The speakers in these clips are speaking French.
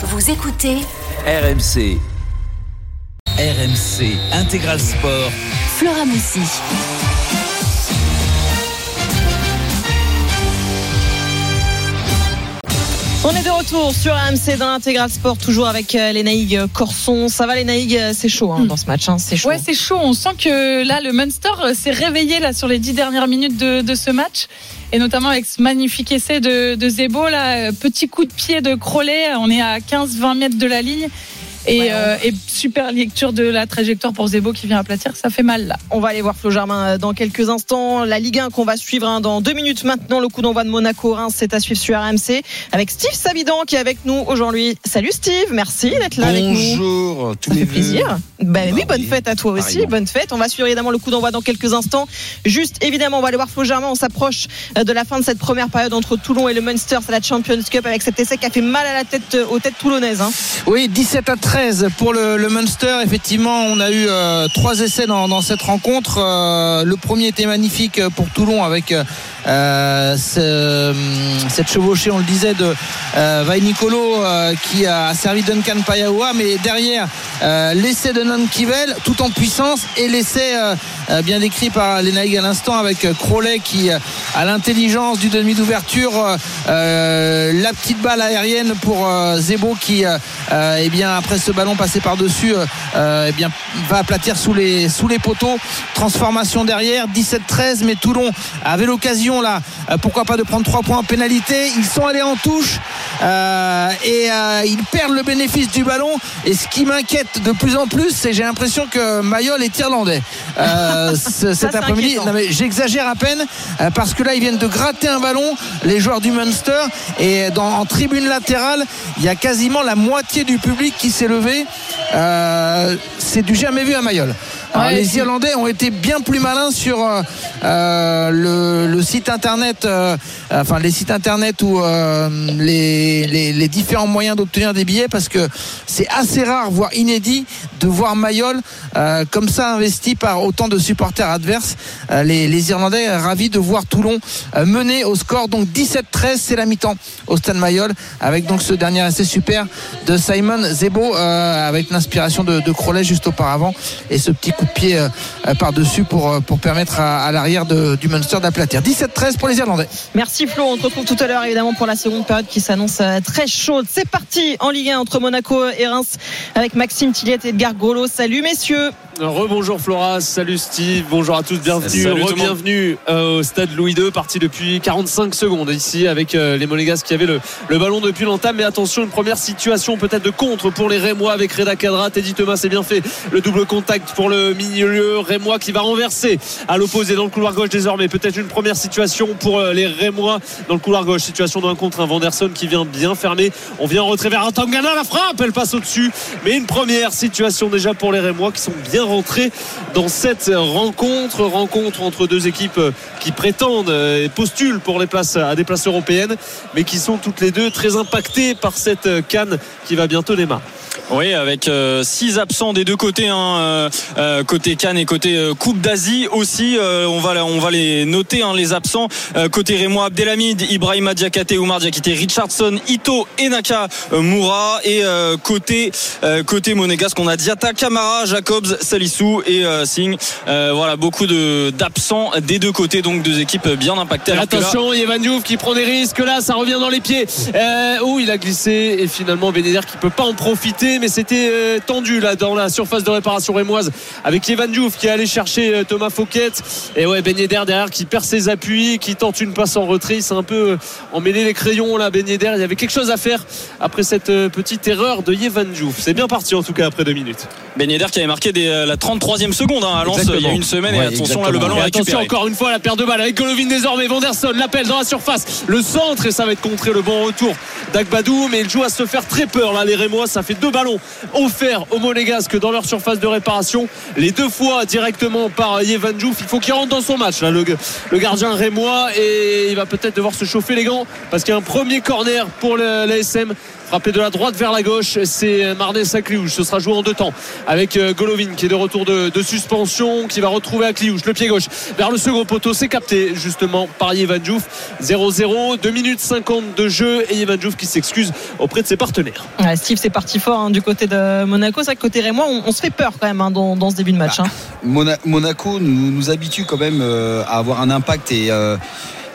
Vous écoutez RMC. RMC Intégral Sport. Flora Messi. On est de retour sur AMC dans l'intégral sport, toujours avec euh, les Naïg Corson. Ça va les Naïg euh, C'est chaud hein, dans ce match, hein, c'est chaud. Ouais, c'est chaud. On sent que là, le Munster euh, s'est réveillé là sur les dix dernières minutes de, de, ce match, et notamment avec ce magnifique essai de, de Zebo là, petit coup de pied de Crowley. On est à 15-20 mètres de la ligne. Et, euh, et, super lecture de la trajectoire pour Zebo qui vient aplatir, ça fait mal là. On va aller voir Flo Germain dans quelques instants. La Ligue 1 qu'on va suivre hein, dans deux minutes maintenant. Le coup d'envoi de Monaco Reims, c'est à suivre sur RMC avec Steve Sabidan qui est avec nous aujourd'hui. Salut Steve, merci d'être là Bonjour, avec nous. Bonjour, ça fait plaisir. Ben oui, bonne fête à toi aussi, bonne fête. On va suivre évidemment le coup d'envoi dans quelques instants. Juste évidemment, on va aller voir Flo Germain. On s'approche de la fin de cette première période entre Toulon et le Munster, c'est la Champions Cup avec cet essai qui a fait mal à la tête aux têtes toulonnaises. Hein. Oui, 17 à 13 pour le, Munster. Effectivement, on a eu euh, trois essais dans, cette rencontre. Euh, le premier était magnifique pour Toulon avec euh, ce, cette chevauchée, on le disait, de euh, Vainicolo qui a servi Duncan Payaoua, mais derrière l'essai de Nankivel tout en puissance et l'essai bien décrit par Lenaïg à l'instant avec Crowley qui a l'intelligence du demi d'ouverture, la petite balle aérienne pour Zebo qui, eh bien, après ce ballon passé par-dessus, eh bien, va aplatir sous les, sous les poteaux. Transformation derrière, 17-13, mais Toulon avait l'occasion là, pourquoi pas de prendre 3 points en pénalité? Ils sont allés en touche euh, et euh, ils perdent le bénéfice du ballon. Et ce qui m'inquiète de plus en plus, c'est j'ai l'impression que Mayol est irlandais euh, cet après-midi. J'exagère à peine parce que là ils viennent de gratter un ballon, les joueurs du Munster, et dans, en tribune latérale, il y a quasiment la moitié du public qui s'est levé. c'est du jamais vu à Mayol. Alors, les Irlandais ont été bien plus malins sur euh, le, le, site internet, euh, enfin les sites internet ou euh, les, les, les, différents moyens d'obtenir des billets parce que c'est assez rare, voire inédit, de voir Mayol comme ça investi par autant de supporters adverses. Les, les, Irlandais ravis de voir Toulon mener au score donc 17-13, c'est la mi-temps au stade Mayol avec donc ce dernier essai super de Simon Zebo avec l'inspiration de, de Crowley juste auparavant et ce petit coup de pied par-dessus pour, pour permettre à, l'arrière du Munster d'aplatir. 17-13 pour les Irlandais. Merci Flo. On te retrouve tout à l'heure évidemment pour la seconde période qui s'annonce très chaude. C'est parti en Ligue 1 entre Monaco et Reims avec Maxime Tilliette et Edgar Grolo. Salut messieurs. Rebonjour Flora, salut Steve, bonjour à tous, bienvenue, re-bienvenue euh, au stade Louis II, parti depuis 45 secondes ici avec euh, les Monégas qui avaient le, le ballon depuis l'entame. Mais attention, une première situation peut-être de contre pour les Rémois avec Reda Cadra. Teddy Thomas c'est bien fait. Le double contact pour le milieu Rémois qui va renverser à l'opposé dans le couloir gauche désormais. Peut-être une première situation pour euh, les Rémois dans le couloir gauche. Situation d'un contre un Vanderson qui vient bien fermer. On vient en retrait vers Tangana, la frappe, elle passe au-dessus. Mais une première situation déjà pour les Rémois qui sont bien rentrés dans cette rencontre. Rencontre entre deux équipes qui prétendent et postulent pour les places à des places européennes, mais qui sont toutes les deux très impactées par cette canne qui va bientôt démarrer. Oui, avec euh, six absents des deux côtés, hein, euh, côté Cannes et côté euh, Coupe d'Asie aussi. on va on va les noter hein, les absents. côté Rémois, Abdelhamid, Ibrahima Diakate, Oumar Diakité, Richardson, Ito et Naka Moura. Et côté côté monégasque, on a Diata, Kamara, Jacobs, Salissou et Singh. voilà, beaucoup de d'absents des deux côtés, donc deux équipes bien impactées. Attention, Diouf qui prend des risques là, ça revient dans les pieds. où il a glissé et finalement Bénéder qui peut pas en profiter mais c'était euh, tendu là dans la surface de réparation rémoise avec Evan Diouf qui est allé chercher euh, Thomas Fouquet. Et ouais Ben Yedder derrière qui perd ses appuis qui tente une passe en retrait. C'est un peu euh, emmêlé les crayons là Ben Yedder il y avait quelque chose à faire après cette petite erreur de Evan Diouf. C'est bien parti en tout cas après deux minutes. Ben Yedder qui avait marqué des, la 33e seconde hein, à Lens il y a une semaine. Et attention là le ballon et attention encore une fois la paire de balles avec Golovin désormais. Vanderson l'appelle dans la surface. Le centre et ça va être contré le bon retour d'Agbadou. Mais il joue à se faire très peur là les Rémois. Ça fait deux ballons offert aux Monégasques dans leur surface de réparation. Les deux fois directement par Yevan Diouf il faut qu'il rentre dans son match là, le, le gardien rémois. Et il va peut-être devoir se chauffer les gants parce qu'il y a un premier corner pour l'ASM frappé de la droite vers la gauche. C'est Marnès Akliouche. Ce sera joué en deux temps avec euh, Golovin qui est de retour de, suspension, qui va retrouver Akliouche. Le pied gauche vers le second poteau. C'est capté justement par Yevan 0-0, 2 minutes 50 de jeu et Yevan qui s'excuse auprès de ses partenaires. Steve, c'est parti fort hein, du côté de Monaco. C'est côté Rémois, on, on, se fait peur quand même hein, dans, ce début de match. Bah, hein. Monaco nous, nous, habitue quand même euh, à avoir un impact et. Euh,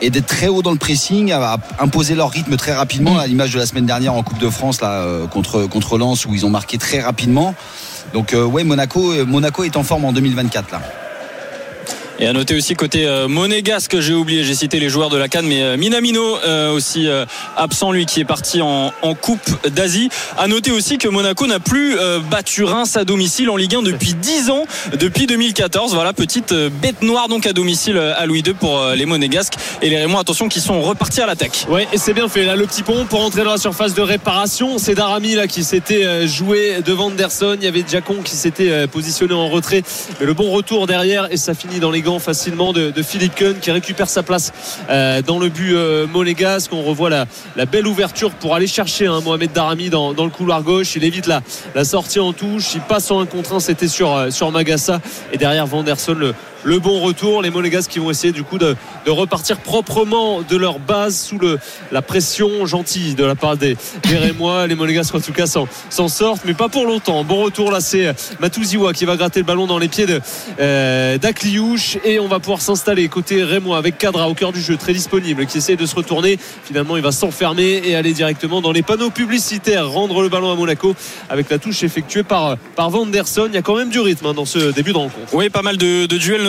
et d'être très haut dans le pressing, à imposer leur rythme très rapidement, à l'image de la semaine dernière en Coupe de France euh, contre, contre Lens où ils ont marqué très rapidement. Donc euh, ouais, Monaco, euh, Monaco est en forme en 2024 là. Et à noter aussi côté euh, monégasque, j'ai oublié, j'ai cité les joueurs de la Cannes, mais euh, Minamino euh, aussi absent, lui qui est parti en, Coupe d'Asie. À noter aussi que Monaco n'a plus battu Reims à domicile en Ligue 1 depuis 10 ans, depuis 2014. Voilà, petite bête noire donc à domicile à Louis II pour les monégasques. Et les Rémois, attention, qui sont repartis à l'attaque. Ouais, et c'est bien fait. Là, le petit pont pour entrer dans la surface de réparation. C'est Darami là qui s'était joué devant Anderson. Il y avait Jacon qui s'était positionné en retrait. Mais le bon retour derrière et ça finit dans les facilement de, Philippe Kuhn qui récupère sa place euh, dans le but euh, monégasque. On revoit la, belle ouverture pour aller chercher hein, Mohamed Darami dans, le couloir gauche. Il évite la, sortie en touche. Il passe en un contre C'était sur, euh, sur Magassa. Et derrière Vanderson, le, le bon retour. Les Monégasques qui vont essayer du coup de, repartir proprement de leur base sous la pression gentille de la part des, des Rémois. Les Monégasques en tout cas s'en sortent, mais pas pour longtemps. Bon retour là, c'est Matouziwa qui va gratter le ballon dans les pieds euh, d'Akliouche et on va pouvoir s'installer côté Rémois avec Cadra au cœur du jeu, très disponible, qui essaie de se retourner. Finalement, il va s'enfermer et aller directement dans les panneaux publicitaires, rendre le ballon à Monaco avec la touche effectuée par, par Vanderson. Il y a quand même du rythme hein, dans ce début de rencontre. Oui, pas mal de, duels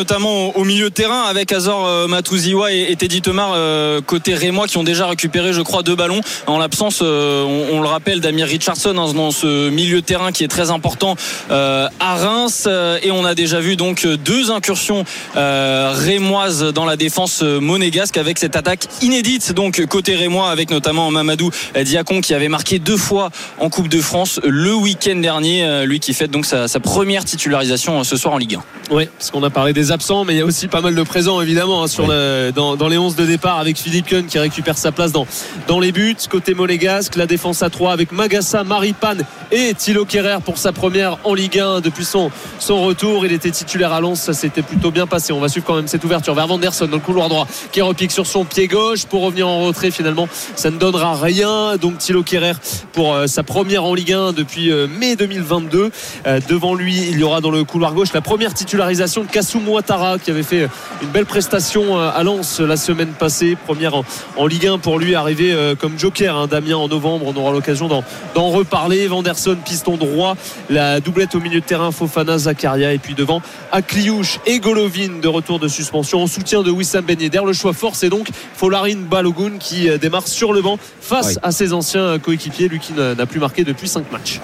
au milieu de terrain avec Azor euh, Matouziwa et, Teddy Temar euh, côté Rémois qui ont déjà récupéré je crois deux ballons. En l'absence euh, on, le rappelle d'Amir Richardson hein, dans ce milieu de terrain qui est très important à Reims. Et on a déjà vu donc deux incursions rémoises dans la défense monégasque avec cette attaque inédite donc côté Rémois avec notamment Mamadou Diacon qui avait marqué deux fois en Coupe de France le week-end dernier lui qui fait donc sa, première titularisation ce soir en Ligue 1 oui parce qu'on a parlé des absents mais il y a aussi pas mal de présents évidemment hein, sur dans, les 11 de départ avec Philippe Kuhn qui récupère sa place dans, dans les buts. Côté monégasque, la défense à 3 avec Magassa, Maripane et Thilo Kerrer pour sa première en Ligue 1 depuis son, son retour. Il était titulaire à Lens, ça s'était plutôt bien passé. On va suivre quand même cette ouverture vers Vanderson dans le couloir droit qui repique sur son pied gauche pour revenir en retrait finalement. Ça ne donnera rien. Donc Thilo Kerrer pour euh, sa première en Ligue 1 depuis euh, mai 2022. Euh, devant lui, il y aura dans le couloir gauche la première titularisation de Kassoum Ouattara qui avait fait une belle prestation euh, à Lens la semaine passée. Première en, Ligue 1 pour lui, arrivé euh, comme joker. Hein, Damien en novembre, on aura l'occasion d'en reparler. Vanderson, piston droit. La doublette au milieu de terrain, Fofana, Zakaria. Et puis devant, Akliouche et Golovin de retour de suspension en soutien de Wissam Ben Yedder. Le choix fort, c'est donc Folarin Balogun qui euh, démarre sur le banc face à ses anciens coéquipiers, lui qui n'a plus marqué depuis 5 matchs.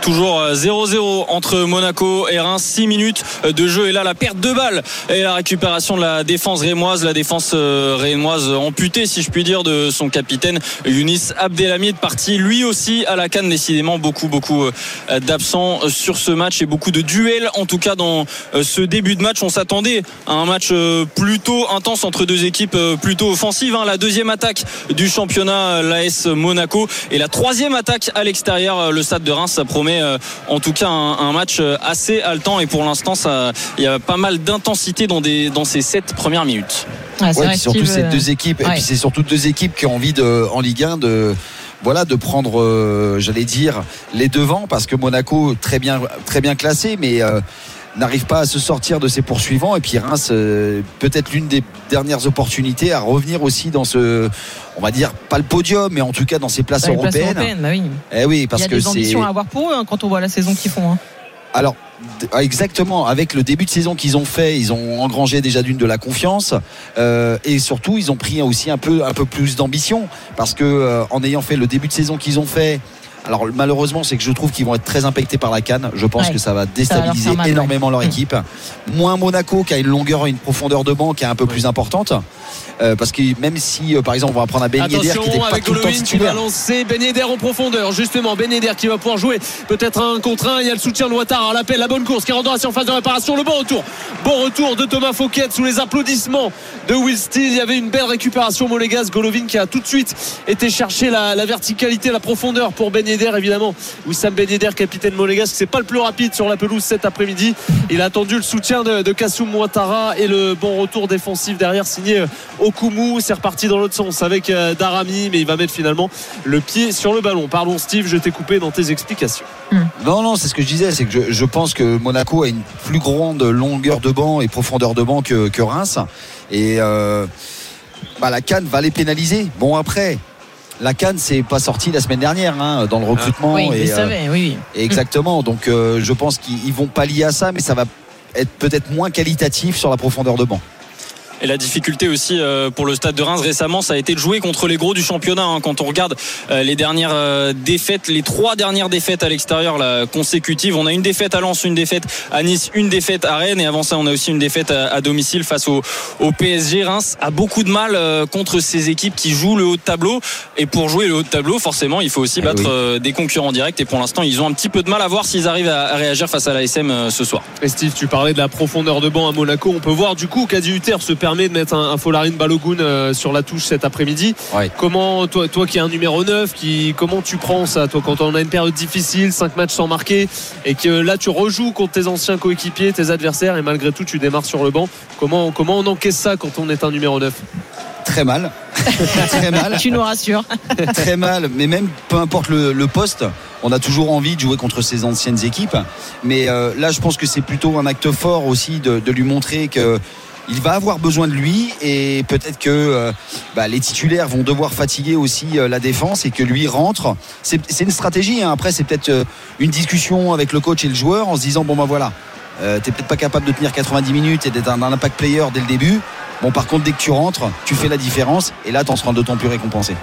Toujours 0-0 euh, entre Monaco et Reims. 6 minutes de jeu. Et là, la perte de balle et la récupération de la défense rémoise. La défense euh, rémoise amputée, si je puis dire, de son capitaine Younis Abdelhamid, parti lui aussi à la canne. Décidément, beaucoup, beaucoup euh, d'absents sur ce match et beaucoup de duels. En tout cas, dans ce début de match, on s'attendait à un match plutôt intense entre deux équipes plutôt offensives. Hein. La deuxième attaque du championnat, l'AS Monaco. Et la troisième attaque à l'extérieur, le stade de Reims promet euh, en tout cas un, match euh, assez haletant et pour l'instant il y a pas mal d'intensité dans, dans ces sept premières minutes. c'est surtout ces deux équipes et puis c'est surtout deux équipes qui ont envie de, en Ligue 1 de voilà de prendre euh, j'allais dire les devants parce que Monaco très bien très bien classé mais n'arrive pas à se sortir de ses poursuivants et puis Reims peut-être l'une des dernières opportunités à revenir aussi dans ce on va dire pas le podium, mais en tout cas dans ces places européennes. bah oui. Eh oui, parce Il y a que des ambitions à avoir pour eux hein, quand on voit la saison qu'ils font. Hein. Alors exactement, avec le début de saison qu'ils ont fait, ils ont engrangé déjà d'une de la confiance euh, et surtout ils ont pris aussi un peu un peu plus d'ambition parce que euh, en ayant fait le début de saison qu'ils ont fait Alors malheureusement, c'est que je trouve qu'ils vont être très impactés par la canne. Je pense que ça va déstabiliser énormément leur mm. équipe. Moins Monaco qui a une longueur et une profondeur de banc qui est un peu plus importante. Euh, parce que même si, euh, par exemple, on va prendre un Ben Yedder qui était pas tout le temps qui va lancer Ben Yedder en profondeur, justement. Ben Yedder qui va pouvoir jouer peut-être un contre un. Il y a le soutien de Ouattara, l'appel, la bonne course qui rentre dans la surface de réparation. Le bon retour. Bon retour de Thomas Fouquet sous les applaudissements de Will Steele. Il y avait une belle récupération Molégas. Golovin qui a tout de suite été chercher la, verticalité, la profondeur pour Ben Yedder, évidemment. Wissam Ben Yedder, capitaine Molégas, c'est pas le plus rapide sur la pelouse cet après-midi. Il a attendu le soutien de, de Kassoum Ouattara et le bon retour défensif derrière signé euh, Okumu. C'est reparti dans l'autre sens avec euh, Darami, mais il va mettre finalement le pied sur le ballon. Pardon, Steve, je t'ai coupé dans tes explications. Hmm. Non, non, c'est ce que je disais. C'est que je, pense que Monaco a une plus grande longueur de banc et profondeur de banc que, Reims. Et euh, bah, la Cannes va les pénaliser. Bon, après. La Cannes, c'est pas sorti la semaine dernière hein, dans le recrutement. Oui, et, savez, oui. Exactement. Donc, je pense qu'ils vont pallier à ça, mais ça va être peut-être moins qualitatif sur la profondeur de banc. Et la difficulté aussi euh, pour le Stade de Reims récemment, ça a été de jouer contre les gros du championnat. Hein. Quand on regarde euh, les dernières euh, défaites, les trois dernières défaites à l'extérieur la consécutives, on a une défaite à Lens, une défaite à Nice, une défaite à Rennes, et avant ça, on a aussi une défaite à, domicile face au, PSG. Reims a beaucoup de mal contre ces équipes qui jouent le haut de tableau. Et pour jouer le haut de tableau, forcément, il faut aussi eh battre des concurrents directs. Et pour l'instant, ils ont un petit peu de mal à voir s'ils arrivent à, réagir face à l'ASM ce soir. Et Steve, tu parlais de la profondeur de banc à Monaco. On peut voir du coup qu'Adi Hutter se permet de mettre un, un Folarine Balogun euh, sur la touche cet après-midi. Comment, toi, toi qui es un numéro 9, qui, comment tu prends ça, toi, quand on a une période difficile, 5 matchs sans marquer, et que là tu rejoues contre tes anciens coéquipiers, tes adversaires, et malgré tout tu démarres sur le banc. Comment, comment on encaisse ça quand on est un numéro 9 Très mal. très mal. Tu nous rassures. très mal. Mais même peu importe le, poste, on a toujours envie de jouer contre ces anciennes équipes. Mais euh, là, je pense que c'est plutôt un acte fort aussi de, de lui montrer que il va avoir besoin de lui et peut-être que euh, bah, les titulaires vont devoir fatiguer aussi euh, la défense et que lui rentre. C'est une stratégie. Hein. Après, c'est peut-être euh, une discussion avec le coach et le joueur en se disant bon ben voilà, t'es peut-être pas capable de tenir 90 minutes et d'être un, un, impact player dès le début. Bon, par contre, dès que tu rentres, tu fais la différence et là, t'en seras d'autant plus récompensé.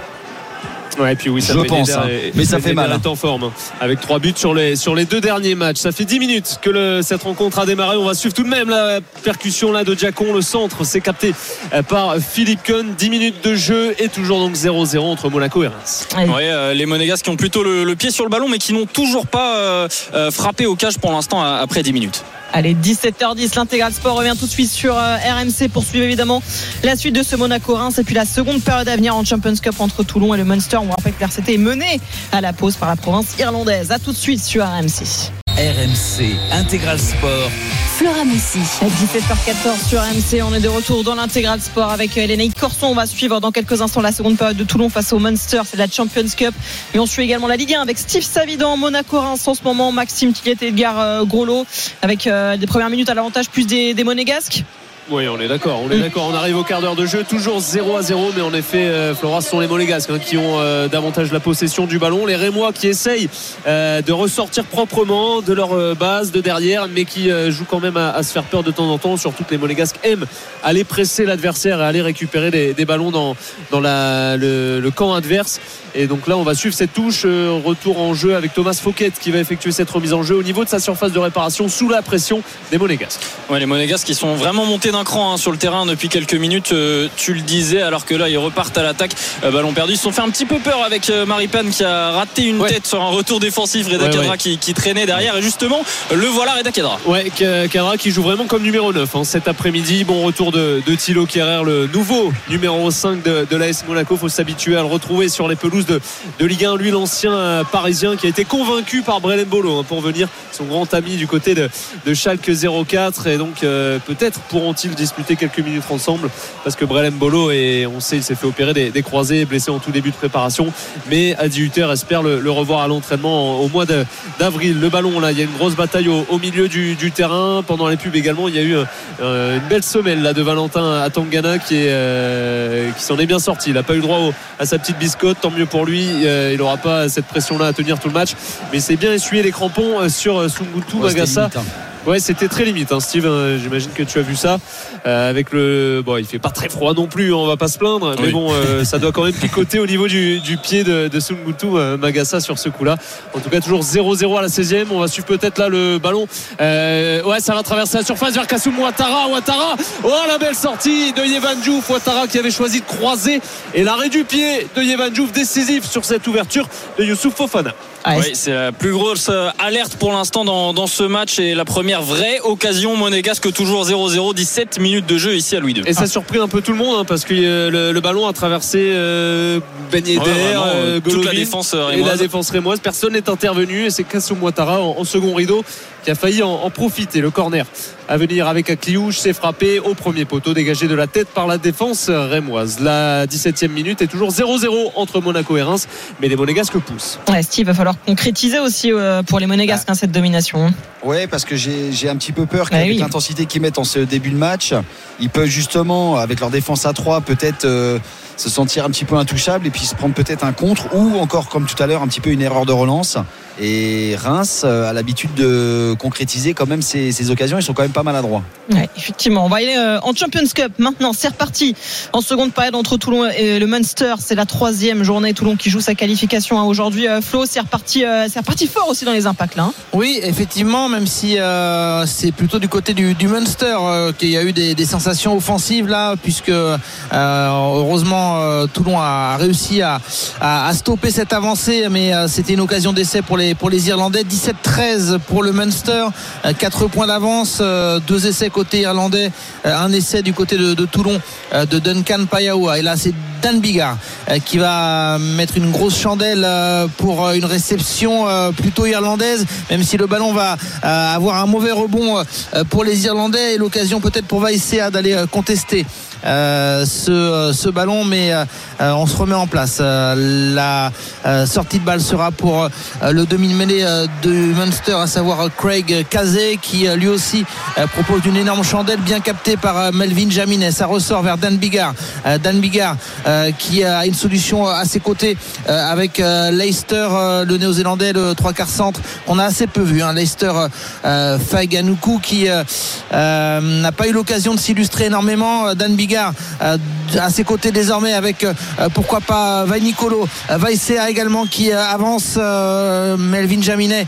Ouais, et puis oui, ça je pense, hein. mais ça fait mal. Hein. en forme, hein. avec trois buts sur les sur les deux derniers matchs. Ça fait 10 minutes que le, cette rencontre a démarré. On va suivre tout de même la percussion là de Jacon. Le centre, c'est capté euh, par Philippe Cohn. 10 minutes de jeu et toujours donc 0-0 entre Monaco et Reims. Ouais, euh, les Monégasques qui ont plutôt le, pied sur le ballon, mais qui n'ont toujours pas euh, frappé au cage pour l'instant après 10 minutes. Allez, 17h10, l'intégral sport revient tout de suite sur euh, RMC pour suivre évidemment la suite de ce Monaco-Reims et puis la seconde période à venir en Champions Cup entre Toulon et le Munster. On rappelle que l'RCT est mené à la pause par la province irlandaise. A tout de suite sur RMC. RMC Intégral Sport. Flora Moussi. 17h14 sur RMC, on est de retour dans l'intégral sport avec Lénaïque Corson. On va suivre dans quelques instants la seconde période de Toulon face au Munster, c'est la Champions Cup. Et on suit également la Ligue 1 avec Steve Savidan, Monaco Reims en ce moment, Maxime Tillet et Edgar euh, Groslo avec euh, des premières minutes à l'avantage plus des, des Monégasques. Oui, on est d'accord. On est d'accord. On arrive au quart d'heure de jeu, toujours 0 à 0. Mais en effet, euh, Flora, ce sont les Monégasques hein, qui ont euh, davantage la possession du ballon. Les Rémois qui essayent euh, de ressortir proprement de leur base de derrière, mais qui jouent quand même à, se faire peur de temps en temps. Surtout que les Monégasques aiment aller presser l'adversaire et aller récupérer des, ballons dans le, camp adverse. Et donc là, on va suivre cette touche. retour en jeu avec Thomas Fouquet qui va effectuer cette remise en jeu au niveau de sa surface de réparation sous la pression des Monégasques. Ouais, les Monégasques qui sont vraiment montés d'un cran hein, sur le terrain depuis quelques minutes. Euh, tu le disais, alors que là, ils repartent à l'attaque. Euh, ballon perdu. Ils se sont fait un petit peu peur avec euh, Maripane qui a raté une tête sur un retour défensif. Reda Kadra qui, traînait derrière. Et justement, le voilà, Reda Kadra. Ouais, Kadra qui joue vraiment comme numéro 9 hein, cet après-midi. Bon retour de, de Thilo Kerrer, le nouveau numéro 5 de, de l'AS Monaco. Faut s'habituer à le retrouver sur les pelouses de, Ligue 1. Lui, l'ancien parisien qui a été convaincu par Brelen Bolo hein, pour venir son grand ami du côté de, de Schalke 04. Et donc, peut-être pourront-ils disputer quelques minutes ensemble parce que Brelem Bolo et on sait il s'est fait opérer des, croisés blessé en tout début de préparation mais Adi Hutter espère le, revoir à l'entraînement au mois d'avril le ballon là il y a une grosse bataille au, milieu du, terrain pendant les pubs également il y a eu euh, une belle semelle là de Valentin est euh, qui s'en est bien sorti il n'a pas eu droit à sa petite biscotte tant mieux pour lui euh, il n'aura pas cette pression là à tenir tout le match. Mais c'est bien essuyé les crampons sur Sungutu Magassa Ouais, c'était très limite, hein, Steve. Hein, j'imagine que tu as vu ça. Euh, avec le. Bon, il fait pas très froid non plus, on va pas se plaindre. Mais bon, euh, ça doit quand même picoter au niveau du, pied de, de Sungutu euh, Magassa sur ce coup-là. En tout cas, toujours 0-0 à la 16e. On va suivre peut-être là le ballon. ouais, ça va traverser la surface vers Kasum Ouattara. Ouattara. Oh, la belle sortie de Yevan Djouf. Ouattara qui avait choisi de croiser. Et l'arrêt du pied de Yevan décisif sur cette ouverture de Youssouf Fofana. Oui, c'est la plus grosse alerte pour l'instant dans, dans ce match et la première vraie occasion monégasque toujours 0-0 17 minutes de jeu ici à Louis II et ça a surpris un peu tout le monde hein, parce que euh, le, ballon a traversé euh, Ben Yedder, euh, toute la défense rémoise. et la défense rémoise. Personne n'est intervenu et c'est Kassou Ouattara en, second rideau qui a failli en, profiter. Le corner à venir avec Akliouche s'est frappé au premier poteau dégagé de la tête par la défense rémoise. La 17e minute est toujours 0-0 entre Monaco et Reims mais les monégasques poussent. Ouais, Steve va falloir concrétiser aussi pour les monégasques ah. hein, cette domination hein. ouais parce que j'ai un petit peu peur bah qu'avec l'intensité qu'ils mettent en ce début de match, ils peuvent justement, avec leur défense à 3, peut-être euh, se sentir un petit peu intouchable et puis se prendre peut-être un contre ou encore, comme tout à l'heure, un petit peu une erreur de relance. Et Reims euh, a l'habitude de concrétiser quand même ces, occasions. Ils sont quand même pas maladroits. Ouais, effectivement. On va aller euh, en Champions Cup maintenant. C'est reparti en seconde période entre Toulon et le Munster. C'est la troisième journée. Toulon qui joue sa qualification hein. aujourd'hui. Euh, Flo, c'est reparti, c'est reparti fort aussi dans les impacts là. Hein. Oui, effectivement, même si c'est plutôt du côté du, Munster qu'il y a eu des, sensations offensives là, puisque heureusement Toulon a réussi à, à, stopper cette avancée, mais c'était une occasion d'essai pour les pour les Irlandais. 17-13 pour le Munster. 4 euh, points d'avance. Euh, deux essais côté irlandais. Euh, un essai du côté de, Toulon de Duncan Payaoua. Et là, c'est Dan Bigard qui va mettre une grosse chandelle pour une réception plutôt irlandaise, même si le ballon va avoir un mauvais rebond pour les Irlandais et l'occasion peut-être pour Vaïséa d'aller contester euh, ce, ce, ballon, mais euh, on se remet en place. Euh, la sortie de balle sera pour le demi-mêlée de Munster, à savoir Craig Kazé, qui lui aussi propose une énorme chandelle bien captée par Melvin Jaminet. Ça ressort vers Dan Bigard. Dan Bigard qui a une solution à ses côtés avec Leicester, le néo-zélandais, le trois quarts centre. On a assez peu vu. Hein. Leicester Faganuku qui n'a pas eu l'occasion de s'illustrer énormément. Dan Bigard euh, à ses côtés désormais avec euh, pourquoi pas Vainicolo, Vaisea également qui euh, avance, Melvin Jaminet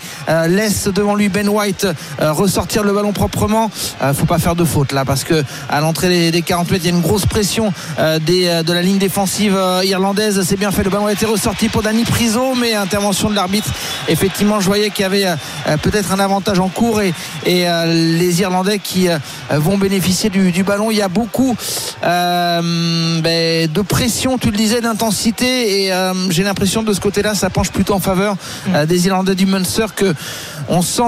laisse devant lui Ben White ressortir le ballon proprement. faut pas faire de faute là parce que à l'entrée des 40 mètres il y a une grosse pression de la ligne défensive irlandaise. C'est bien fait, le ballon a été ressorti pour Danny Priso, mais intervention de l'arbitre. Effectivement, je voyais qu'il y avait peut-être un avantage en cours et, les Irlandais qui vont bénéficier du, du, ballon. Il y a beaucoup euh, ben, de pression, tu le disais, d'intensité. Et euh, j'ai l'impression de ce côté-là, ça penche plutôt en faveur euh, des Irlandais du Munster que on sent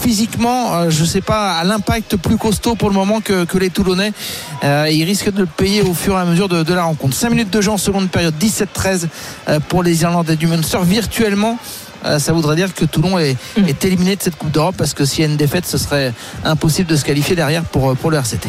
physiquement, je sais pas, à l'impact plus costaud pour le moment que, les Toulonnais. ils risquent de le payer au fur et à mesure de, la rencontre. 5 minutes de jeu en seconde période, 17-13 pour les Irlandais du Munster. Virtuellement, ça voudrait dire que Toulon est, mm. est éliminé de cette Coupe d'Europe parce que s'il y a une défaite, ce serait impossible de se qualifier derrière pour, pour le RCT.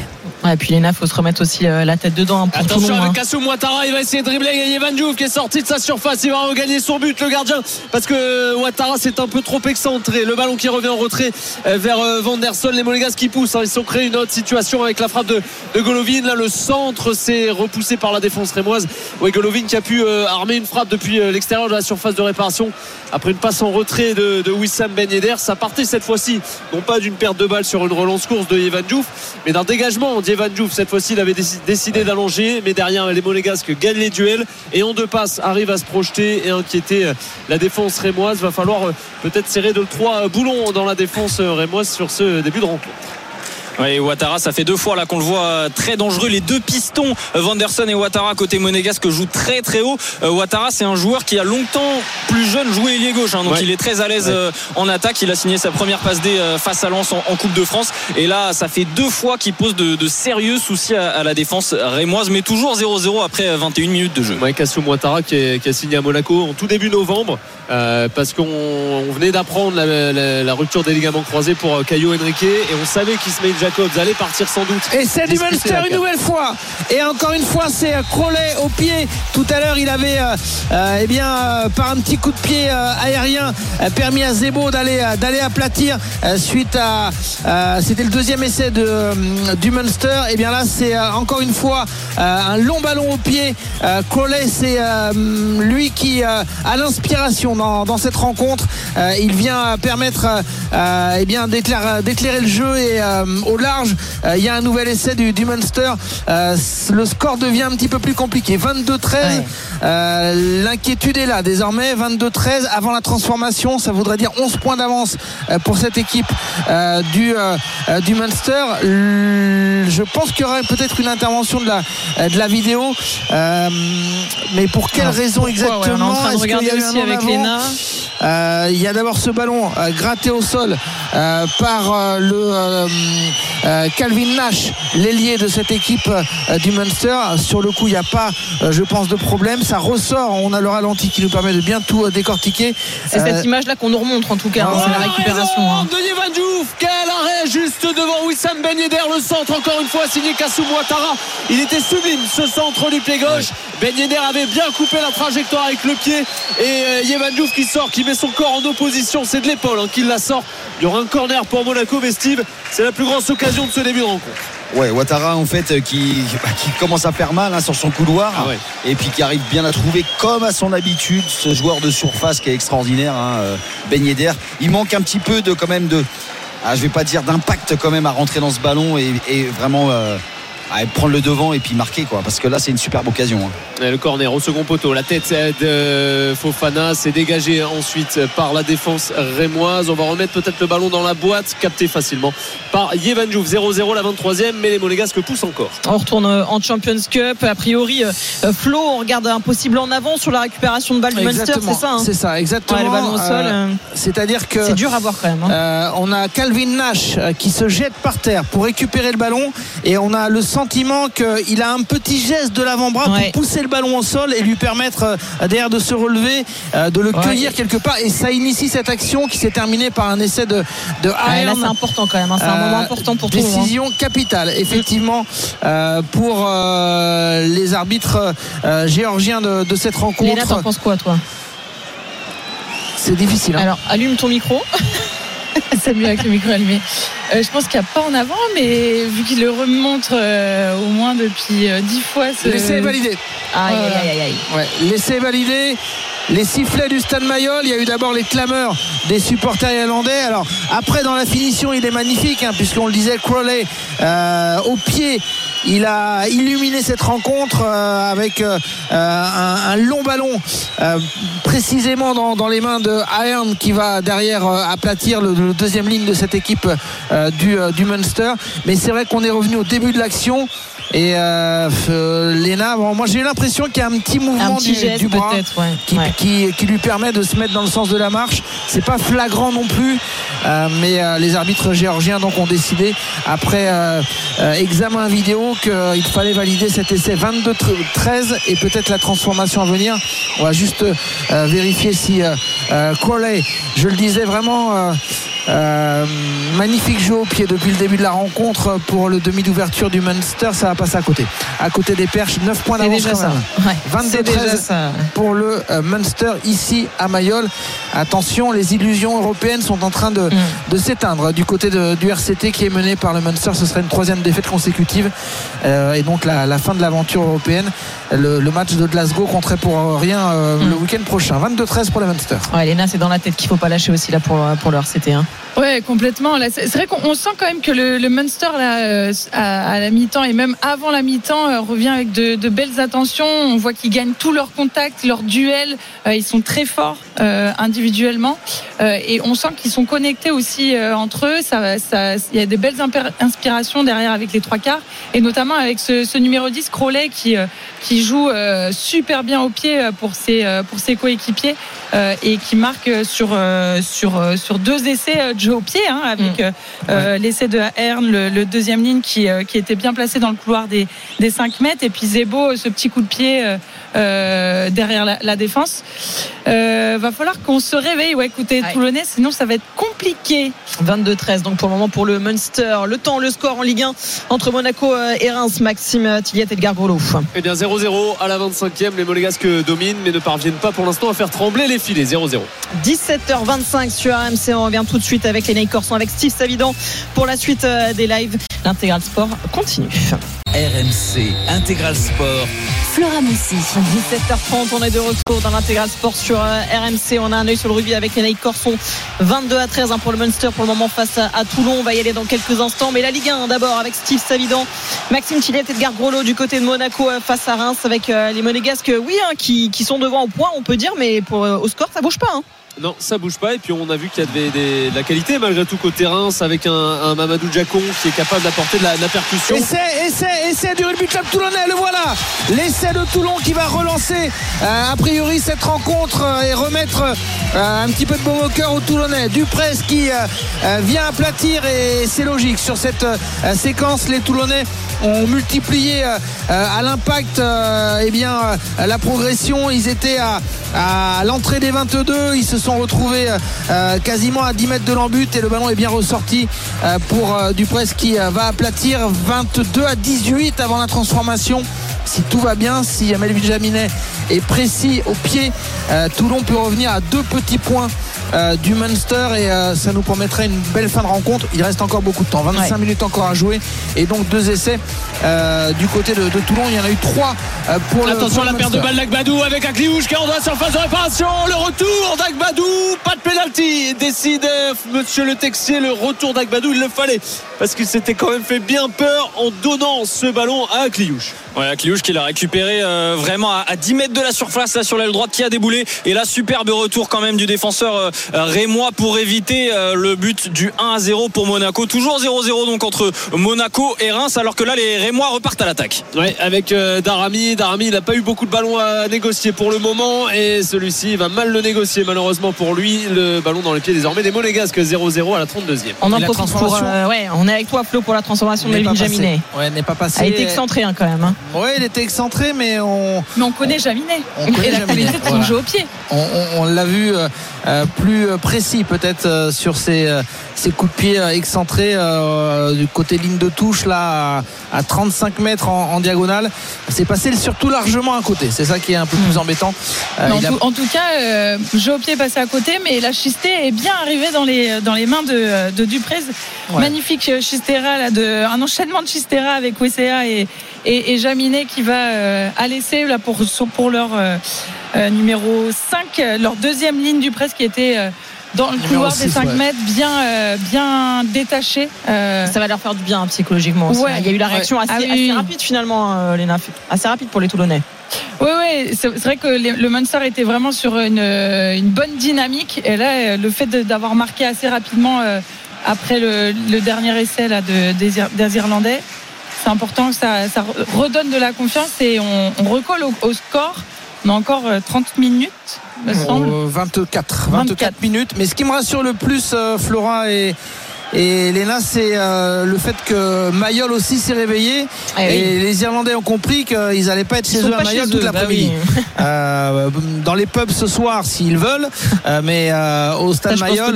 Et puis Léna, faut se remettre aussi euh, la tête dedans. Hein, pour Attention avec Kassou Ouattara, il va essayer de dribbler Evan Diouf qui est sorti de sa surface. Il va regagner son but, le gardien, parce que Ouattara s'est un peu trop excentré. Le ballon qui revient en retrait euh, vers euh, Vanderson. Les Monégas qui poussent. Hein. Ils sont créés une autre situation avec la frappe de, Golovin. Là, le centre s'est repoussé par la défense rémoise. Ouais, Golovin qui a pu armer une frappe depuis l'extérieur de la surface de réparation après une passe en retrait de, Wissam Ben Yedder. Ça partait cette fois-ci, non pas d'une perte de balle sur une relance course de Evan Diouf, mais d'un dégagement Evan Diouf. Cette fois-ci, il avait décidé d'allonger, mais derrière, les Monégasques gagnent les duels et en deux passes arrivent à se projeter et inquiéter euh, la défense rémoise. Va falloir euh, peut-être serrer de trois boulons dans la défense euh, rémoise sur ce début de rencontre. Oui, Ouattara, ça fait deux fois là qu'on le voit très dangereux. Les deux pistons, Vanderson et Ouattara côté monégasque jouent très très haut. Euh, Ouattara, c'est un joueur qui a longtemps plus jeune joué ailier gauche, hein. donc il est très à l'aise euh, en attaque. Il a signé sa première passe D euh, face à Lens en, Coupe de France. Et là, ça fait deux fois qu'il pose de, sérieux soucis à, la défense rémoise, mais toujours 0-0 après 21 minutes de jeu. Ouais, Cassio Ouattara qui, a signé à Monaco en tout début novembre, parce qu'on venait d'apprendre la, rupture des ligaments croisés pour Caio Henrique et on savait qu'il se met Jacobs allait partir sans doute. Et c'est du Munster une nouvelle fois. Et encore une fois, c'est Crowley au pied. Tout à l'heure, il avait, eh bien, par un petit coup de pied aérien, permis à Zebo d'aller d'aller aplatir suite à. C'était le deuxième essai de, du Munster. Et bien là, c'est encore une fois un long ballon au pied. Crowley, c'est lui qui a l'inspiration dans, dans, cette rencontre. il vient permettre eh bien d'éclairer le jeu et au large, il y a un nouvel essai du, du Munster. le score devient un petit peu plus compliqué. 22-13. L'inquiétude est là désormais. 22-13 avant la transformation. Ça voudrait dire 11 points d'avance pour cette équipe du, du Munster. Je pense qu'il y aurait peut-être une intervention de la, de la vidéo. mais pour quelle raison exactement On est en train de regarder aussi avec Léna. Euh, il y a d'abord ce ballon euh, gratté au sol euh, par le Calvin Nash, l'ailier de cette équipe du Munster. Sur le coup, il n'y a pas, je pense, de problème. Ça ressort. On a le ralenti qui nous permet de bien tout décortiquer. C'est cette image-là qu'on nous remontre en tout cas. Hein, c'est la récupération. Hein. Ben Yedder, le centre encore une fois signé Kassou Ouattara. Il était sublime ce centre du pied gauche. Ben Yedder avait bien coupé la trajectoire avec le pied et Yevan Diouf qui sort, qui met son corps en opposition. C'est de l'épaule hein, qu'il la sort. Il y aura un corner pour Monaco, Vestive. C'est la plus grosse occasion de ce début de rencontre. Ouais, Ouattara en fait qui, bah, qui commence à faire mal hein, sur son couloir ah et puis qui arrive bien à trouver comme à son habitude ce joueur de surface qui est extraordinaire, hein, euh, Ben Yedder. Il manque un petit peu de quand même de, ah, je vais pas dire d'impact quand même à rentrer dans ce ballon et, vraiment euh, prendre le devant et puis marquer quoi. Parce que là c'est une superbe occasion hein. le corner au second poteau la tête de Fofana c'est dégagé ensuite par la défense rémoise. On va remettre peut-être le ballon dans la boîte capté facilement par Yevan 0-0 la 23e mais les Monégasques poussent encore. On retourne en Champions Cup. A priori euh, Flo on regarde impossible en avant sur la récupération de balle du Munster c'est ça hein c'est ça exactement. Le ballon au sol euh, c'est-à-dire que c'est dur à voir quand même hein. euh, on a Calvin Nash qui se jette par terre pour récupérer le ballon et on a le sentiment qu'il a un petit geste de l'avant-bras pour pousser le ballon au sol et lui permettre euh, derrière de se relever, euh, de le cueillir quelque part. Et ça initie cette action qui s'est terminée par un essai de, de c'est important quand même. Hein. C'est un moment euh, important pour tout hein. Décision capitale, effectivement, pour les arbitres géorgiens de, cette rencontre. Léna, t'en penses quoi, toi? C'est difficile. Hein. Alors, allume ton micro. Mieux avec le micro allumé. Euh, je pense qu'il n'y a pas en avant, mais vu qu'il le remonte euh, au moins depuis euh, dix fois. Ce... Est validé. Aïe, aïe, aïe, aïe. Ouais, est validé les sifflets du Stade Mayol. Il y a eu d'abord les clameurs des supporters irlandais. Alors après dans la finition, il est magnifique hein, puisqu'on le disait, Crowley euh, au pied. Il a illuminé cette rencontre euh, avec euh, un, long ballon précisément dans, les mains de Ahern qui va derrière aplatir le, deuxième ligne de cette équipe du, du Munster. Mais c'est vrai qu'on est revenu au début de l'action. Et euh, Léna, moi j'ai eu l'impression qu'il y a un petit mouvement du, bras qui, qui, lui permet de se mettre dans le sens de la marche. C'est pas flagrant non plus, euh, mais euh, les arbitres géorgiens donc ont décidé après euh, examen vidéo qu'il fallait valider cet essai 22-13 et peut-être la transformation à venir. On va juste vérifier si Crowley, je le disais vraiment euh, magnifique jeu au pied depuis le début de la rencontre pour le demi d'ouverture du Munster. Ça va passer à côté. À côté des perches, 9 points d'avance. quand même. 22 13 pour le euh, Munster ici à Mayol. Attention, les illusions européennes sont en train de, mm. s'éteindre. Du côté du RCT qui est mené par le Munster, ce serait une troisième défaite consécutive. Euh, et donc la, fin de l'aventure européenne. Le, match de Glasgow compterait pour rien mm. le week-end prochain. 22-13 pour le Munster. Ouais, Elena, c'est dans la tête qu'il ne faut pas lâcher aussi là pour, pour le RCT. Hein. Ouais, complètement. C'est vrai qu'on sent quand même que le, le Munster là, euh, à, la mi-temps et même avant la mi-temps euh, revient avec de, de, belles attentions. On voit qu'ils gagnent tous leurs contacts, leurs duels. Euh, ils sont très forts individuellement et on sent qu'ils sont connectés aussi entre eux. Ça, ça, il y a des belles inspirations derrière avec les trois quarts et notamment avec ce, ce numéro 10 Crowley qui qui joue super bien au pied pour ses pour ses coéquipiers et qui marque sur sur sur deux essais jeu au pied, hein, avec mm. euh, euh, l'essai de Hern, le, deuxième ligne qui, euh, qui, était bien placé dans le couloir des, des 5 mètres, et puis Zebo, ce petit coup de pied derrière la, défense. va falloir qu'on se réveille. Ouais, écoutez, Toulonnais, sinon ça va être compliqué. 22-13, donc pour le moment pour le Munster. Le temps, le score en Ligue 1 entre Monaco et Reims, Maxime Tilliette et Edgar Grelot. Eh bien 0-0 à la 25e, les Monégasques dominent mais ne parviennent pas pour l'instant à faire trembler les filets. 0-0. 17h25 sur RMC, on revient tout de suite avec les Ney Corson, avec Steve Savidan pour la suite euh, des lives. L'intégral sport continue. RMC Intégral Sport. Flora Moussi. 17h30, on est de retour dans l'intégral sport sur euh, RMC. On a un œil sur le rugby avec Yannick Corson. 22 à 13 hein, pour le Munster pour le moment face à, Toulon. On va y aller dans quelques instants. Mais la Ligue 1 d'abord avec Steve Savidan, Maxime Tillet, Edgar Grolot du côté de Monaco euh, face à Reims avec les Monégasques, oui, hein, qui, sont devant au point, on peut dire, mais pour, au score, ça bouge pas. Hein. Non, ça bouge pas. Et puis on a vu qu'il y avait de la qualité malgré tout côté Reims avec un, Mamadou Jacon qui est capable d'apporter de la, percussion. Essai, essai, essai du rugby club toulonnais. Le voilà. L'essai de Toulon qui va relancer euh, a priori cette rencontre euh, et remettre euh, un petit peu de bon au cœur aux Toulonnais. Dupres qui vient aplatir et c'est logique sur cette séquence. Les Toulonnais ont multiplié à l'impact eh bien la progression. Ils étaient à, l'entrée des 22. Ils sont retrouvés euh, euh, quasiment à 10 mètres de l'embut et le ballon est bien ressorti euh, pour Dupres qui va aplatir 22 à 18 avant la transformation si tout va bien, si Melvin Jaminet est précis au pied, Toulon peut revenir à deux petits points euh, du Munster et euh, ça nous permettrait une belle fin de rencontre. Il reste encore beaucoup de temps, 25 minutes encore à jouer et donc deux essais euh, du côté de, Toulon. Il y en a eu trois pour Attention à la perte de balle d'Agbadou avec Akliouche qui est en droit surface de réparation. Le retour d'Agbadou, pas de pénalty. Décide monsieur le Texier le retour d'Agbadou. Il le fallait parce qu'il s'était quand même fait bien peur en donnant ce ballon à Akliouche. Ouais, Akliouche qui l'a récupéré vraiment à, 10 mètres de la surface là sur l'aile droite qui a déboulé et là superbe retour quand même du défenseur Rémois pour éviter euh, le but du 1 à 0 pour Monaco. Toujours 0-0 donc entre Monaco et Reims, alors que là les Rémois repartent à l'attaque. Ouais, avec euh, Darami. Darami n'a pas eu beaucoup de ballons à négocier pour le moment et celui-ci va mal le négocier malheureusement pour lui. Le ballon dans les pieds désormais des Monégasques 0-0 à la 32e. On en profite pour. Euh, ouais, on est avec toi Flo pour la transformation de Melvin Jaminet. Ouais, n'est pas passé. Il a été excentré hein, quand même. Hein. Ouais, il était excentré, mais on. Mais on connaît Jaminet. et la qualité de son jeu au pied. On, l'a vu plus précis peut-être euh, sur ses, euh, coups de pied euh, excentrés du côté ligne de touche là à, 35 mètres en, diagonale. C'est passé surtout largement à côté. C'est ça qui est un peu plus embêtant. en, tout, cas, jeu au pied passé à côté, mais la chistée est bien arrivée dans les, dans les mains de, de Duprez. Magnifique chistera là, de, un enchaînement de chistera avec Wessea et, et, Jaminet qui va à l'essai là pour, pour leur numéro 5, leur deuxième ligne du presse qui était dans le couloir des 5 mètres, bien, euh, bien détaché. Euh. Ça va leur faire du bien psychologiquement. Aussi. Il y a eu la réaction assez, ah rapide finalement, euh, Léna, assez rapide pour les Toulonnais. Oui, oui, c'est vrai que le Munster était vraiment sur une, une, bonne dynamique. Et là, le fait d'avoir marqué assez rapidement après le, dernier essai là, de, des, Irlandais, c'est important que ça, ça, redonne de la confiance et on, recolle au score. On a encore 30 euh, minutes, me semble. 24, 24, minutes. Mais ce qui me rassure le plus, euh, Flora et, et Léna, c'est euh, le fait que Mayol aussi s'est réveillé. Eh et les Irlandais ont compris qu'ils n'allaient pas être chez eux à Mayol toute bah l'après-midi. dans les pubs ce soir, s'ils veulent. mais au stade Mayol,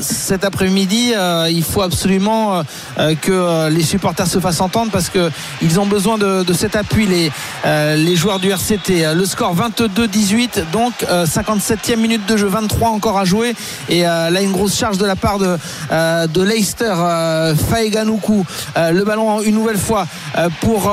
cet après-midi, il faut absolument que les supporters se fassent entendre parce qu'ils ont besoin de, de, cet appui, les, les joueurs du RCT. Le score 22-18, donc 57e minute de jeu, 23 encore à jouer. Et là, une grosse charge de la part de euh, de Leicester euh, Faeganuku euh, le ballon une nouvelle fois pour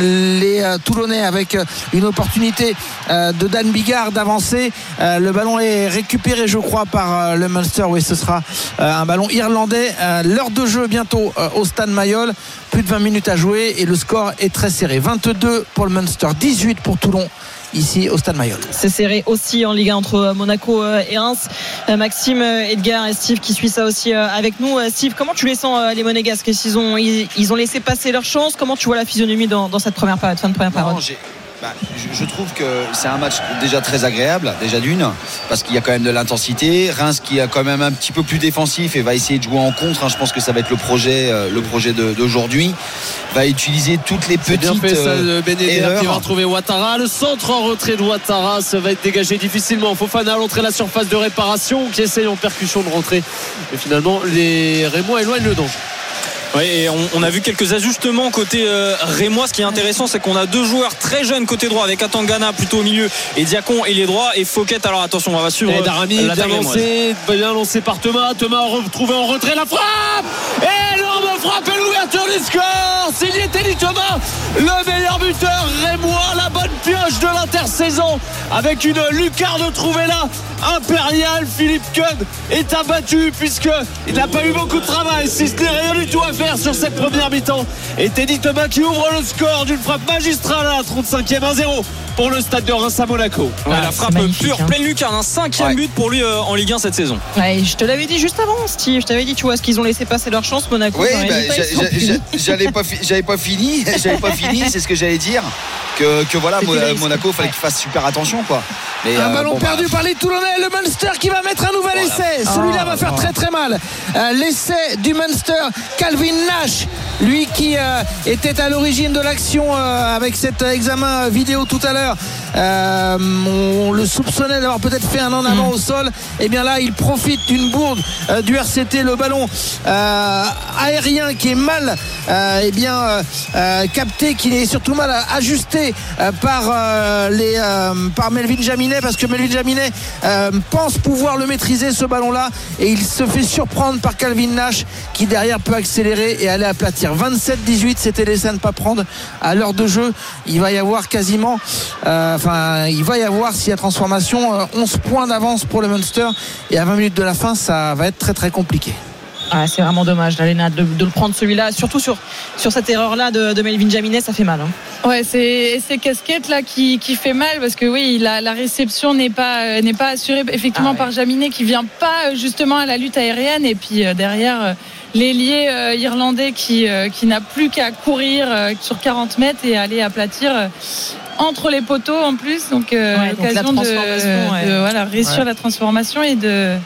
les Toulonnais avec une opportunité de Dan Bigard d'avancer. Le ballon est récupéré je crois par le Munster. Oui ce sera un ballon irlandais. L'heure de jeu bientôt au Stade Mayol. Plus de 20 minutes à jouer et le score est très serré. 22 pour le Munster 18 pour Toulon ici au Stade Mayol. C'est serré aussi en Ligue 1 entre Monaco euh, et Reims. Euh, Maxime, euh, Edgar et Steve qui suit ça aussi avec nous. Steve, comment tu les sens les Monégasques? Ils ont, ils, ont laissé passer leur chance? Comment tu vois la physionomie dans, cette première période, fin de première période bah, je, trouve que c'est un match déjà très agréable, déjà d'une, parce qu'il y a quand même de l'intensité. Reims qui est quand même un petit peu plus défensif et va essayer de jouer en contre. Hein. Je pense que ça va être le projet, euh, le projet d'aujourd'hui. Va utiliser toutes les petites bien fait, ça, euh, erreurs. qui va retrouver Ouattara. Le centre en retrait de Ouattara, ça va être dégagé difficilement. Fofana à l'entrée de la surface de réparation qui essaye en percussion de rentrer. Et finalement, les Rémois éloignent le danger. Oui, et on, a vu quelques ajustements côté euh, Rémois. Ce qui est intéressant, c'est qu'on a deux joueurs très jeunes côté droit avec Atangana plutôt au milieu et Diacon et les droits et Fouquet. Alors attention, on va suivre. Et Darami, bien lancé, bien lancé par Thomas. Thomas a retrouvé en retrait la frappe. Frappe et l'ouverture du score. Signé Teddy Thomas, le meilleur buteur Rémois, la bonne pioche de l'intersaison avec une lucarne trouvée là. Impérial, Philippe Cud est abattu puisqu'il n'a pas eu beaucoup de travail, si ce n'est rien du tout à faire sur cette première mi-temps. Et Teddy Thomas qui ouvre le score d'une frappe magistrale à la 35e 1-0 pour le stade de Reims à Monaco. la frappe pure, hein. pleine lucarne, un cinquième but pour lui euh, en Ligue 1 cette saison. je te l'avais dit juste avant, Steve. Je t'avais dit, tu vois, ce qu'ils ont laissé passer leur chance, Monaco. Oui, bah, j'avais pas, pas fini, j'avais pas fini, c'est ce que j'allais dire. Que, que voilà, Monaco, il fallait qu'il fasse super attention, quoi. Mais, un euh, ballon perdu bah, par les Toulonnais, le Munster qui va mettre un nouvel essai. Celui-là ah, va faire très très mal. Euh, l'essai du Munster, Calvin Nash, lui qui était à l'origine de l'action avec cet examen vidéo tout à l'heure euh, on le soupçonnait d'avoir peut-être fait un en avant au sol. Et eh bien là, il profite d'une bourde euh, du RCT, le ballon euh, aérien qui est mal et eh bien capté, qui est surtout mal ajusté par les par Melvin Jaminet parce que Melvin Jaminet pense pouvoir le maîtriser ce ballon-là et il se fait surprendre par Calvin Nash qui derrière peut accélérer et aller aplatir. 27-18, c'était les à ne pas prendre à l'heure de jeu. Il va y avoir quasiment euh, enfin, il va y avoir, s'il y a transformation, 11 euh, points d'avance pour le Munster. Et à 20 minutes de la fin, ça va être très très compliqué. Ah, c'est vraiment dommage, de, de, le prendre celui-là, surtout sur, sur cette erreur-là de, Melvin Jaminet, ça fait mal. Hein. Ouais, c'est ces casquettes là qui, qui fait mal parce que oui, la, la réception n'est pas euh, n'est pas assurée effectivement ah par Jaminet qui vient pas justement à la lutte aérienne et puis derrière l'ailier irlandais qui qui n'a plus qu'à courir sur 40 mètres et aller aplatir entre les poteaux en plus. Donc, euh, l'occasion de, voilà, réussir la transformation et de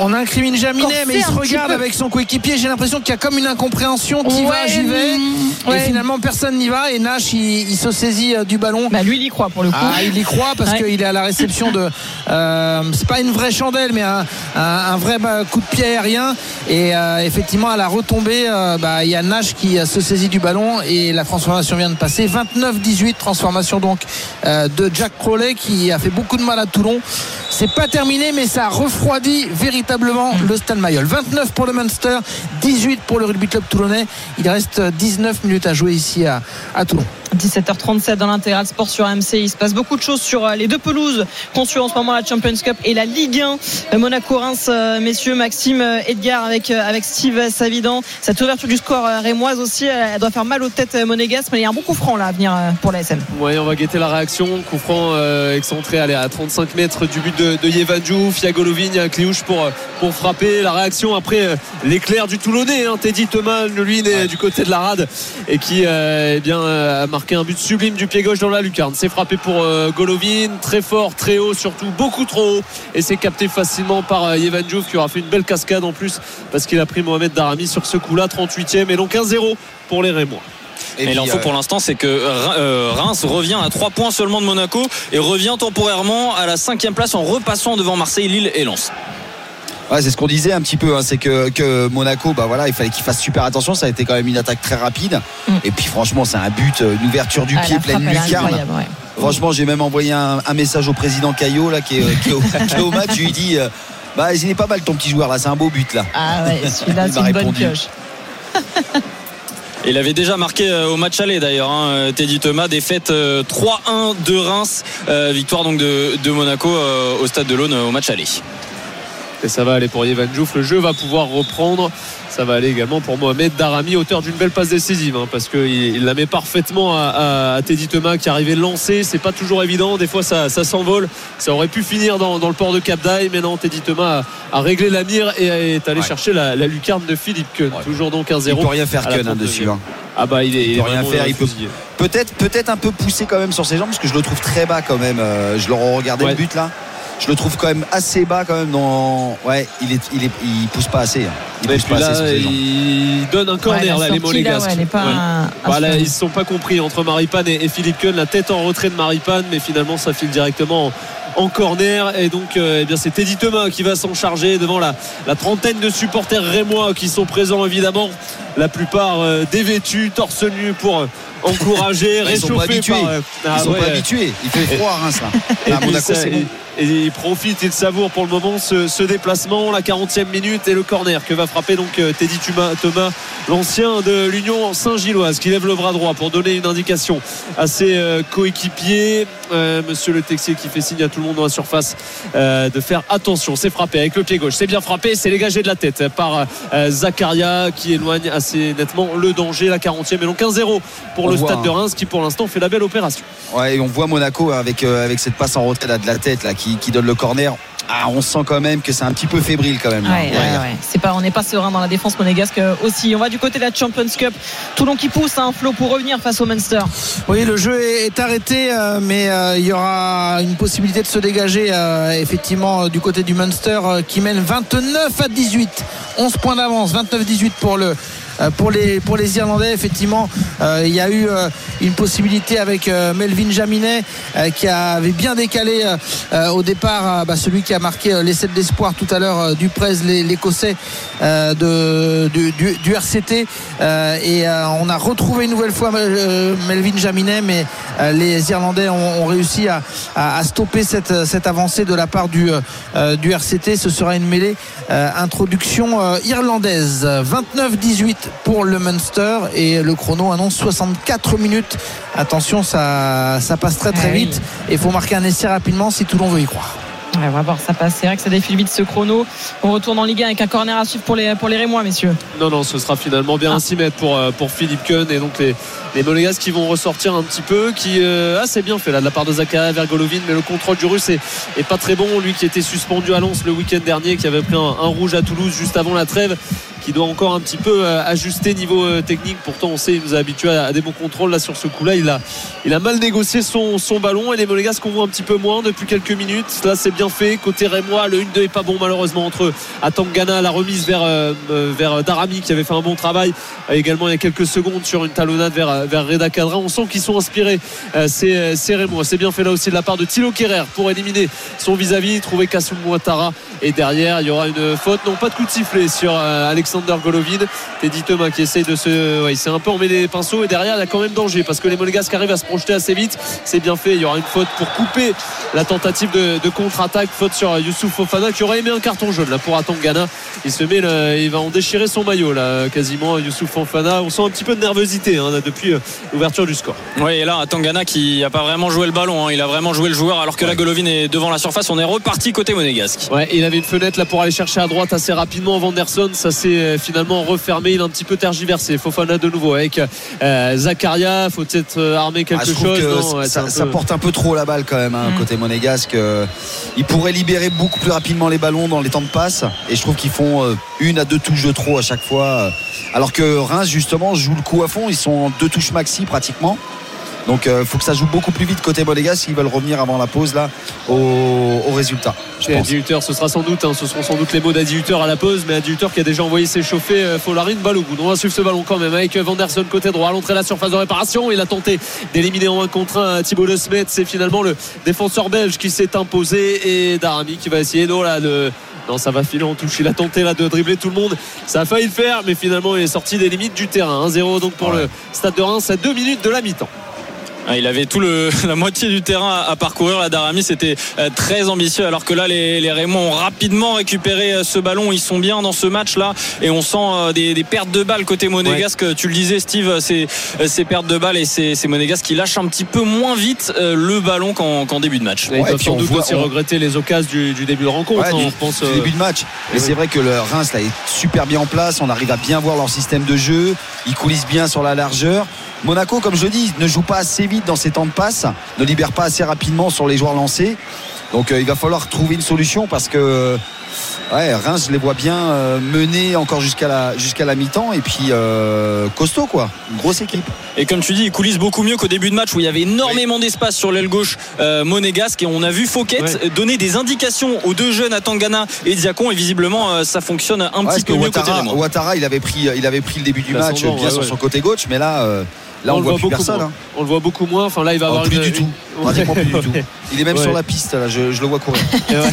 on incrimine Jaminet, mais il se regarde avec son coéquipier. J'ai l'impression qu'il y a comme une incompréhension. Qui va, j'y vais. Mm, et finalement, personne n'y va. Et Nash, il, se saisit euh, du ballon. Bah, lui, il y croit pour le coup. Ah, il y croit parce qu'il est à la réception de. Euh, c'est pas une vraie chandelle, mais un, vrai bah, coup de pied aérien. Et euh, effectivement, à la retombée, bah, il y a Nash qui se saisit du ballon et la transformation vient de passer. 29-18, transformation donc de Jack Crowley qui a fait beaucoup de mal à Toulon. C'est pas terminé, mais ça a refroidi véritablement le Stade Mayol. 29 pour le Munster, 18 pour le Rugby Club Toulonnais. Il reste 19 minutes à jouer ici à, à Toulon. 17h37 dans l'intégral sport sur AMC. Il se passe beaucoup de choses sur euh, les deux pelouses qu'on suit en ce moment la Champions Cup et la Ligue 1. Euh, Monaco-Reims, euh, messieurs, Maxime, Edgar avec, avec Steve Savidan. Cette ouverture du score rémoise aussi, elle doit faire mal aux têtes monégasques, mais il y a un bon coup franc là à venir pour la SM. Oui, on va guetter la réaction. Coup franc excentré allez, à 35 mètres du but de, de Yevanjou. Fiagolovin, un Cliouche pour, pour frapper. La réaction après l'éclair du Toulonnais. Hein. Teddy Thomas, lui, est du côté de la rade et qui eh bien, a marqué un but sublime du pied gauche dans la lucarne. C'est frappé pour euh, Golovin, très fort, très haut, surtout beaucoup trop haut. Et c'est capté facilement par euh, Yevan qui aura fait une belle cascade en plus parce qu'il a pris Mohamed Darami sur ce coup-là, 38e. Et donc 1-0 pour les Rémois. Et, l'info pour l'instant, c'est que euh, Reims revient à 3 points seulement de Monaco et revient temporairement à la cinquième place en repassant devant Marseille, Lille et Lens. Ouais, c'est ce qu'on disait un petit peu, hein, c'est que, que, Monaco, bah voilà, il fallait qu'il fasse super attention. Ça a été quand même une attaque très rapide. Mm. Et puis franchement, c'est un but, euh, une ouverture du pied pleine lucarne. Franchement, j'ai même envoyé un, message au président Caillot là, qui est, qui au, match. Je lui dis, euh, bah, il est pas mal ton petit joueur là, c'est un beau but là. Ah ouais, celui-là, c'est une bonne pioche. Il avait déjà marqué euh, au match aller d'ailleurs, hein, Teddy Thomas, défaite 3-1 de Reims, victoire donc de, de Monaco au stade de l'Aune au match aller. Et ça va aller pour Yvan Jouf. Le jeu va pouvoir reprendre. Ça va aller également pour Mohamed Darami, auteur d'une belle passe décisive, hein, parce qu'il il la met parfaitement à, Teddy Thomas qui arrivait de lancer. C'est pas toujours évident. Des fois, ça, s'envole. Ça aurait pu finir dans, le port de Cap d'Aille, mais non, Teddy Thomas a, réglé la mire et est allé chercher la, lucarne de Philippe Keun. Toujours donc 1-0. Il peut rien faire Keun hein, dessus. Hein. Ah bah il, est, il, peut rien faire. Il peut peut-être peut-être un peu poussé quand même sur ses jambes, parce que je le trouve très bas quand même. Euh, je le regardais le but là je le trouve quand même assez bas quand même dans ouais il est il est il pousse pas assez hein. il, pousse pas assez il donne un corner là les Monégasques. ouais, voilà, ils se sont pas compris entre Maripane et, Philippe Keun la tête en retrait de Maripane mais finalement ça file directement en, corner. Et donc euh, eh bien c'est Teddy Thomas qui va s'en charger devant la, la trentaine de supporters rémois qui sont présents évidemment. La plupart euh, dévêtus torse nu pour euh, encourager réchauffer ils sont pas habitués, ils ah sont pas habitués. Il fait froid hein, ça à Monaco c'est bon et il profite, il savoure pour le moment ce, déplacement, la 40e minute et le corner que va frapper donc euh, Teddy Thomas, l'ancien de l'Union Saint-Gilloise, qui lève le bras droit pour donner une indication à ses euh, coéquipiers. Euh, monsieur le Texier qui fait signe à tout le monde dans la surface de faire attention. C'est frappé avec le pied gauche, c'est bien frappé, c'est dégagé de la tête par Zakaria qui éloigne assez nettement le danger. La 40e et donc 1-0 pour le Stade de Reims qui pour l'instant fait la belle opération. Ouais, et on voit Monaco avec, avec cette passe en retrait de la tête là, qui qui, donne le corner. Ah, on sent quand même que c'est un petit peu fébrile quand même. c'est pas, on n'est pas serein dans la défense monégasque aussi. On va du côté de la Champions Cup. Toulon qui pousse un hein, flot pour revenir face au Munster. Oui, le jeu est arrêté, euh, mais euh, il y aura une possibilité de se dégager euh, effectivement du côté du Munster qui mène 29 à 18. 11 points d'avance, 29-18 pour le euh, pour les, pour les Irlandais, effectivement, euh, il y a eu euh, une possibilité avec Melvin Jaminet qui avait bien décalé au départ bah, celui qui a marqué l'essai d'espoir tout à l'heure du Prez, l'Écossais de, du, RCT. et on a retrouvé une nouvelle fois Melvin Jaminet, mais les Irlandais ont, réussi à, stopper cette, cette, avancée de la part du, du RCT. Ce sera une mêlée introduction irlandaise. 29-18 pour le Munster et le chrono annonce 64 minutes. Attention, ça, ça passe très très ah vite et il faut marquer un essai rapidement si Toulon veut y croire. on va voir, ça passe. C'est vrai que ça défile vite ce chrono. On retourne en Ligue 1 avec un corner à suivre pour les, pour les Rémois, messieurs. Non, non, ce sera finalement bien ah. 6 mètres pour, euh, pour Philippe Keun et donc les, les qui vont ressortir un petit peu. Qui euh, assez bien fait là de la part de Zakaria Vergolovin, mais le contrôle du Russe est, est, pas très bon. Lui qui était suspendu à Lens le week-end dernier, qui avait pris un, un rouge à Toulouse juste avant la trêve doit encore un petit peu euh, ajuster niveau euh, technique. Pourtant, on sait, il nous a habitué à, des bons contrôles. Là, sur ce coup-là, il a, il a mal négocié son, son ballon. Et les Monégas qu'on voit un petit peu moins depuis quelques minutes. Là, c'est bien fait. Côté Rémois, le 1-2 est pas bon, malheureusement, entre Atangana, la remise vers, euh, vers Darami, qui avait fait un bon travail. également, il y a quelques secondes sur une talonnade vers, vers Reda Cadra. On sent qu'ils sont inspirés, c'est, c'est Rémois. C'est bien fait là aussi de la part de Thilo Kerrer pour éliminer son vis-à-vis, trouver Kassoum Ouattara. Et derrière, il y aura une faute. Non, pas de coup de sifflet sur Alexandre Alexander Golovin. Teddy Thomas qui essaye de se. Ouais, il s'est un peu emmêlé les pinceaux et derrière il y a quand même danger parce que les Monégasques arrivent à se projeter assez vite. C'est bien fait. Il y aura une faute pour couper la tentative de, contre-attaque. Faute sur Youssouf Fofana qui aurait aimé un carton jaune là pour Atangana. Il se met, il va en déchirer son maillot là quasiment. Youssouf Fofana. On sent un petit peu de nervosité hein, depuis euh, l'ouverture du score. Oui, et là Atangana qui n'a pas vraiment joué le ballon. Hein. Il a vraiment joué le joueur alors que la Golovin est devant la surface. On est reparti côté monégasque. Ouais, il avait une fenêtre là pour aller chercher à droite assez rapidement. Vanderson, ça s'est euh, finalement refermé. Il a un petit peu tergiversé. Fofana de nouveau avec euh, Zakaria. Faut peut-être euh, armer quelque ah, chose. ça, porte un peu trop la balle quand même, hein, mm. côté monégasque. il pourrait libérer beaucoup plus rapidement les ballons dans les temps de passe. Et je trouve qu'ils font une à deux touches de trop à chaque fois. Alors que Reims, justement, joue le coup à fond. Ils sont en deux touches maxi pratiquement. Donc il euh, faut que ça joue beaucoup plus vite côté Monégas s'ils veulent revenir avant la pause là au, résultat. ce sera sans doute, hein, ce seront sans doute les mots d'Adi à la pause, mais Adi qui a déjà envoyé s'échauffer euh, Follarine, balle au bout. On va suivre ce ballon quand même avec Vanderson côté droit à l'entrée de la surface de réparation. Il a tenté d'éliminer en un contre un Thibaut Le Smet. C'est finalement le défenseur belge qui s'est imposé et Darami qui va essayer non, là, de non, ça va filer en touche. Il a tenté là de dribbler tout le monde. Ça a failli le faire, mais finalement il est sorti des limites du terrain. 1-0 donc pour le Stade de Reims à deux minutes de la mi-temps. Il avait tout le, la moitié du terrain à, parcourir. La Darami, c'était euh, très ambitieux. Alors que là, les, les Raymond ont rapidement récupéré euh, ce ballon. Ils sont bien dans ce match-là. Et on sent des, des, pertes de balles côté monégasque. Tu le disais, Steve, c'est ces pertes de balles et c'est monégasque qui lâchent un petit peu moins vite le ballon qu'en début de match. Ouais, ils sans doute aussi regretter les occasions du, du, début de rencontre. Hein, du, pense, début de match. Mais c'est vrai que le Reims là, est super bien en place. On arrive à bien voir leur système de jeu. Ils coulissent bien sur la largeur. Monaco, comme je dis, ne joue pas assez vite dans ses temps de passe, ne libère pas assez rapidement sur les joueurs lancés. Donc euh, il va falloir trouver une solution parce que ouais, Reims, je les vois bien euh, mener encore jusqu'à la, jusqu'à la mi-temps et puis euh, costaud quoi, une grosse équipe. Et comme tu dis, ils coulissent beaucoup mieux qu'au début de match où il y avait énormément d'espace sur l'aile gauche monégasque et on a vu Fouquet donner des indications aux deux jeunes à Tangana et Diacon et visiblement ça fonctionne un petit peu mieux côté Ouattara, il avait pris, il avait pris le début du match bien sur son côté gauche, mais là. Là, on, le voit, personne. Hein. On le voit beaucoup moins. Enfin, là, il va oh, avoir plus du tout. plus du tout. Il est même sur la piste. Là, je, le vois courir.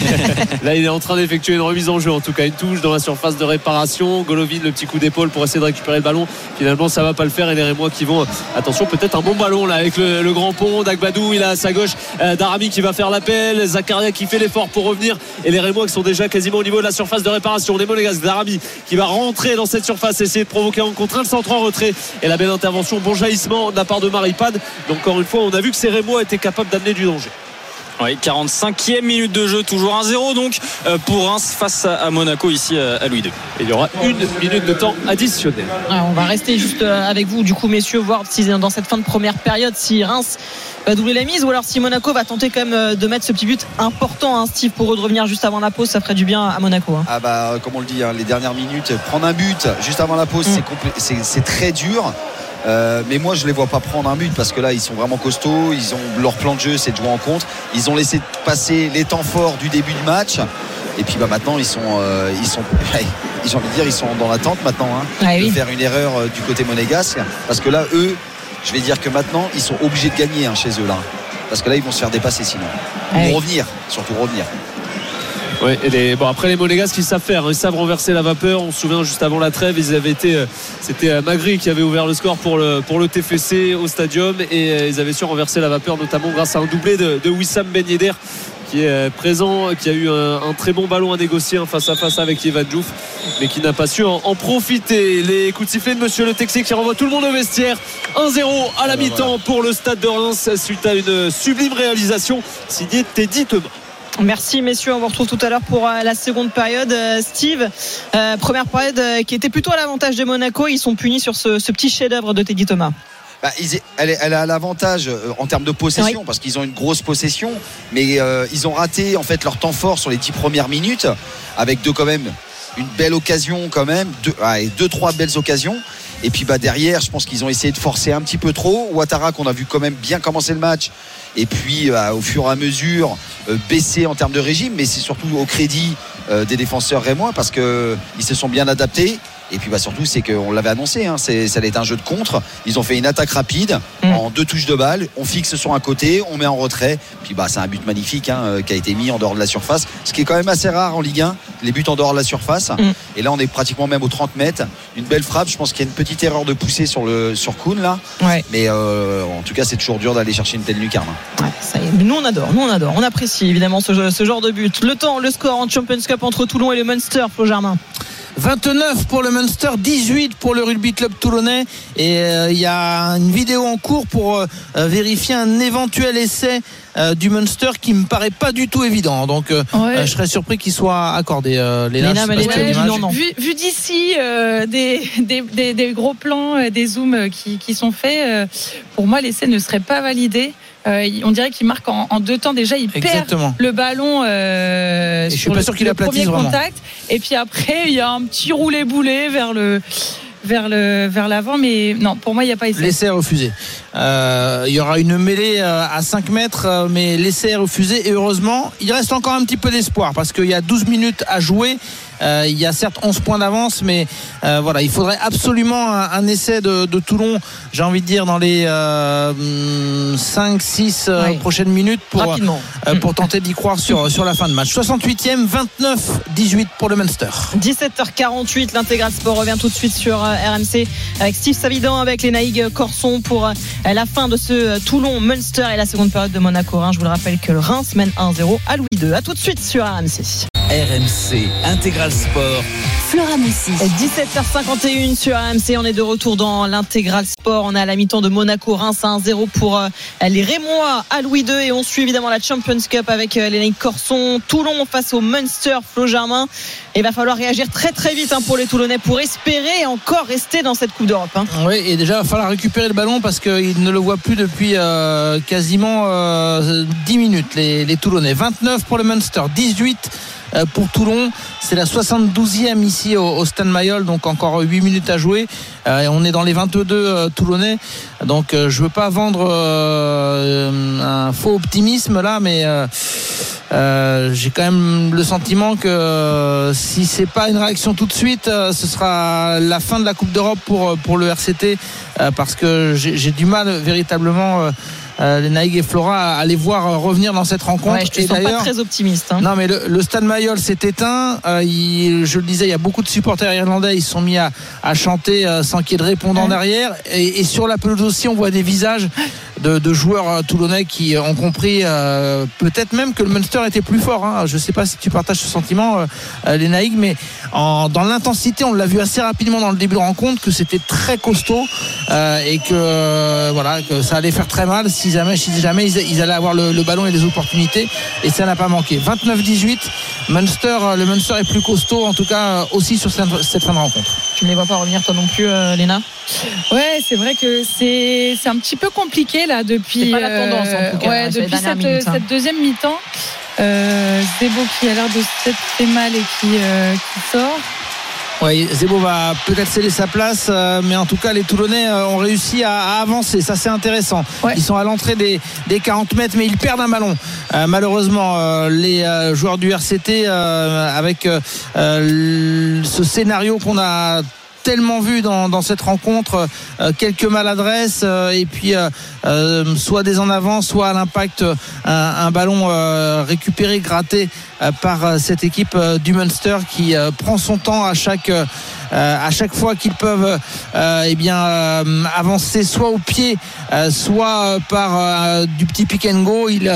là, il est en train d'effectuer une remise en jeu. En tout cas, une touche dans la surface de réparation. Golovin, le petit coup d'épaule pour essayer de récupérer le ballon. Finalement, ça va pas le faire. Et les Rémois qui vont. Attention, peut-être un bon ballon là avec le, grand pont. Dagbadou, il a à sa gauche euh, Darami qui va faire l'appel. Zakaria qui fait l'effort pour revenir. Et les Rémois qui sont déjà quasiment au niveau de la surface de réparation. Les Monégasques, Darami qui va rentrer dans cette surface, essayer de provoquer en contre un centre en retrait. Et la belle intervention, bon de la part de Maripad. Donc encore une fois, on a vu que ces Rémois étaient capables d'amener du danger. Oui, 45e minute de jeu, toujours 1-0 donc euh, pour Reims face à Monaco ici euh, à Louis II. Et il y aura une minute de temps additionnel. on va rester juste euh, avec vous du coup messieurs, voir si dans cette fin de première période si Reims va doubler la mise ou alors si Monaco va tenter quand même de mettre ce petit but important hein, Steve pour eux de revenir juste avant la pause ça ferait du bien à Monaco hein. ah bah comme on le dit hein, les dernières minutes prendre un but juste avant la pause mm. c'est très dur euh, mais moi, je les vois pas prendre un but parce que là, ils sont vraiment costauds. Ils ont leur plan de jeu, c'est de jouer en contre. Ils ont laissé passer les temps forts du début du match. Et puis bah maintenant ils sont euh, ils sont j'ai envie de dire ils sont dans l'attente maintenant hein, ah de faire une erreur euh, du côté monégasque parce que là eux je vais dire que maintenant ils sont obligés de gagner hein, chez eux là parce que là ils vont se faire dépasser sinon ils vont ah revenir surtout revenir bon, après les Monégas qui savent faire, ils savent renverser la vapeur. On se souvient juste avant la trêve, ils avaient été, euh, c'était euh, Magri qui avait ouvert le score pour le, pour le TFC au stadium et euh, ils avaient su renverser la vapeur, notamment grâce à un doublé de, Wissam Ben Yedder qui est présent, qui a eu un, très bon ballon à négocier hein, face à face avec Evan Djouf, mais qui n'a pas su en, profiter. Les coups de sifflet de Monsieur Le Texier qui renvoie tout le monde au vestiaire. 1-0 à la ah, mi-temps pour le stade de Reims suite à une sublime réalisation signée Teddy Thomas. Merci messieurs, on vous retrouve tout à l'heure pour euh, la seconde période. Euh, Steve, euh, première période qui était plutôt à l'avantage de Monaco, ils sont punis sur ce, petit chef-d'œuvre de Teddy Thomas. Bah, elle, a l'avantage en termes de possession parce qu'ils ont une grosse possession, mais ils ont raté en fait leur temps fort sur les dix premières minutes avec deux quand même une belle occasion quand même, deux, deux trois belles occasions. Et puis bah derrière, je pense qu'ils ont essayé de forcer un petit peu trop. Ouattara qu'on a vu quand même bien commencer le match et puis bah, au fur et à mesure euh, baisser en termes de régime, mais c'est surtout au crédit euh, des défenseurs rémois parce qu'ils se sont bien adaptés. Et puis bah surtout c'est qu'on l'avait annoncé, hein, ça allait être un jeu de contre. Ils ont fait une attaque rapide mm. en deux touches de balle. On fixe sur un côté, on met en retrait. Puis bah c'est un but magnifique hein, euh, qui a été mis en dehors de la surface, ce qui est quand même assez rare en Ligue 1, les buts en dehors de la surface. Mm. Et là on est pratiquement même aux 30 mètres. Une belle frappe. Je pense qu'il y a une petite erreur de poussée sur le sur Kuhn là. Mais euh, en tout cas c'est toujours dur d'aller chercher une telle lucarne. Ouais, ça y est. Nous on adore, nous on adore, on apprécie évidemment ce, ce genre de but. Le temps, le score en Champions Cup entre Toulon et le Munster, Flo Germain. 29 pour le Munster, 18 pour le Rugby Club Toulonnais. Et euh, il y a une vidéo en cours pour euh, euh, vérifier un éventuel essai du Munster qui me paraît pas du tout évident. Donc je serais surpris qu'il soit accordé. les Vu, d'ici, des, des, gros plans, des zooms qui, qui sont faits, pour moi l'essai ne serait pas validé. Euh, on dirait qu'il marque en, deux temps. Déjà. Il perd le ballon euh, sur le, premier contact. Et puis après, il y a un petit roulé-boulet vers le vers le vers l'avant. Mais non pour moi il n'y a pas essai. L'essai est refusé euh, il y aura une mêlée à 5 mètres mais l'essai est refusé et heureusement il reste encore un petit peu d'espoir parce qu'il y a 12 minutes à jouer il y a certes 11 points d'avance, mais voilà, il faudrait absolument un, essai de, Toulon, j'ai envie de dire, dans les 5-6 prochaines minutes pour, pour tenter d'y croire sur, sur la fin de match. 68e, 29-18 pour le Munster. 17h48, l'intégral sport revient tout de suite sur RMC avec Steve Savidan, avec les Naïg Corson pour la fin de ce Toulon-Munster et la seconde période de Monaco-Rhin. Je vous le rappelle que le Reims mène 1-0 à Louis II. A tout de suite sur RMC. RMC Intégral Sport. Flora Moussi. 17h51 sur RMC. On est de retour dans l'Intégral Sport. On est à la mi-temps de Monaco-Reims 1-0 pour euh, les Rémois à Louis II. Et on suit évidemment la Champions Cup avec euh, les Corson. Toulon face au Munster, Flo Germain. Il va falloir réagir très très vite hein, pour les Toulonnais pour espérer encore rester dans cette Coupe d'Europe. Hein. Oui, et déjà, il va falloir récupérer le ballon parce qu'ils ne le voient plus depuis euh, quasiment 10 minutes, les, les Toulonnais. 29 pour le Munster, 18 euh, pour Toulon. C'est la 72e ici au, Stade Mayol, donc encore 8 minutes à jouer. Euh, on est dans les 22 euh, Toulonnais. Donc je veux pas vendre un faux optimisme là, mais j'ai quand même le sentiment que si c'est pas une réaction tout de suite, ce sera la fin de la Coupe d'Europe pour, pour le RCT parce que j'ai du mal véritablement euh, les Naïg et Flora à les voir euh, revenir dans cette rencontre. Ouais, je ne pas très optimiste. Hein. Non, mais le, Stade Mayol s'est éteint. Euh, je le disais, il y a beaucoup de supporters irlandais. Ils se sont mis à, chanter sans qu'il y ait de répondant derrière. Et, et, sur la pelouse aussi, on voit des visages de, joueurs euh, toulonnais qui ont compris euh, peut-être même que le Munster était plus fort. Hein. Je ne sais pas si tu partages ce sentiment, euh, les Naïg, mais dans l'intensité, on l'a vu assez rapidement dans le début de rencontre que c'était très costaud et que voilà que ça allait faire très mal si jamais, si jamais ils, allaient avoir le, ballon et les opportunités. Et ça n'a pas manqué. 29-18, Munster, le Munster est plus costaud, en tout cas aussi sur cette, fin de rencontre. Tu ne les vois pas revenir toi non plus, Léna? Ouais, c'est vrai que c'est un petit peu compliqué là depuis. Pas la tendance en tout cas. Ouais, depuis cette, cette, hein. deuxième mi-temps. Euh, Zebo qui a l'air de s'être fait mal et qui, euh, qui sort. Oui, Zebo va peut-être céder sa place, euh, mais en tout cas, les Toulonnais euh, ont réussi à, avancer. Ça, c'est intéressant. Ils sont à l'entrée des, des, 40 mètres, mais ils perdent un ballon. Euh, malheureusement, les joueurs du RCT, avec ce scénario qu'on a tellement vu dans, cette rencontre euh, quelques maladresses euh, et puis euh, soit des en avant soit à l'impact un, ballon récupéré gratté par cette équipe du Munster qui prend son temps à chaque à chaque fois qu'ils peuvent eh bien avancer soit au pied soit par du petit pick and go ils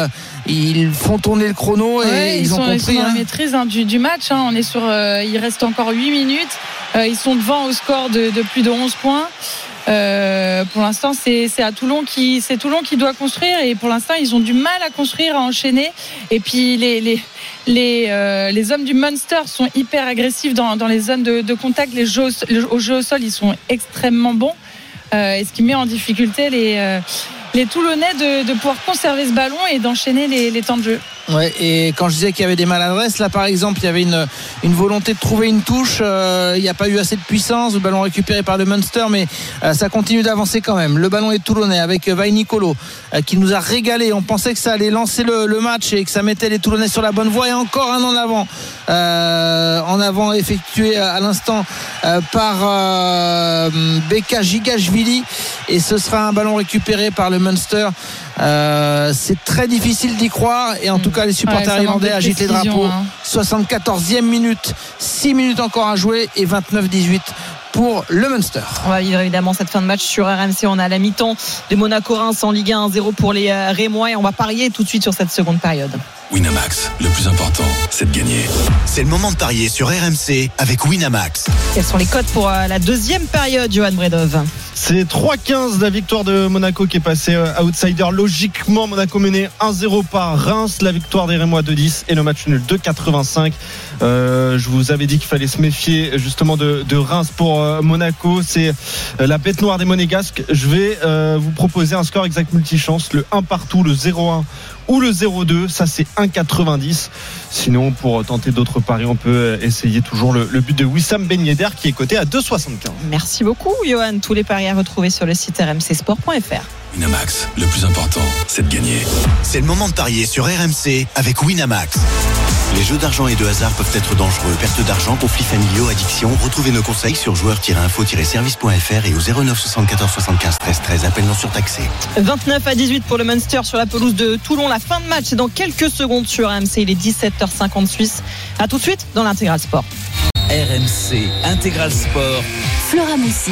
ils font tourner le chrono et ils, ont compris. Ils sont dans la hein. maîtrise hein, du, match. Hein. On est sur, il reste encore 8 minutes. Euh, ils sont devant au score de, plus de 11 points. Euh, pour l'instant, c'est à Toulon qui doit construire et pour l'instant, ils ont du mal à construire, à enchaîner. Et puis les euh, hommes du Munster sont hyper agressifs dans, les zones de, contact. Les au jeu au sol, ils sont extrêmement bons. Et ce qui met en difficulté les Toulonnais de, pouvoir conserver ce ballon et d'enchaîner les temps de jeu. Ouais, et quand je disais qu'il y avait des maladresses, là par exemple, il y avait une, une volonté de trouver une touche. Euh, il n'y a pas eu assez de puissance. Le ballon récupéré par le Munster, mais euh, ça continue d'avancer quand même. Le ballon est toulonnais avec Vaille Nicolo euh, qui nous a régalé. On pensait que ça allait lancer le, le, match et que ça mettait les Toulonnais sur la bonne voie. Et encore un en avant, en avant effectué à l'instant par Beka Gigashvili. Et ce sera un ballon récupéré par le Munster. C'est très difficile d'y croire. Et en tout cas, les supporters irlandais agitent les drapeaux. 74e minute, 6 minutes encore à jouer et 29-18 pour le Munster. On va vivre évidemment cette fin de match sur RMC. On a la mi-temps de Monaco-Reims en Ligue 1 0 pour les euh, Rémois et on va parier tout de suite sur cette seconde période. Winamax, le plus important, c'est de gagner. C'est le moment de parier sur RMC avec Winamax. Quels sont les codes pour euh, la deuxième période, Johan Bredov? C'est 3-15 la victoire de Monaco qui est passée euh, outsider. Logiquement, Monaco mené 1-0 par Reims. La victoire des Rémois 2-10 et le match nul 2-85. Euh, je vous avais dit qu'il fallait se méfier justement de, Reims pour Monaco. C'est la bête noire des Monégasques. Je vais vous proposer un score exact multichance, le 1 partout, le 0-1 ou le 0-2. Ça, c'est 1,90. Sinon, pour tenter d'autres paris, on peut essayer toujours le, but de Wissam Ben Yedder qui est coté à 2,75. Merci beaucoup, Johan. Tous les paris à retrouver sur le site rmcsport.fr. Winamax, le plus important, c'est de gagner. C'est le moment de parier sur RMC avec Winamax. Les jeux d'argent et de hasard peuvent être dangereux. Perte d'argent, conflits familiaux, addiction. Retrouvez nos conseils sur joueurs-info-service.fr et au 09 74 75 13 13. Appel non surtaxé. 29 à 18 pour le Munster sur la pelouse de Toulon. La fin de match, c'est dans quelques secondes sur AMC. Il est 17h50 Suisse. À tout de suite dans l'intégral sport. RMC Intégral Sport. Flora Messi.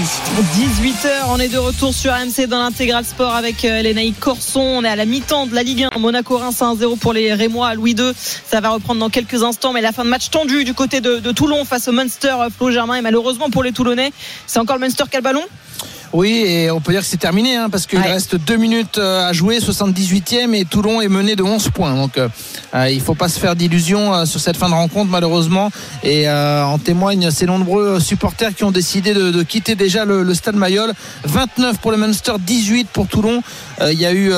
18h, on est de retour sur AMC dans l'intégral sport avec euh, Lénaï Corson. On est à la mi-temps de la Ligue 1. Monaco-Reims 1-0 pour les Rémois à Louis II. Ça va reprendre dans quelques instants, mais la fin de match tendue du côté de, de Toulon face au Munster euh, Flo Germain. Et malheureusement pour les Toulonnais, c'est encore le Munster qui a le ballon oui, et on peut dire que c'est terminé, hein, parce qu'il reste deux minutes euh, à jouer, 78e, et Toulon est mené de 11 points. Donc euh, euh, il ne faut pas se faire d'illusions sur cette fin de rencontre, malheureusement. Et en témoignent ces nombreux supporters qui ont décidé de, quitter déjà le, stade Mayol. 29 pour le Munster, 18 pour Toulon. il y a eu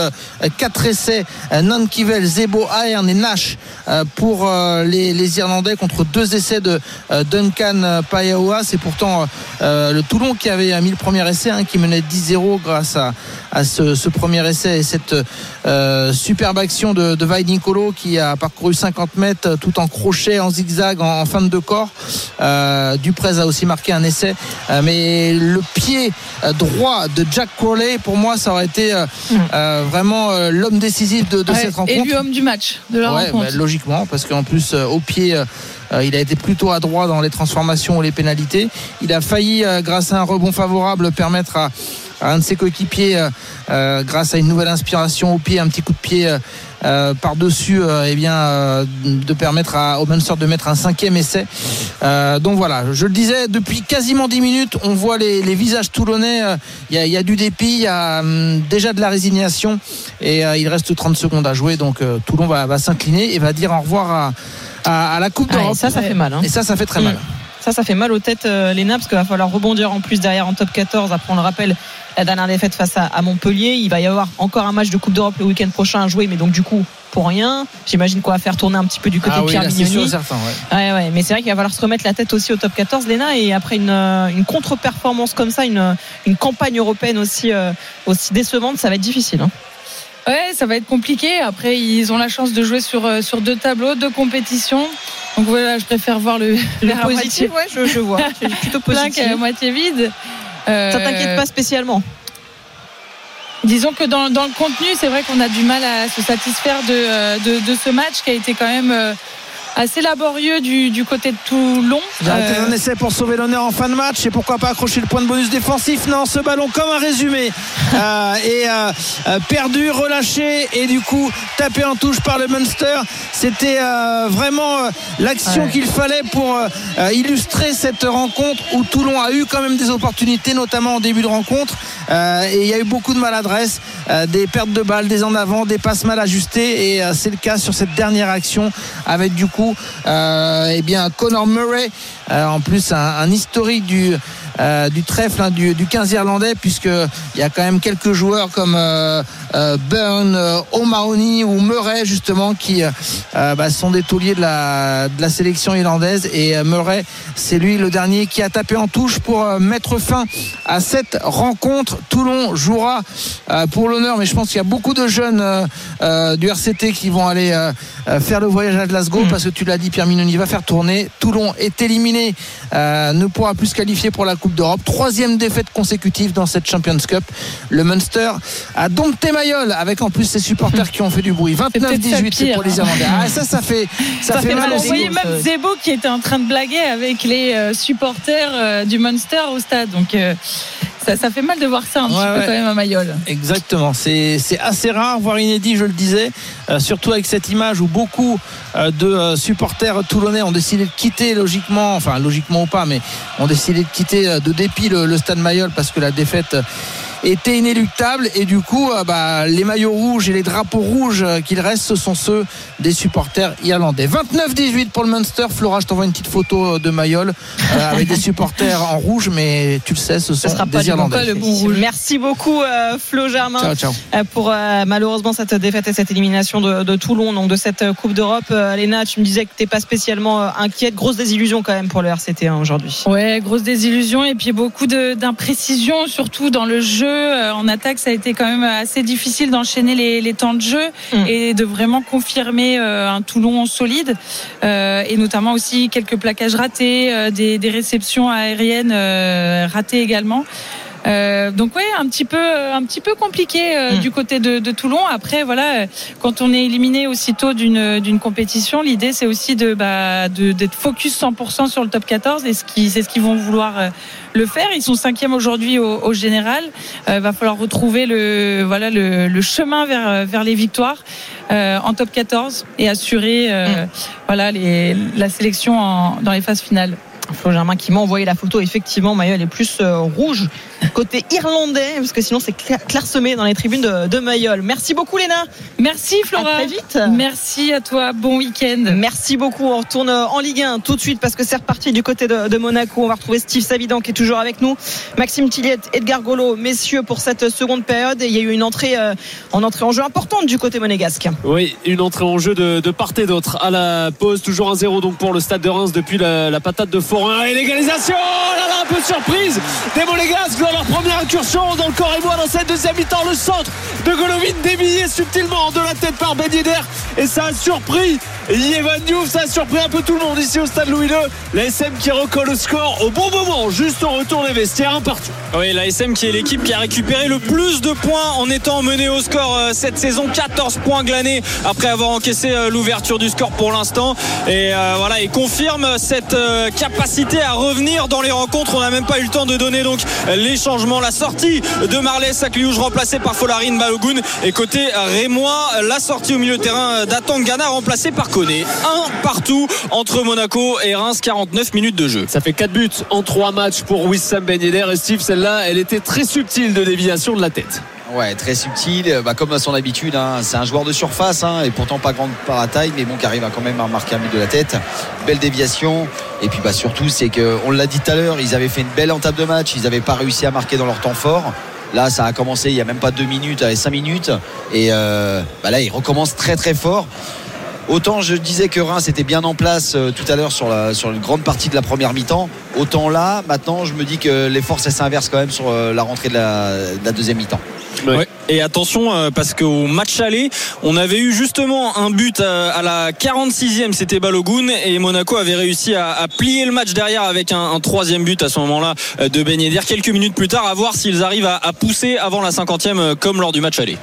quatre essais, Nankivel, Zebo, Aern et Nash pour les, Irlandais contre deux essais de Duncan Payaoa. C'est pourtant le Toulon qui avait mis le premier essai. Hein, qui menait 10-0 grâce à, à ce, premier essai et cette euh, superbe action de, de Nicolo qui a parcouru 50 mètres tout en crochet, en zigzag, en, fin de corps. Euh, Duprez a aussi marqué un essai, euh, mais le pied droit de Jack Crowley, pour moi, ça aurait été mm. vraiment l'homme décisif de, cette rencontre. Et l'homme du match de la rencontre. Bah, logiquement, parce qu'en plus, au pied. Il a été plutôt adroit dans les transformations ou les pénalités. Il a failli, grâce à un rebond favorable, permettre à, un de ses coéquipiers euh, euh, grâce à une nouvelle inspiration au pied, un petit coup de pied euh, par-dessus, eh bien, de permettre à, au Munster de mettre un cinquième essai. donc voilà, je le disais, depuis quasiment 10 minutes, on voit les, visages toulonnais. Il y, a du dépit, il y a hum, déjà de la résignation et il reste 30 secondes à jouer. Donc Toulon va, s'incliner et va dire au revoir à, la Coupe d'Europe. ça, ça fait mal. Hein. Et ça, ça fait très mal. Ça, ça fait mal aux têtes, Léna, parce qu'il va falloir rebondir en plus derrière en top 14. Après, on le rappelle, la dernière défaite face à, Montpellier. Il va y avoir encore un match de Coupe d'Europe le week-end prochain à jouer, mais donc du coup, pour rien. J'imagine qu'on va faire tourner un petit peu du côté ah de Pierre oui, certain, ouais. Ouais, Mais c'est vrai qu'il va falloir se remettre la tête aussi au top 14, Léna. Et après une, une contre-performance comme ça, une, une campagne européenne aussi, euh, aussi décevante, ça va être difficile. Hein. Ouais, ça va être compliqué. Après, ils ont la chance de jouer sur, euh, sur deux tableaux, deux compétitions. Donc voilà, je préfère voir le, le positif. Ouais, je, je vois. C'est plutôt positif. Plein moitié vide. Euh, ça t'inquiète pas spécialement Disons que dans, dans le contenu, c'est vrai qu'on a du mal à se satisfaire de, euh, de, de, ce match qui a été quand même euh, assez laborieux du, du côté de Toulon. Euh... un essai pour sauver l'honneur en fin de match et pourquoi pas accrocher le point de bonus défensif. Non, ce ballon comme un résumé euh, est euh, euh, perdu, relâché et du coup tapé en touche par le Munster. C'était euh, vraiment l'action qu'il fallait pour illustrer cette rencontre où Toulon a eu quand même des opportunités, notamment en début de rencontre. et il y a eu beaucoup de maladresse, des pertes de balles, des en avant, des passes mal ajustées et c'est le cas sur cette dernière action avec du coup euh, eh bien Conor Murray, euh, en plus un, historique du euh, du trèfle hein, du, 15 irlandais puisqu'il y a quand même quelques joueurs comme Burn, O'Mahony ou Murray justement qui bah, sont des tauliers de la, de la sélection irlandaise. Et Murray c'est lui le dernier qui a tapé en touche pour mettre fin à cette rencontre. Toulon jouera pour l'honneur mais je pense qu'il y a beaucoup de jeunes du RCT qui vont aller faire le voyage à Glasgow parce que tu l'as dit Pierre Minoni va faire tourner Toulon est éliminé ne pourra plus se qualifier pour la Coupe d'Europe. Troisième défaite consécutive dans cette Champions Cup. Le Munster a dompté Mayol avec en plus ses supporters qui ont fait du bruit. 29-18 pour les Irlandais. Ah, ça, ça fait, ça, fait, mal. Vous voyez même Zebo qui était en train de blaguer avec les euh, supporters euh, du Munster au stade. Donc euh, ça, fait mal de voir ça un petit peu quand même à Mayol. Exactement, c'est assez rare, voire inédit, je le disais, surtout avec cette image où beaucoup de supporters toulonnais ont décidé de quitter logiquement, enfin logiquement ou pas, mais ont décidé de quitter de dépit le, le stade Mayol parce que la défaite était inéluctable et du coup euh, bah, les maillots rouges et les drapeaux rouges euh, qu'il reste ce sont ceux des supporters irlandais 29-18 pour le Munster Flora je t'envoie une petite photo euh, de Mayol avec des supporters en rouge mais tu le sais ce sont sera des Irlandais le bon rouge. merci beaucoup Flo Germain pour malheureusement cette défaite et cette élimination de, Toulon donc de cette Coupe d'Europe Léna, tu me disais que tu n'es pas spécialement inquiète. Grosse désillusion quand même pour le RCT hein, aujourd'hui. Ouais, grosse désillusion et puis beaucoup d'imprécisions, surtout dans le jeu. En attaque, ça a été quand même assez difficile d'enchaîner les, temps de jeu mm. et de vraiment confirmer un Toulon solide. et notamment aussi quelques plaquages ratés, des, des réceptions aériennes ratées également. Euh, donc ouais, un petit peu, un petit peu compliqué euh, hmm. du côté de, de, Toulon. Après, voilà, quand on est éliminé aussitôt d'une d'une compétition, l'idée c'est aussi de bah, d'être focus 100% sur le top 14 et ce qui c'est ce qu'ils vont vouloir euh, le faire. Ils sont cinquième aujourd'hui au, au, général. Euh, va falloir retrouver le voilà le, le chemin vers vers les victoires en top 14 et assurer hmm. voilà les, la sélection en, dans les phases finales. Flo Germain qui m'a envoyé la photo. Effectivement, Maillot, elle est plus euh, rouge côté irlandais, parce que sinon c'est clairsemé dans les tribunes de, de Mayol. Merci beaucoup Léna. Merci Flora. très vite. Merci à toi. Bon week-end. Merci beaucoup. On retourne en Ligue 1 tout de suite parce que c'est reparti du côté de, Monaco. On va retrouver Steve Savidan qui est toujours avec nous. Maxime Tilliette, Edgar Golo, messieurs pour cette seconde période. il y a eu une entrée euh, en entrée en jeu importante du côté monégasque. Oui, une entrée en jeu de, part et d'autre. À la pause, toujours un 0 donc pour le stade de Reims depuis la, patate de Forain. Et l'égalisation, oh là là, un peu de surprise des monégasques leur première incursion dans le corps et moi dans cette deuxième mi-temps. Le centre de Golovin dévié subtilement de la tête par Ben Et ça a surpris Yevan Diouf, ça a surpris un peu tout le monde ici au stade Louis II. La SM qui recolle le score au bon moment, juste au retour des vestiaires, un partout. Oui, la SM qui est l'équipe qui a récupéré le plus de points en étant menée au score euh, cette saison. 14 points glanés après avoir encaissé euh, l'ouverture du score pour l'instant. Et euh, voilà, il confirme cette capacité à revenir dans les rencontres. On n'a même pas eu le temps de donner donc les changements la sortie de Marley Sakliouj remplacé par Folarine Balogun et côté Rémois la sortie au milieu de terrain d'Atangana remplacé par Koné. Un partout entre Monaco et Reims 49 minutes de jeu. Ça fait 4 buts en 3 matchs pour Wissam Ben Yedder. Et Steve celle-là elle était très subtile de déviation de la tête Ouais, très subtil, bah, comme à son habitude. Hein. C'est un joueur de surface hein, et pourtant pas grande par taille, mais bon, qui arrive quand même à marquer un but de la tête. Belle déviation. Et puis bah, surtout, c'est qu'on l'a dit tout à l'heure, ils avaient fait une belle entame de match, ils n'avaient pas réussi à marquer dans leur temps fort. Là, ça a commencé il n'y a même pas deux minutes, avec cinq minutes. Et euh, bah là, ils recommencent très très fort. Autant je disais que Reims était bien en place euh, tout à l'heure sur, sur une grande partie de la première mi-temps, autant là, maintenant, je me dis que les forces s'inversent quand même sur euh, la rentrée de la deuxième mi-temps. Et attention euh, parce qu'au match aller, on avait eu justement un but à, la 46e, c'était Balogun et Monaco avait réussi à, plier le match derrière avec un, troisième but à ce moment-là de Ben Yedder. Quelques minutes plus tard à voir s'ils arrivent à, à pousser avant la 50e comme lors du match aller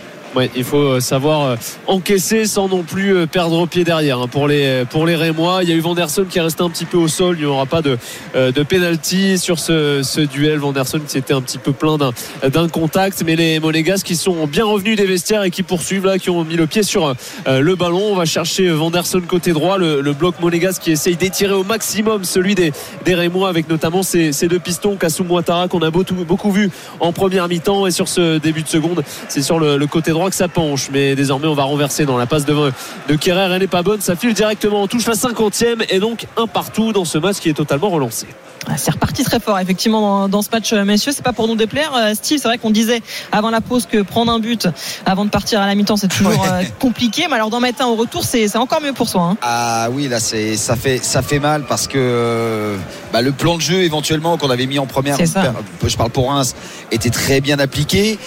il faut euh, savoir euh, encaisser sans non plus euh, perdre pied derrière. Hein. Pour les, pour les Rémois, il y a eu Vanderson qui est resté un petit peu au sol. Il n'y aura pas de, de sur ce, ce duel. Vanderson qui était un petit peu plein d'un contact. Mais les Monégas qui sont bien revenus des vestiaires et qui poursuivent là, qui ont mis le pied sur le ballon. On va chercher Vanderson côté droit. Le, bloc Monégas qui essaye d'étirer au maximum celui des, des Rémois avec notamment ces, ces deux pistons, Kassoum Ouattara qu'on a beaucoup, beaucoup vu en première mi-temps et sur ce début de seconde. C'est sur le, le côté droit que ça penche. Mais désormais, on va renverser dans la passe de, de Kerrer. Elle n'est pas bonne. Ça file directement. On touche la 50e et donc un partout dans ce match qui est totalement relancé. Ah, c'est reparti très fort effectivement dans, ce match euh, messieurs c'est pas pour nous déplaire euh, Steve c'est vrai qu'on disait avant la pause que prendre un but avant de partir à la mi-temps c'est toujours euh, compliqué mais alors d'en mettre un au retour c'est encore mieux pour soi hein. ah oui là c'est ça fait ça fait mal parce que bah, le plan de jeu éventuellement qu'on avait mis en première je parle pour Reims était très bien appliqué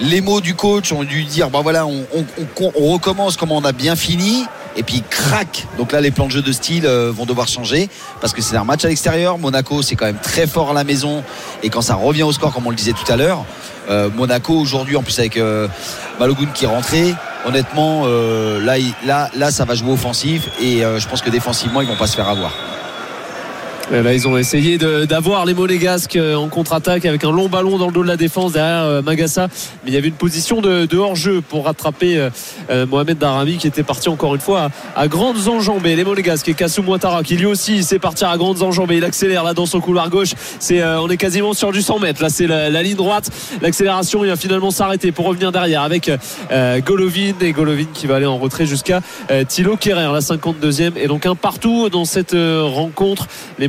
les mots du coach ont dû dire bon voilà on, recommence comme on a bien fini et puis crac. Donc là les plans de jeu de style euh, vont devoir changer parce que c'est un match à l'extérieur. Monaco c'est quand même très fort à la maison et quand ça revient au score comme on le disait tout à l'heure euh, Monaco aujourd'hui en plus avec euh, qui est rentré honnêtement là, là ça va jouer offensif et je pense que défensivement ils vont pas se faire avoir. euh, là, ils ont essayé d'avoir les Monégasques euh, en contre-attaque avec un long ballon dans le dos de la défense derrière euh, Magassa. Mais il y avait une position de, hors-jeu pour rattraper Mohamed Darami qui était parti encore une fois à, grandes enjambées. Les Monégasques et Kassou Ouattara qui lui aussi sait partir à grandes enjambées. Il accélère là dans son couloir gauche. C'est, on est quasiment sur du 100 mètres. Là, c'est la, ligne droite. L'accélération, il va finalement s'arrêter pour revenir derrière avec Golovin et Golovin qui va aller en retrait jusqu'à Thilo Kerrer, la 52e. Et donc un partout dans cette rencontre. Les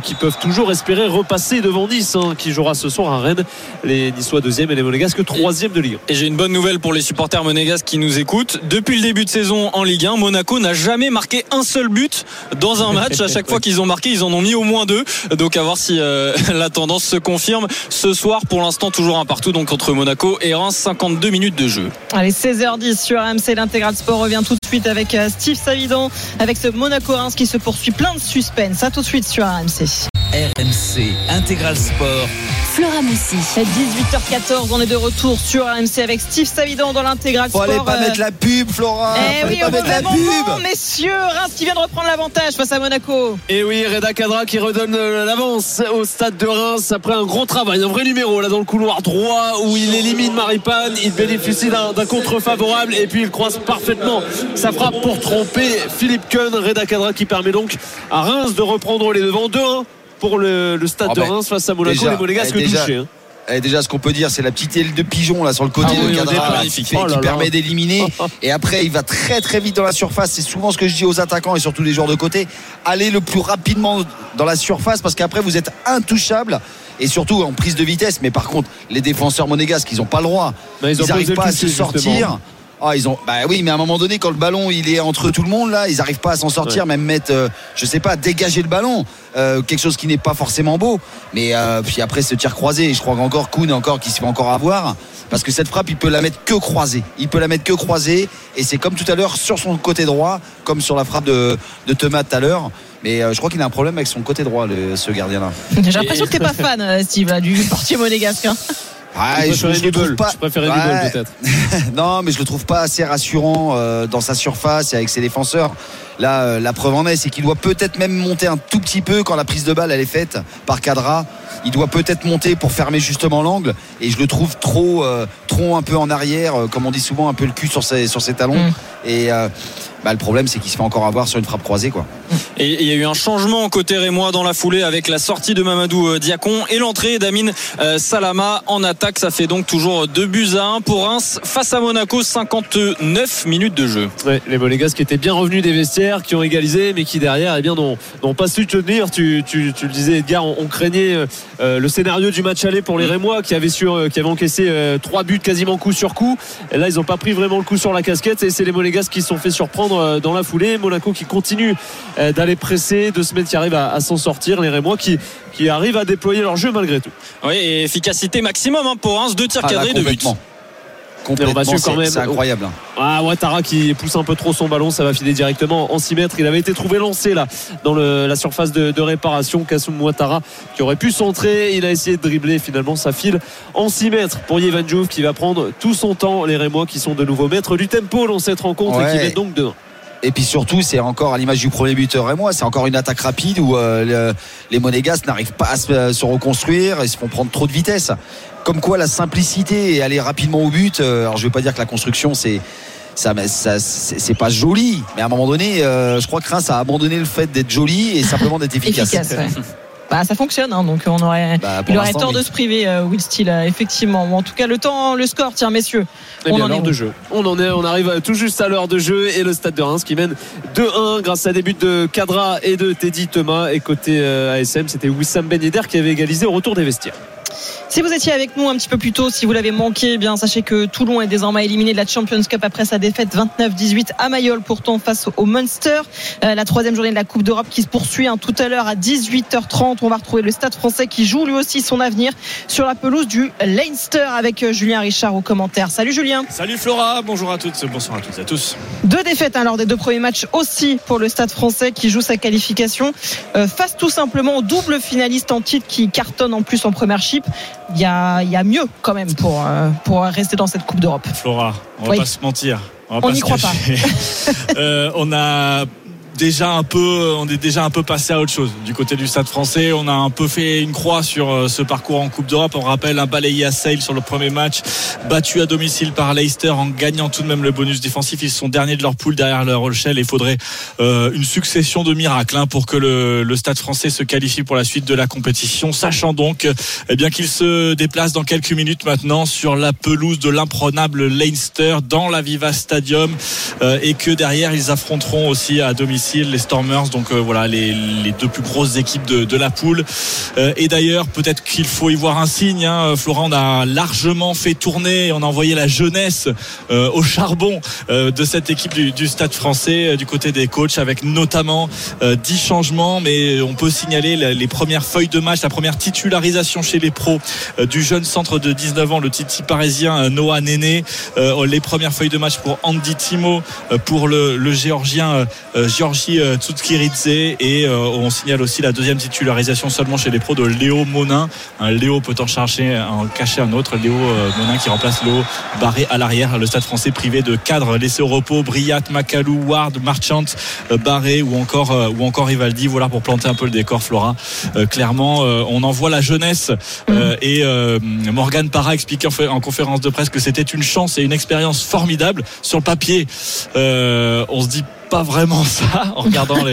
qui peuvent toujours espérer repasser devant Nice, hein, qui jouera ce soir à Rennes. Les Niçois deuxième et les monégasques troisième de Ligue. Et j'ai une bonne nouvelle pour les supporters monégasques qui nous écoutent. Depuis le début de saison en Ligue 1, Monaco n'a jamais marqué un seul but dans un match. À chaque fois qu'ils ont marqué, ils en ont mis au moins deux. Donc à voir si euh, la tendance se confirme. Ce soir, pour l'instant, toujours un partout donc entre Monaco et Reims, 52 minutes de jeu. Allez, 16h10 sur AMC, l'intégral sport revient tout de suite avec euh, Steve Savidon, avec ce Monaco-Reims qui se poursuit plein de suspense. À tout de suite sur RMC Intégral Sport. Flora Moussi. 18h14, on est de retour sur RMC avec Steve Savidon dans l'intégral sport. Faut aller pas mettre la pub, Flora. Eh oui, pas on mettre la pub. messieurs, Reims qui vient de reprendre l'avantage face à Monaco. Et oui, Reda Kadra qui redonne l'avance au stade de Reims après un gros travail, un vrai numéro là dans le couloir droit où il élimine Maripane, il bénéficie d'un contre favorable et puis il croise parfaitement sa frappe pour tromper Philippe Keun, Reda Kadra qui permet donc à Reims de reprendre les devants 2-1 pour le, stade oh de ben, Reims face à Monaco, déjà, les Monégasques eh, déjà, touchés. hein. eh, déjà, ce qu'on peut dire, c'est la petite aile de pigeon là sur le côté Ah de oui, Cadra qui, fait- Oh là qui là. permet d'éliminer. et après, il va très très vite dans la surface. C'est souvent ce que je dis aux attaquants et surtout les joueurs de côté. Allez le plus rapidement dans la surface parce qu'après vous êtes intouchable. Et surtout en prise de vitesse. Mais par contre, les défenseurs monégasques, ils n'ont pas le droit. Bah, ils n'arrivent pas à se sortir. justement. Ah, ils ont, bah oui, mais à un moment donné, quand le ballon il est entre tout le monde là, ils n'arrivent pas à s'en sortir, Ouais. même mettre, euh, je sais pas, dégager le ballon, euh, quelque chose qui n'est pas forcément beau. Mais euh, puis après ce tir croisé, je crois qu'encore Kuhn encore qui se fait encore avoir, parce que cette frappe, il peut la mettre que croisée. Il peut la mettre que croisée, et c'est comme tout à l'heure sur son côté droit, comme sur la frappe de, de Thomas tout à l'heure. Mais euh, je crois qu'il a un problème avec son côté droit, le- ce gardien-là. J'ai l'impression que t'es pas fan, Steve, là, du portier monégasque. Ah, Je trouve pas. Ouais. Peut-être. non, mais je le trouve pas assez rassurant euh, dans sa surface et avec ses défenseurs. Là, euh, la preuve en est, c'est qu'il doit peut-être même monter un tout petit peu quand la prise de balle elle est faite par Cadra. Il doit peut-être monter pour fermer justement l'angle. Et je le trouve trop, euh, trop un peu en arrière, euh, comme on dit souvent, un peu le cul sur ses, sur ses talons. Mm. Et euh, bah, le problème, c'est qu'il se fait encore avoir sur une frappe croisée, quoi. Et il y a eu un changement côté rémois dans la foulée avec la sortie de Mamadou euh, Diacon et l'entrée d'Amine euh, Salama en attaque. Ça fait donc toujours 2 buts à 1 pour Reims face à Monaco, 59 minutes de jeu. Ouais, les Monégasques qui étaient bien revenus des vestiaires, qui ont égalisé, mais qui derrière eh bien, n'ont, n'ont pas su tenir. Tu, tu, tu le disais, Edgar, on, on craignait euh, le scénario du match aller pour les Rémois qui avaient, su, euh, qui avaient encaissé euh, trois buts quasiment coup sur coup. Et là, ils n'ont pas pris vraiment le coup sur la casquette. Et c'est les Monégasques qui se sont fait surprendre euh, dans la foulée. Monaco qui continue euh, d'aller presser, de se mettre qui arrive à, à s'en sortir. Les Rémois qui, qui arrivent à déployer leur jeu malgré tout. Oui, et efficacité maximum hein, pour Reims, deux tirs Ah, cadrés, suivre quand c'est- incroyable. Ah, Ouattara qui pousse un peu trop son ballon, ça va filer directement en 6 mètres. Il avait été trouvé lancé là dans le- la surface de, de réparation. Kassoum Ouattara qui aurait pu centrer, il a essayé de dribbler. Finalement, ça file en 6 mètres pour Yevan Diouf qui va prendre tout son temps. Les Rémois qui sont de nouveau maîtres du tempo dans cette rencontre et qui mettent donc 2 Et puis surtout, c'est encore à l'image du premier buteur et moi, c'est encore une attaque rapide où euh, le- les Monégasques n'arrivent pas à se, à se reconstruire et se font prendre trop de vitesse. Comme quoi, la simplicité et aller rapidement au but. euh, alors, je veux pas dire que la construction, c'est ça, c'est c'est pas joli, mais à un moment donné, euh, je crois que Reims a abandonné le fait d'être joli et simplement d'être efficace. Efficace, ouais. Bah, ça fonctionne, hein, donc on aurait, Bah, il aurait tort oui. de se priver, euh, Will Steele, euh, effectivement. Ou en tout cas, le temps, le score, tiens, messieurs. Eh On bien, en est de jeu. On en est, on arrive tout juste à l'heure de jeu et le stade de Reims qui mène 2-1 grâce à des buts de Cadra et de Teddy Thomas. Et côté euh, ASM, c'était Wissam Ben Yedder qui avait égalisé au retour des vestiaires. Si vous étiez avec nous un petit peu plus tôt, si vous l'avez manqué, eh bien sachez que Toulon est désormais éliminé de la Champions Cup après sa défaite 29-18 à Mayol, pourtant face au Munster. Euh, la troisième journée de la Coupe d'Europe qui se poursuit hein, tout à l'heure à 18h30. On va retrouver le Stade Français qui joue lui aussi son avenir sur la pelouse du Leinster avec euh, Julien Richard au commentaire. Salut Julien. Salut Flora, bonjour à toutes, bonsoir à toutes et à tous. Deux défaites hein, lors des deux premiers matchs aussi pour le Stade français qui joue sa qualification euh, face tout simplement au double finaliste en titre qui cartonne en plus en première chip. Il y a, y a mieux quand même pour, euh, pour rester dans cette Coupe d'Europe. Flora, on va Oui. pas se mentir. On, va On pas n'y se croit cacher. Euh, on a déjà un peu, on est déjà un peu passé à autre chose. Du côté du Stade français, on a un peu fait une croix sur euh, ce parcours en Coupe d'Europe. On rappelle un balayé à Sale sur le premier match, battu à domicile par Leicester en gagnant tout de même le bonus défensif. Ils sont derniers de leur poule derrière le Rochelle il faudrait euh, une succession de miracles hein, pour que le, le Stade français se qualifie pour la suite de la compétition, sachant donc eh bien qu'il se déplace dans quelques minutes maintenant sur la pelouse de l'imprenable Leinster dans la Viva Stadium euh, et que derrière ils affronteront aussi à domicile les Stormers, donc voilà les, deux plus grosses équipes de, la poule. et d'ailleurs, peut-être qu'il faut y voir un signe. Hein. Florent, on a largement fait tourner, on a envoyé la jeunesse au charbon de cette équipe du, Stade Français du côté des coachs, avec notamment 10 changements, mais on peut signaler les premières feuilles de match, la première titularisation chez les pros du jeune centre de 19 ans, le Titi parisien Noah Néné. les premières feuilles de match pour Andy Timo, pour le, le géorgien Georgi Tsutsiridze et on signale aussi la deuxième titularisation seulement chez les pros de Léo Monin. Un Léo peut en chercher, en cacher un autre. Léo Monin qui remplace Léo Barré à l'arrière. Le stade français privé de cadres laissés au repos. Briat, Macalou, Ward, Marchant, Barré ou encore, ou encore Rivaldi. Voilà pour planter un peu le décor, Flora. clairement, on envoie la jeunesse mm. et Morgan Parra expliquait en conférence de presse que c'était une chance et une expérience formidable. Sur le papier, euh, on se dit pas vraiment ça en regardant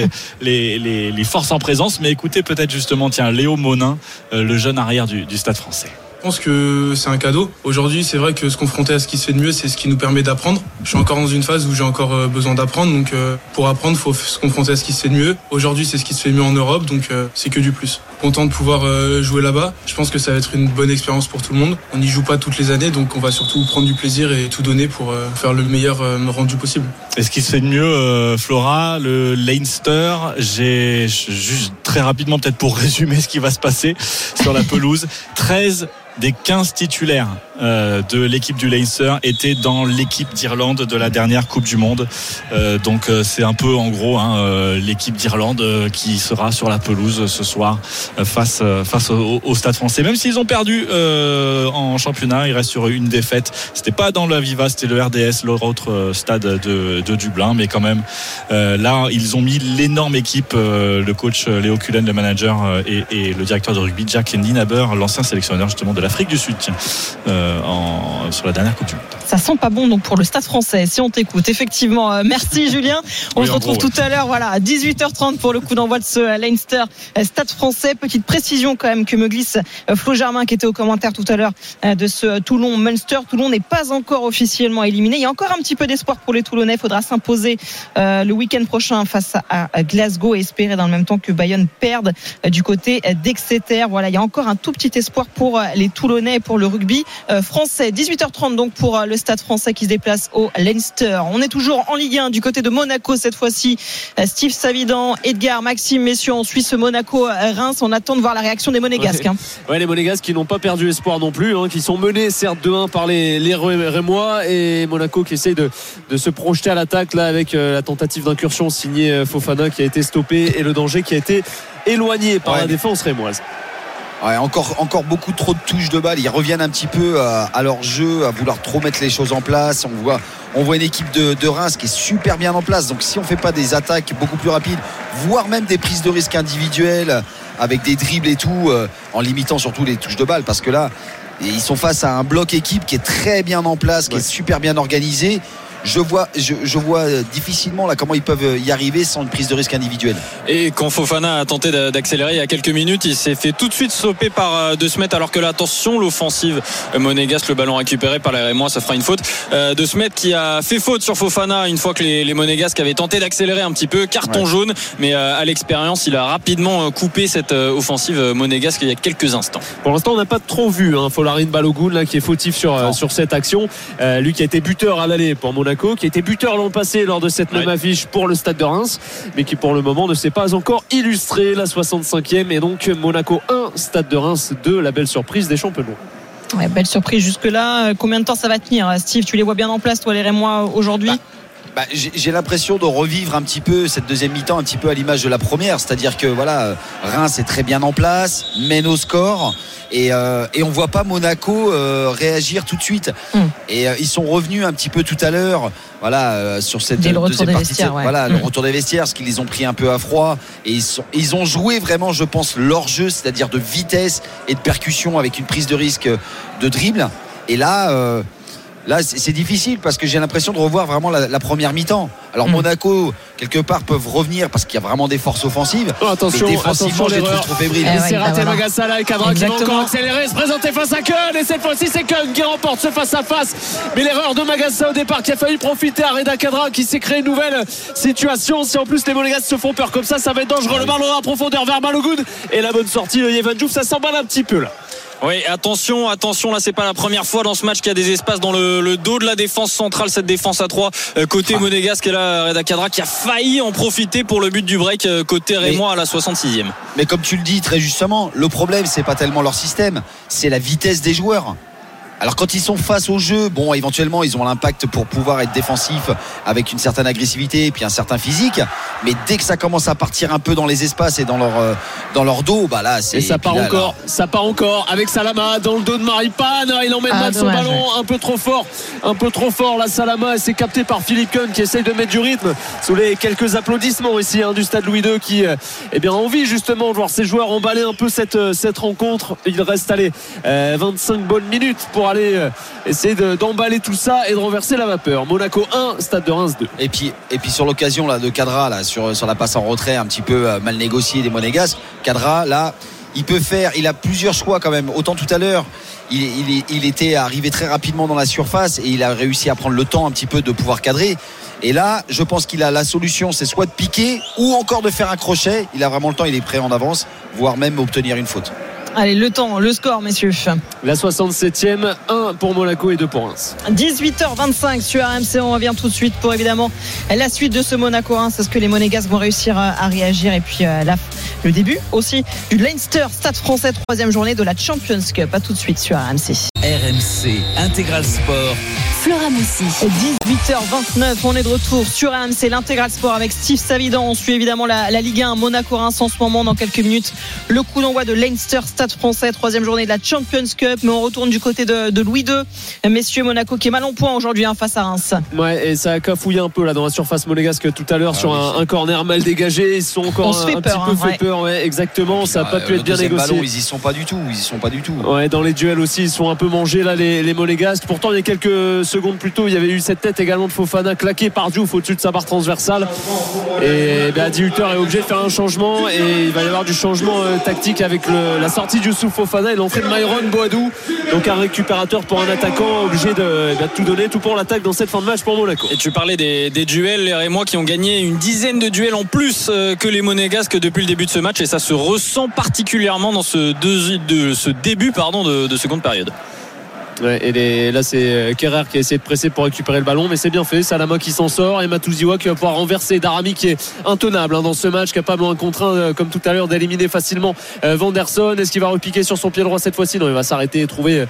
les, forces en présence. Mais écoutez peut-être justement, tiens, Léo Monin, euh, le jeune arrière du Stade français. Je pense que c'est un cadeau. Aujourd'hui, c'est vrai que se confronter à ce qui se fait de mieux, c'est ce qui nous permet d'apprendre. Je suis encore dans une phase où j'ai encore euh, besoin d'apprendre. Donc, euh, pour apprendre, faut se confronter à ce qui se fait de mieux. Aujourd'hui, c'est ce qui se fait mieux en Europe, donc c'est que du plus. Content de pouvoir jouer là-bas. Je pense que ça va être une bonne expérience pour tout le monde. On n'y joue pas toutes les années, donc on va surtout prendre du plaisir et tout donner pour faire le meilleur rendu possible. Et ce qui se fait de mieux, Flora, le Leinster, j'ai juste très rapidement peut-être pour résumer ce qui va se passer sur la pelouse. 13 des 15 titulaires euh, de l'équipe du Leinster étaient dans l'équipe d'Irlande de la dernière Coupe du Monde. Euh, donc euh, c'est un peu en gros hein, l'équipe d'Irlande qui sera sur la pelouse ce soir face face au, Stade Français. Même s'ils ont perdu en championnat, ils restent sur une défaite. C'était pas dans la Viva, c'était le RDS, l'autre stade de, Dublin, mais quand même là ils ont mis l'énorme équipe, le coach Léo Cullen, le manager et, le directeur de rugby Jack Ninaber, l'ancien sélectionneur justement de l'Afrique du Sud en, sur la dernière Coupe du Monde. Ça sent pas bon donc pour le Stade français si on t'écoute. Effectivement, euh, merci Julien. On se retrouve tout à l'heure voilà, à 18h30 pour le coup d'envoi de ce euh, Leinster Stade français. Petite précision quand même que me glisse Flo Germain qui était au commentaire tout à l'heure de ce Toulon Munster. Toulon n'est pas encore officiellement éliminé. Il y a encore un petit peu d'espoir pour les Toulonnais. Il faudra s'imposer le week-end prochain face à Glasgow et espérer dans le même temps que Bayonne perde du côté d'Exeter. Voilà, il y a encore un tout petit espoir pour les Toulonnais pour le rugby euh, français. 18h30 donc pour euh, le stade français qui se déplace au Leinster. On est toujours en Ligue 1 du côté de Monaco cette fois-ci. Euh, Steve Savidan, Edgar, Maxime, messieurs, on suit ce Monaco-Reims. On attend de voir la réaction des Monégasques. Hein. Ouais. les Monégasques qui n'ont pas perdu espoir non plus, hein, qui sont menés certes 2-1 par les, les Rémois et Monaco qui essaye de, de se projeter à l'attaque là avec la tentative d'incursion signée Fofana qui a été stoppée et le danger qui a été éloigné par la défense rémoise encore, encore beaucoup trop de touches de balle. Ils reviennent un petit peu à, leur jeu, à vouloir trop mettre les choses en place. On voit, on voit une équipe de, de Reims qui est super bien en place. Donc si on fait pas des attaques beaucoup plus rapides, voire même des prises de risque individuelles avec des dribbles et tout, euh, en limitant surtout les touches de balle, parce que là, ils sont face à un bloc équipe qui est très bien en place, qui est super bien organisé je vois, je, vois difficilement là comment ils peuvent y arriver sans une prise de risque individuelle. Et quand Fofana a tenté d'accélérer il y a quelques minutes, il s'est fait tout de suite stopper par euh, De Smet alors que l'attention, l'offensive monégasque, le ballon récupéré par les Rémois, ça fera une faute. Euh, de Smet qui a fait faute sur Fofana une fois que les, les monégasques avaient tenté d'accélérer un petit peu, carton jaune, mais euh, à l'expérience, il a rapidement coupé cette offensive monégasque il y a quelques instants. Pour l'instant, on n'a pas trop vu hein, Folarin Balogun là qui est fautif sur, sur cette action. lui qui a été buteur à l'aller pour Monaco qui était buteur l'an passé lors de cette même affiche pour le Stade de Reims, mais qui pour le moment ne s'est pas encore illustré la 65e et donc Monaco 1, Stade de Reims 2, la belle surprise des champions. Ouais, belle surprise jusque-là. Euh, combien de temps ça va tenir, Steve? Tu les vois bien en place, toi, les Rémois, aujourd'hui? Bah, bah, j'ai l'impression de revivre un petit peu cette deuxième mi-temps, un petit peu à l'image de la première. C'est-à-dire que voilà, Reims est très bien en place, mène au score. Et, euh, et on voit pas Monaco euh, réagir tout de suite. Hmm. Et euh, ils sont revenus un petit peu tout à l'heure, voilà, sur cette deuxième partie. Voilà, le hmm. retour des vestiaires, parce qu'ils les ont pris un peu à froid. Et ils, sont, ils ont joué vraiment, je pense, leur jeu, c'est-à-dire de vitesse et de percussion avec une prise de risque de dribble. Et là Là, c'est difficile parce que j'ai l'impression de revoir vraiment la, première mi-temps. Alors hmm. Monaco, quelque part, peuvent revenir parce qu'il y a vraiment des forces offensives. Oh, attention, mais défensivement, je les trouve trop fébriles. Eh c'est raté bah Magassala et Cadra qui vont encore accélérer, se présenter face à Keun. Et cette fois-ci, c'est Keun qui remporte ce face-à-face. Mais l'erreur de Magassa au départ qui a failli profiter à Reda Cadra qui s'est créé une nouvelle situation. Si en plus les Monégas se font peur comme ça, ça va être dangereux. Le ballon en profondeur vers Malogoud. Et la bonne sortie de Yevan ça s'emballe un petit peu là. Oui, attention, attention, là c'est pas la première fois dans ce match qu'il y a des espaces dans le, dos de la défense centrale, cette défense à 3 euh, côté ah. monégasque et là Reda Kadra qui a failli en profiter pour le but du break euh, côté Rémois à la 66e. Mais comme tu le dis très justement, le problème c'est pas tellement leur système, c'est la vitesse des joueurs. Alors quand ils sont face au jeu, bon, éventuellement, ils ont l'impact pour pouvoir être défensifs avec une certaine agressivité et puis un certain physique. Mais dès que ça commence à partir un peu dans les espaces et dans leur euh, dans leur dos, bah là, c'est. Et ça part encore, ça part encore avec Salama dans le dos de Maripane. Il emmène ah, mal son ballon un peu trop fort, un peu trop fort. La Salama, c'est capté par Philippe Kuhn qui essaye de mettre du rythme sous les quelques applaudissements ici hein, du stade Louis II qui, euh, eh bien, envie justement de voir ses joueurs emballer un peu cette euh, cette rencontre. Il reste allez 25 bonnes minutes pour aller euh, essayer d'emballer tout ça et de renverser la vapeur. Monaco 1, Stade de Reims 2. Et puis, et puis sur l'occasion de Cadra là sur, sur la passe en retrait un petit peu euh, mal négociée des Monégas, Cadra là il peut faire, il a plusieurs choix quand même. Autant tout à l'heure, il, était arrivé très rapidement dans la surface et il a réussi à prendre le temps un petit peu de pouvoir cadrer. Et là, je pense qu'il a la solution, c'est soit de piquer ou encore de faire un crochet. Il a vraiment le temps, il est prêt en avance, voire même obtenir une faute. Allez, le temps, le score, messieurs. La 67e, 1 pour Monaco et 2 pour Reims. 18h25 sur RMC. On revient tout de suite pour évidemment la suite de ce Monaco 1. C'est ce que les Monégas vont réussir à réagir. Et puis euh, le début aussi du Leinster Stade français, troisième journée de la Champions Cup. A tout de suite sur RMC. RMC Intégral Sport. Flora Moussi. 18h29, on est de retour sur RMC, l'intégral sport avec Steve Savidan. On suit évidemment la, Ligue 1 Monaco-Reims en ce moment dans quelques minutes. Le coup d'envoi de Leinster Stade français, troisième journée de la Champions Cup. Mais on retourne du côté de, Louis II. Messieurs, Monaco qui est mal en point aujourd'hui hein, face à Reims. Ouais, et ça a cafouillé un peu là dans la surface monégasque tout à l'heure ah sur un, corner mal dégagé. Ils sont encore un, petit peu hein, fait peur. Ouais, exactement, ça n'a pas pu être bien négocié. Ballon, ils y sont pas du tout. Ils y sont pas du tout. Ouais, dans les duels aussi, ils sont un peu là les, les monégasques. Pourtant, il y a quelques secondes plus tôt, il y avait eu cette tête également de Fofana claquée par Diouf au-dessus de sa barre transversale. Et ben, Adi est obligé de faire un changement et il va y avoir du changement euh, tactique avec la sortie de Youssouf Fofana et l'entrée de Myron Boadou. Donc un récupérateur pour un attaquant obligé de, tout donner, tout pour l'attaque dans cette fin de match pour Monaco. Et tu parlais des, duels, les Rémois qui ont gagné une dizaine de duels en plus euh, que les Monégasques depuis le début de ce match et ça se ressent particulièrement dans ce, début de seconde période et là, c'est euh, Kerrer qui a essayé de presser pour récupérer le ballon, mais c'est bien fait. Salama qui s'en sort et Matouziwa qui va pouvoir renverser Darami qui est intenable hein, dans ce match, capable en contre euh, comme tout à l'heure, d'éliminer facilement euh, Vanderson. Est-ce qu'il va repiquer sur son pied droit cette fois-ci? Non, il va s'arrêter et trouver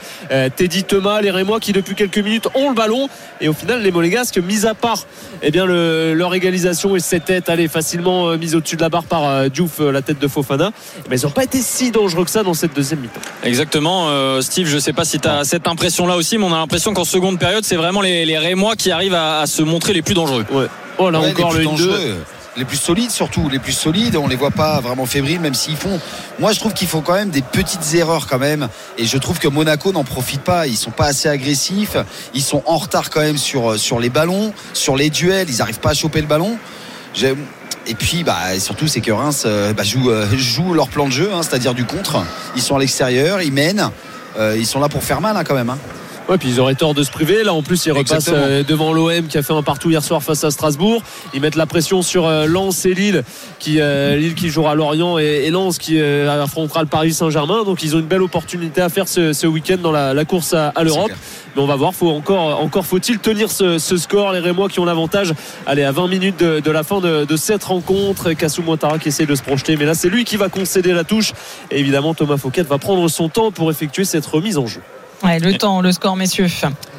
Teddy Thomas, les Rémois qui depuis quelques minutes ont le ballon. Et au final, les Monégasques, mis à part eh bien, leur égalisation et cette tête, allez, facilement mise au-dessus de la barre par Diouf, la tête de Fofana, mais ils n'ont pas été si dangereux que ça dans cette deuxième mi-temps. Exactement. Steve, je ne sais pas si tu as cette impression là aussi, mais on a l'impression qu'en seconde période, c'est vraiment les, les Rémois qui arrivent à, se montrer les plus dangereux. Ouais. Oh là encore le 2 les plus solides surtout, les plus solides, on les voit pas vraiment fébriles même s'ils font. Moi je trouve qu'ils font quand même des petites erreurs quand même et je trouve que Monaco n'en profite pas, ils sont pas assez agressifs, ils sont en retard quand même sur sur les ballons, sur les duels, ils arrivent pas à choper le ballon. Et puis bah, surtout c'est que Reims euh, bah, joue, euh, joue, leur plan de jeu, hein, c'est-à-dire du contre. Ils sont à l'extérieur, ils mènent. Euh, ils sont là pour faire mal hein, quand même. Hein. Ouais, puis ils auraient tort de se priver. Là, en plus, ils repassent euh, devant l'OM qui a fait un partout hier soir face à Strasbourg. Ils mettent la pression sur euh, Lens et Lille, qui, Lille qui jouera à Lorient et, Lens qui affrontera le Paris Saint-Germain. Donc, ils ont une belle opportunité à faire ce, week-end dans la, course à, l'Europe. Mais on va voir, faut encore, encore faut-il tenir ce, score. Les Rémois qui ont l'avantage, allez, à 20 minutes de, la fin de, cette rencontre. Kassou Montara qui essaie de se projeter, mais là, c'est lui qui va concéder la touche. Et évidemment, Thomas Fouquet va prendre son temps pour effectuer cette remise en jeu. Ouais, le temps, le score, messieurs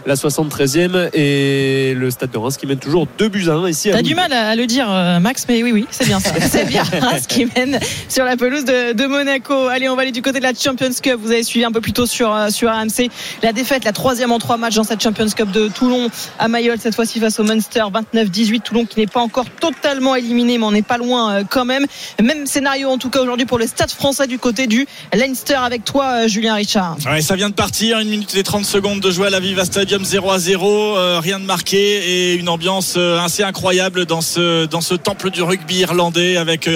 la 73e et le Stade de Reims qui mène toujours 2 buts à 1 ici. T'as du mal à le dire, euh, Max, mais oui, oui, c'est bien ça. c'est bien Reims qui mène sur la pelouse de, Monaco. Allez, on va aller du côté de la Champions Cup. Vous avez suivi un peu plus tôt sur, euh, sur RMC la défaite, la troisième en trois matchs dans cette Champions Cup de Toulon à Mayol, cette fois-ci face au Munster 29-18. Toulon qui n'est pas encore totalement éliminé, mais on n'est pas loin euh, quand même. Même scénario en tout cas aujourd'hui pour le Stade français du côté du Leinster avec toi, Julien Richard. Ouais, ça vient de partir, une minute et 30 secondes de jouer à la Viva Stadium podium 0 à 0, rien de marqué et une ambiance assez incroyable dans ce, dans ce temple du rugby irlandais avec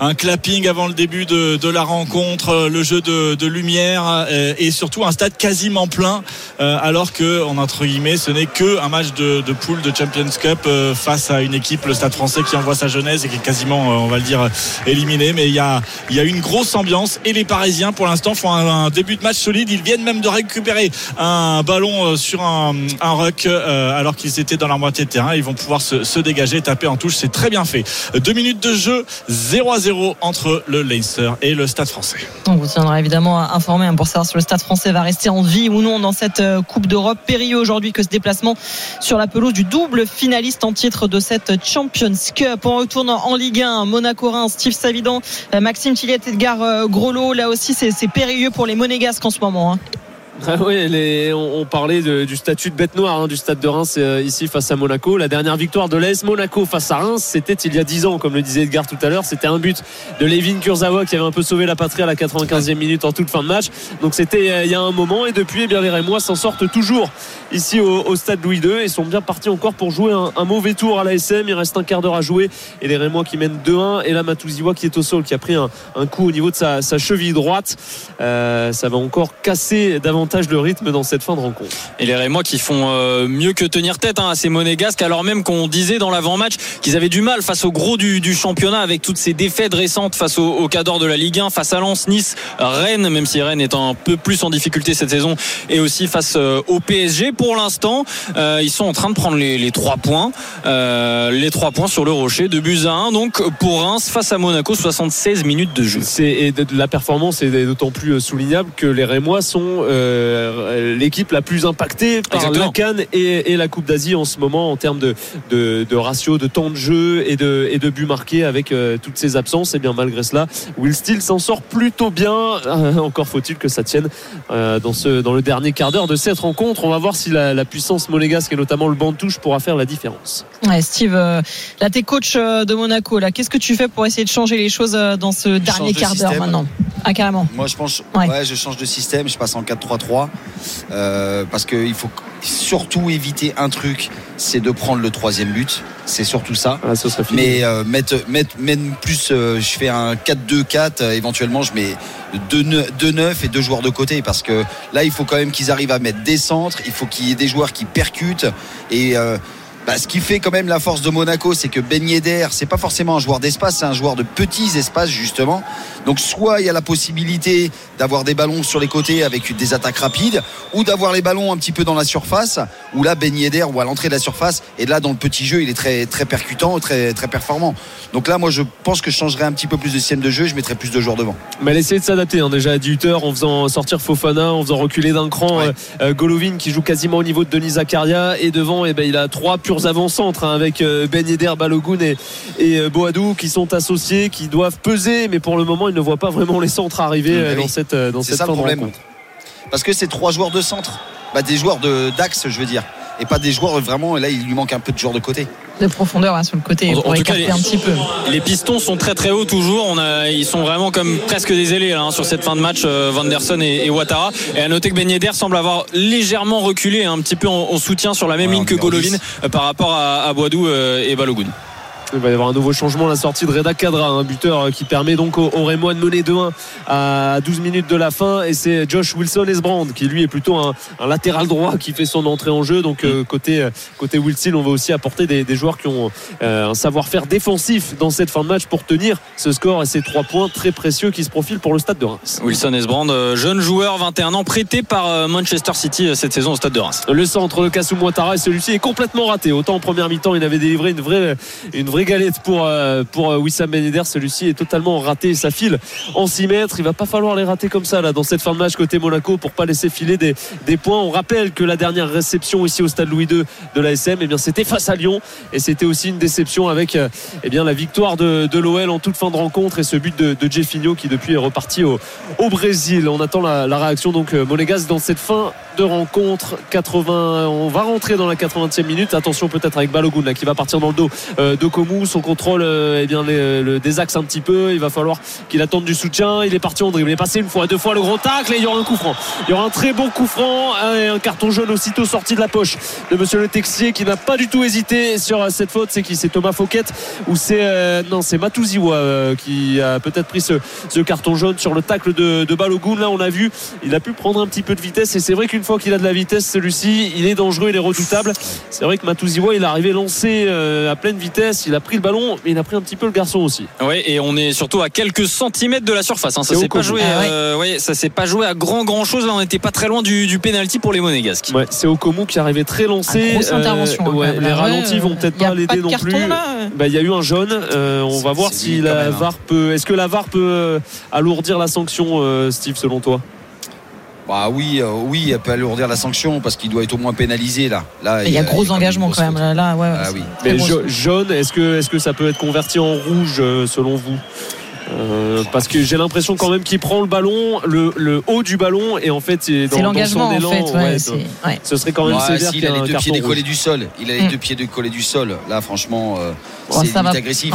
un clapping avant le début de, de la rencontre, le jeu de, de lumière et surtout un stade quasiment plein alors que, entre guillemets, ce n'est que un match de, de poule de Champions Cup face à une équipe, le stade français qui envoie sa jeunesse et qui est quasiment, on va le dire, éliminé. Mais il y a, y a une grosse ambiance et les Parisiens pour l'instant font un, début de match solide. Ils viennent même de récupérer un ballon euh, sur un, un ruck euh, alors qu'ils étaient dans la moitié de terrain. Ils vont pouvoir se, dégager, taper en touche. C'est très bien fait. Deux minutes de jeu, 0 à 0 entre le Leinster et le Stade français. On vous tiendra évidemment informé hein, pour savoir si le Stade français va rester en vie ou non dans cette euh, Coupe d'Europe. Périlleux aujourd'hui que ce déplacement sur la pelouse du double finaliste en titre de cette Champions Cup. On retourne en Ligue 1. Monaco-Reims, Steve Savidan, Maxime Tillet, Edgar Grolot. Là aussi, c'est périlleux pour les monégasques en ce moment. Hein. Ah oui, on, parlait du statut de bête noire hein, du stade de Reims euh, ici face à Monaco. La dernière victoire de l'AS Monaco face à Reims, c'était il y a 10 ans, comme le disait Edgar tout à l'heure. C'était un but de Levin Kurzawa qui avait un peu sauvé la patrie à la 95e minute en toute fin de match. Donc c'était euh, il y a un moment et depuis, eh bien, les Rémois s'en sortent toujours ici au, stade Louis II et sont bien partis encore pour jouer un, mauvais tour à l'ASM. Il reste un quart d'heure à jouer et les Rémois qui mènent 2-1 et là Matouziwa qui est au sol, qui a pris un, coup au niveau de sa, cheville droite. Euh, ça va encore casser davantage le rythme dans cette fin de rencontre. Et les Rémois qui font euh, mieux que tenir tête hein, à ces monégasques, alors même qu'on disait dans l'avant-match qu'ils avaient du mal face au gros du, championnat avec toutes ces défaites récentes face au, au cadre de la Ligue 1, face à Lens, Nice, Rennes, même si Rennes est un peu plus en difficulté cette saison, et aussi face euh, au PSG. Pour l'instant, euh, ils sont en train de prendre les, trois points, les trois points sur le Rocher, de buts à 1. Donc pour Reims face à Monaco, 76 minutes de jeu. Et la performance est d'autant plus soulignable que les Rémois sont euh, l'équipe la plus impactée par la Cannes et, la Coupe d'Asie en ce moment en termes de, de, ratio, de temps de jeu et de, et de buts marqués avec euh, toutes ces absences. Et bien malgré cela, Will Steele s'en sort plutôt bien. Euh, encore faut-il que ça tienne dans, ce, dans le dernier quart d'heure de cette rencontre. On va voir si la, puissance monégasque et notamment le banc de touche pourra faire la différence. Steve, là t'es coach de Monaco. Là, qu'est-ce que tu fais pour essayer de changer les choses dans ce dernier quart d'heure maintenant? Ah carrément. Moi je pense, ouais. je change de système. Je passe en 4-3-3 euh, parce qu'il faut surtout éviter un truc, c'est de prendre le troisième but. C'est surtout ça. Ah, Mais euh, mettre, mettre, même plus, euh, je fais un 4-2-4. éventuellement, je mets deux, deux neufs et deux joueurs de côté parce que là, il faut quand même qu'ils arrivent à mettre des centres. Il faut qu'il y ait des joueurs qui percutent et bah, ce qui fait quand même la force de Monaco, c'est que Ben Yedder, c'est pas forcément un joueur d'espace, c'est un joueur de petits espaces justement. Donc soit il y a la possibilité d'avoir des ballons sur les côtés avec des attaques rapides, ou d'avoir les ballons un petit peu dans la surface, où là Ben Yedder ou à l'entrée de la surface, et là dans le petit jeu, il est très très percutant, très très performant. Donc là, moi je pense que je changerais un petit peu plus de système de jeu, je mettrais plus de joueurs devant. Mais elle de s'adapter hein, déjà à 18 h en faisant sortir Fofana, en faisant reculer d'un cran euh, euh, Golovin qui joue quasiment au niveau de Denis Zakaria, et devant, et eh ben, il a trois purs avant-centres hein, avec euh, Ben Yedder, Balogun et, et Boadou qui sont associés, qui doivent peser, mais pour le moment, ils ne voient pas vraiment les centres arriver dans cette, dans cette ça le problème. Parce que c'est trois joueurs de centre, bah, des joueurs d'axe, je veux dire, et pas des joueurs vraiment. Et là, il lui manque un peu de joueurs de côté de profondeur hein, sur le côté pour écarter un petit peu. Les pistons sont très très hauts toujours. On a, ils sont vraiment comme presque des ailés hein, sur cette fin de match, euh, Vanderson et, et, Ouattara. Et à noter que Ben Yedder semble avoir légèrement reculé un petit peu en, soutien sur la même ligne que Golovin euh, par rapport à, à Boadou euh, et Balogun. Il va y avoir un nouveau changement à la sortie de Reda Kadra, un buteur qui permet donc au, Rémois de mener 2-1 à 12 minutes de la fin. Et c'est Josh Wilson Esbrand qui lui est plutôt un, latéral droit qui fait son entrée en jeu. Donc euh, côté, euh, côté Wilson, on va aussi apporter des, joueurs qui ont euh, un savoir-faire défensif dans cette fin de match pour tenir ce score et ces trois points très précieux qui se profilent pour le stade de Reims. Wilson Esbrand, jeune joueur, 21 ans, prêté par Manchester City cette saison au stade de Reims. Le centre de Kassou Ouattara et celui-ci est complètement raté. Autant en première mi-temps, il avait délivré une vraie, une vraie régalette pour, euh, pour euh, Wissam Ben Celui-ci est totalement raté. Ça file en 6 mètres. Il va pas falloir les rater comme ça dans cette fin de match côté Monaco pour pas laisser filer des, points. On rappelle que la dernière réception ici au stade Louis II de l'ASM, eh bien c'était face à Lyon et c'était aussi une déception avec euh, eh bien la victoire de, l'OL en toute fin de rencontre et ce but de, Jeffinho qui depuis est reparti au, au Brésil. On attend la, réaction donc monégasque dans cette fin de rencontre. 80, on va rentrer dans la 80e minute. Attention peut-être avec Balogun là qui va partir dans le dos euh, de Komu. Son contrôle eh bien le désaxe un petit peu. Il va falloir qu'il attende du soutien. Il est parti en dribble. Il est passé une fois, deux fois le gros tacle et il y aura un coup franc. Il y aura un très bon coup franc et un carton jaune aussitôt sorti de la poche de Monsieur Le Texier qui n'a pas du tout hésité sur cette faute. C'est qui? C'est Thomas Fouquet ou c'est non c'est Matouziwa qui a peut-être pris ce, ce, carton jaune sur le tacle de, de Balogun. Là on a vu, il a pu prendre un petit peu de vitesse et c'est vrai qu'une fois qu'il a de la vitesse celui-ci il est dangereux il est redoutable. C'est vrai que Matouziwa il est arrivé lancé euh, à pleine vitesse il a pris le ballon mais il a pris un petit peu le garçon aussi. Ouais et on est surtout à quelques centimètres de la surface hein. ça s'est pas joué ah euh, ça s'est pas joué à grand grand chose. Là on n'était pas très loin du, du penalty pour les monégasques. Ouais, c'est Okomu qui arrivait très lancé grosse intervention euh, ouais, les ralentis vont peut-être pas l'aider non plus. bah, il y a eu un jaune on va voir si la hein. VAR peut est-ce que la VAR peut alourdir la sanction Steve selon toi? Bah oui, euh, oui, elle peut alourdir la sanction parce qu'il doit être au moins pénalisé là. Là, il y a, gros engagement quand même là. ouais, ah, oui. Mais jaune, est-ce que, est-ce que ça peut être converti en rouge euh, selon vous? Euh, parce que j'ai l'impression quand même qu'il prend le ballon, le, haut du ballon, et en fait, c'est l'engagement. En fait, ouais, ce serait quand même sévère. il a les deux pieds décollés du sol. Il a les mm. deux pieds décollés du sol. Là, franchement, c'est agressif.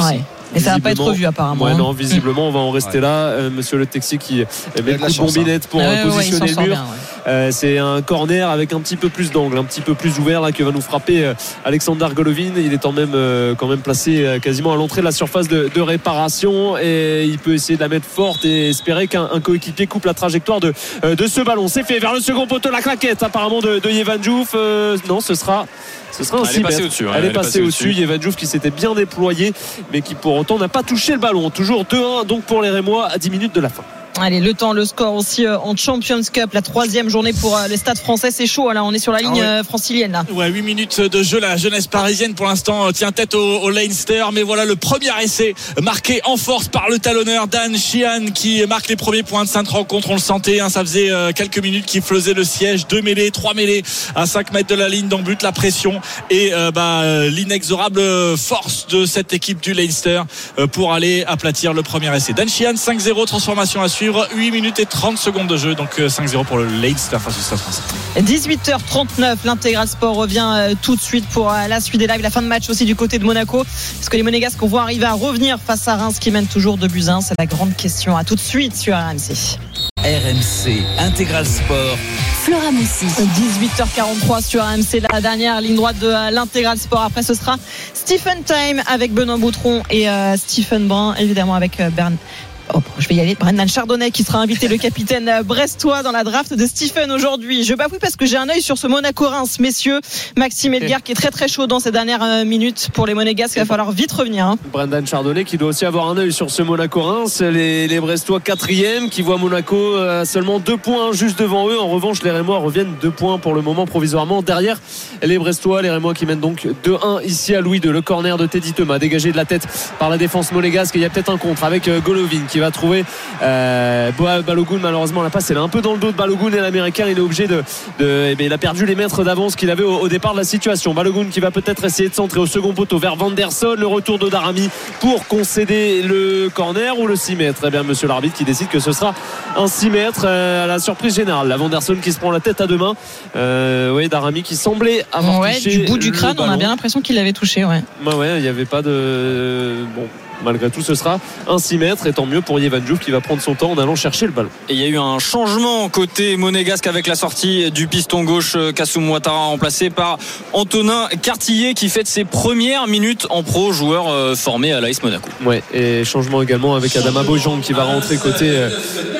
Et ça va pas être revu apparemment. Ouais, non, hein. visiblement, on va en rester là. Euh, monsieur le Texier qui met le coup de bombinette pour euh, positionner le mur. Euh, c'est un corner avec un petit peu plus d'angle, un petit peu plus ouvert là que va nous frapper Alexander Golovin. Il est quand même, quand même placé quasiment à l'entrée de la surface de, réparation et il peut essayer de la mettre forte et espérer qu'un coéquipier coupe la trajectoire de, de ce ballon. C'est fait vers le second poteau, la claquette apparemment de, de Yevan Djouf. non, ce sera ce sera un Elle est passée au-dessus. elle, est passée au-dessus. Qui s'était bien déployé, mais qui pour autant n'a pas touché le ballon. Toujours 2-1 donc pour les Rémois à 10 minutes de la fin. Allez, le temps, le score aussi euh, en Champions Cup, la troisième journée pour euh, les stades français. C'est chaud, là, on est sur la ligne ah euh, francilienne. Là. Ouais, 8 minutes de jeu. La jeunesse parisienne, pour l'instant, tient tête au, Leinster. Mais voilà le premier essai marqué en force par le talonneur Dan Sheehan qui marque les premiers points de cette rencontre. On le sentait, hein, ça faisait quelques minutes qu'il faisait le siège. Deux mêlées, trois mêlées à 5 mètres de la ligne but, la pression et bah, l'inexorable force de cette équipe du Leinster pour aller aplatir le premier essai. Dan Sheehan, 5-0, transformation à suivre. 8 minutes et 30 secondes de jeu. Donc 5-0 euh, pour le Leinster face au Stade français. 18h39, l'intégral sport revient euh, tout de suite pour euh, la suite des lives. La fin de match aussi du côté de Monaco. Est-ce que les Monégasques vont arriver à revenir face à Reims qui mène toujours de buts C'est la grande question. À tout de suite sur RMC. RMC Intégral Sport. Flora Moussi. 18h43 sur RMC, la dernière ligne droite de l'intégral sport. Après, ce sera Stephen Time avec Benoît Boutron et Stephen Brun, évidemment avec Bern, Oh, je vais y aller. Brendan Chardonnay qui sera invité, le capitaine brestois dans la draft de Stephen aujourd'hui. Je bafouille parce que j'ai un œil sur ce Monaco-Reims, messieurs. Maxime Elgar qui est très très chaud dans ces dernières euh, minutes pour les Monégasques. Il va falloir vite revenir. Hein. Brendan Chardonnay qui doit aussi avoir un œil sur ce Monaco-Reims. Les, les, Brestois quatrième qui voient Monaco euh, à seulement deux points juste devant eux. En revanche, les Rémois reviennent deux points pour le moment provisoirement derrière les Brestois. Les Rémois qui mènent donc 2-1 ici à Louis de le corner de Teddy Thomas dégagé de la tête par la défense monégasque. il y a peut-être un contre avec euh, Golovin qui va trouver euh, Balogun malheureusement la passe elle est un peu dans le dos de Balogun et l'américain il est obligé de, eh il a perdu les mètres d'avance qu'il avait au, départ de la situation. Balogun qui va peut-être essayer de centrer au second poteau vers Vanderson le retour de Darami pour concéder le corner ou le 6 mètres. Eh bien monsieur l'arbitre qui décide que ce sera un 6 mètres euh, à la surprise générale. La Vanderson qui se prend la tête à deux mains euh, oui Darami qui semblait avoir touché du bout du crâne on a bien l'impression qu'il l'avait touché ouais. Ouais il n'y avait pas de bon malgré tout, ce sera un 6 mètres. Et tant mieux pour Yevan Djouf qui va prendre son temps en allant chercher le ballon. Et il y a eu un changement côté monégasque avec la sortie du piston gauche euh, Kassoum Ouattara remplacé par Antonin Cartillet qui fait ses premières minutes en pro, joueur euh, formé à l'AS Monaco. Ouais, et changement également avec Adama Bojang qui va rentrer côté, euh,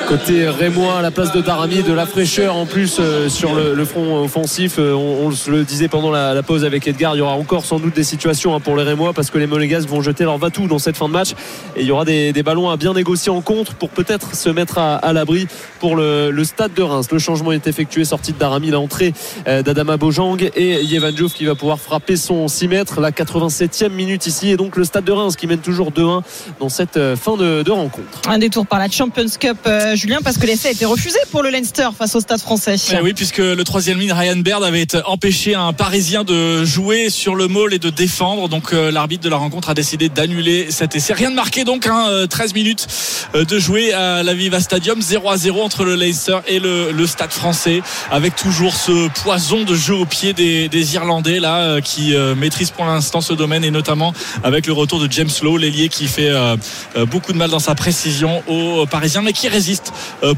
côté Rémois à la place de Darami, de la fraîcheur en plus sur le, front offensif. On, le disait pendant la, pause avec Edgar, il y aura encore sans doute des situations hein, pour les Rémois parce que les monégasques vont jeter leur vatou dans cette fin de match. Et il y aura des, ballons à bien négocier en contre pour peut-être se mettre à, l'abri pour le, stade de Reims. Le changement est effectué, sortie de Darami, l'entrée euh, d'Adama Bojang et Yevan Djouf qui va pouvoir frapper son 6 mètres. La 87e minute ici et donc le stade de Reims qui mène toujours 2-1 dans cette euh, fin de, rencontre. Un détour par la Champions Cup, euh, Julien, parce que l'essai a été refusé pour le Leinster face au stade français. Eh oui, puisque le troisième ligne, Ryan Baird, avait empêché un Parisien de jouer sur le môle et de défendre. Donc l'arbitre de la rencontre a décidé d'annuler cet C'est rien de marqué donc, hein, 13 minutes de jouer à la Viva Stadium, 0 à 0 entre le Leicester et le, Stade français, avec toujours ce poison de jeu au pied des, des Irlandais là qui maîtrisent pour l'instant ce domaine et notamment avec le retour de James Lowe, l'ailier qui fait beaucoup de mal dans sa précision aux Parisiens, mais qui résiste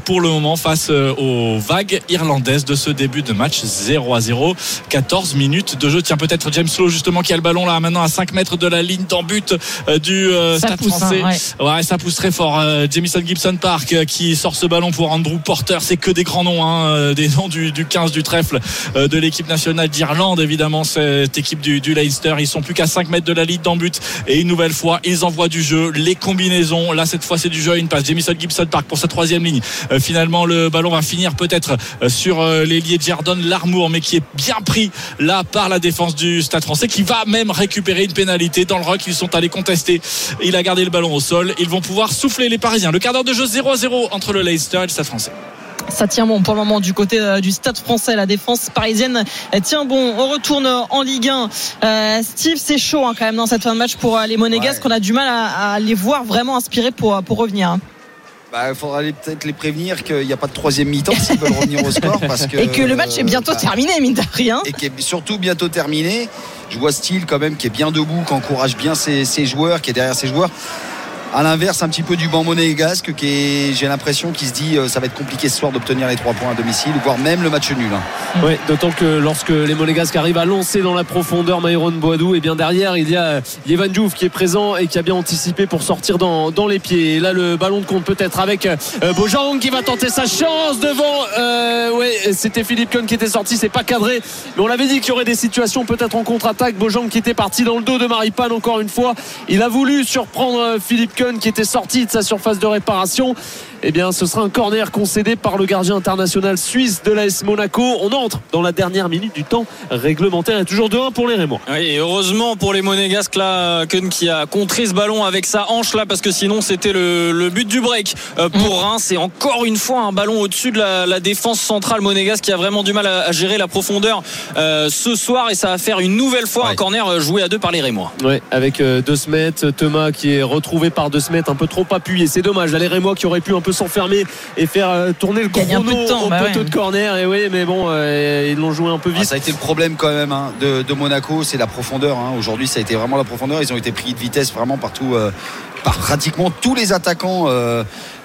pour le moment face aux vagues irlandaises de ce début de match 0 à 0. 14 minutes de jeu. Tiens, peut-être James Lowe justement qui a le ballon là maintenant à 5 mètres de la ligne d'en but euh, du euh, Stade français. Hein, ouais. ça pousse très fort. Euh, Jamison Gibson Park qui sort ce ballon pour Andrew Porter. C'est que des grands noms, hein, des noms du, du 15 du trèfle de l'équipe nationale d'Irlande. Évidemment, cette équipe du, du Leinster. Ils sont plus qu'à 5 mètres de la ligne d'en but. Et une nouvelle fois, ils envoient du jeu. Les combinaisons. Là, cette fois, c'est du jeu. Une passe. Jamison Gibson Park pour sa troisième ligne. finalement, le ballon va finir peut-être sur l'ailier Jordan Larmour, mais qui est bien pris là par la défense du Stade français qui va même récupérer une pénalité dans le rock. Ils sont allés contester. Il a gardé le ballon au sol. Ils vont pouvoir souffler les Parisiens. Le quart d'heure de jeu 0 à 0 entre le Leicester et le Stade français. Ça tient bon pour le moment du côté euh, du stade français. La défense parisienne tient bon. On retourne en Ligue 1. Euh, Steve, c'est chaud hein, quand même dans cette fin de match pour euh, les Monégasques. qu'on a du mal à, les voir vraiment inspirés pour, pour revenir. Bah, il faudra peut-être les prévenir qu'il n'y a pas de troisième mi-temps s'ils veulent revenir au score. Parce que, et que le match est bientôt bah, terminé, mine de rien. Et qui est surtout bientôt terminé. Je vois Steele quand même qui est bien debout, qui encourage bien ses, ses joueurs, qui est derrière ses joueurs à l'inverse un petit peu du banc monégasque qui j'ai l'impression qu'il se dit euh, ça va être compliqué ce soir d'obtenir les trois points à domicile voire même le match nul hein. oui d'autant que lorsque les monégasques arrivent à lancer dans la profondeur Myron Boadou et bien derrière il y a Yevan Diouf qui est présent et qui a bien anticipé pour sortir dans, les pieds. Et là le ballon de compte peut-être avec euh, Bojang qui va tenter sa chance devant euh, ouais c'était Philippe Cohn qui était sorti c'est pas cadré. Mais on l'avait dit qu'il y aurait des situations peut-être en contre-attaque. Bojang qui était parti dans le dos de Maripane encore une fois. Il a voulu surprendre euh, Qui était sorti de sa surface de réparation eh bien ce sera un corner concédé par le gardien international suisse de l'AS Monaco. On entre dans la dernière minute du temps réglementaire et toujours 2-1 pour les Rémois. Oui, heureusement pour les Monégasques là, Kun qui a contré ce ballon avec sa hanche là parce que sinon c'était le, but du break euh, pour mm. Reims et encore une fois un ballon au-dessus de la, défense centrale monégasque qui a vraiment du mal à, gérer la profondeur euh, ce soir et ça va faire une nouvelle fois un corner euh, joué à deux par les Rémois. Oui, avec De Smet, Thomas qui est retrouvé par De Smet un peu trop appuyé. C'est dommage, les Rémois qui auraient pu un peu s'enfermer et faire euh, tourner le chrono un peu de temps, au bah poteau de corner. Et oui, mais bon, euh, ils l'ont joué un peu vite. Ah, ça a été le problème quand même hein, de, Monaco, c'est la profondeur. Hein. Aujourd'hui, ça a été vraiment la profondeur. Ils ont été pris de vitesse vraiment partout, euh, par pratiquement tous les attaquants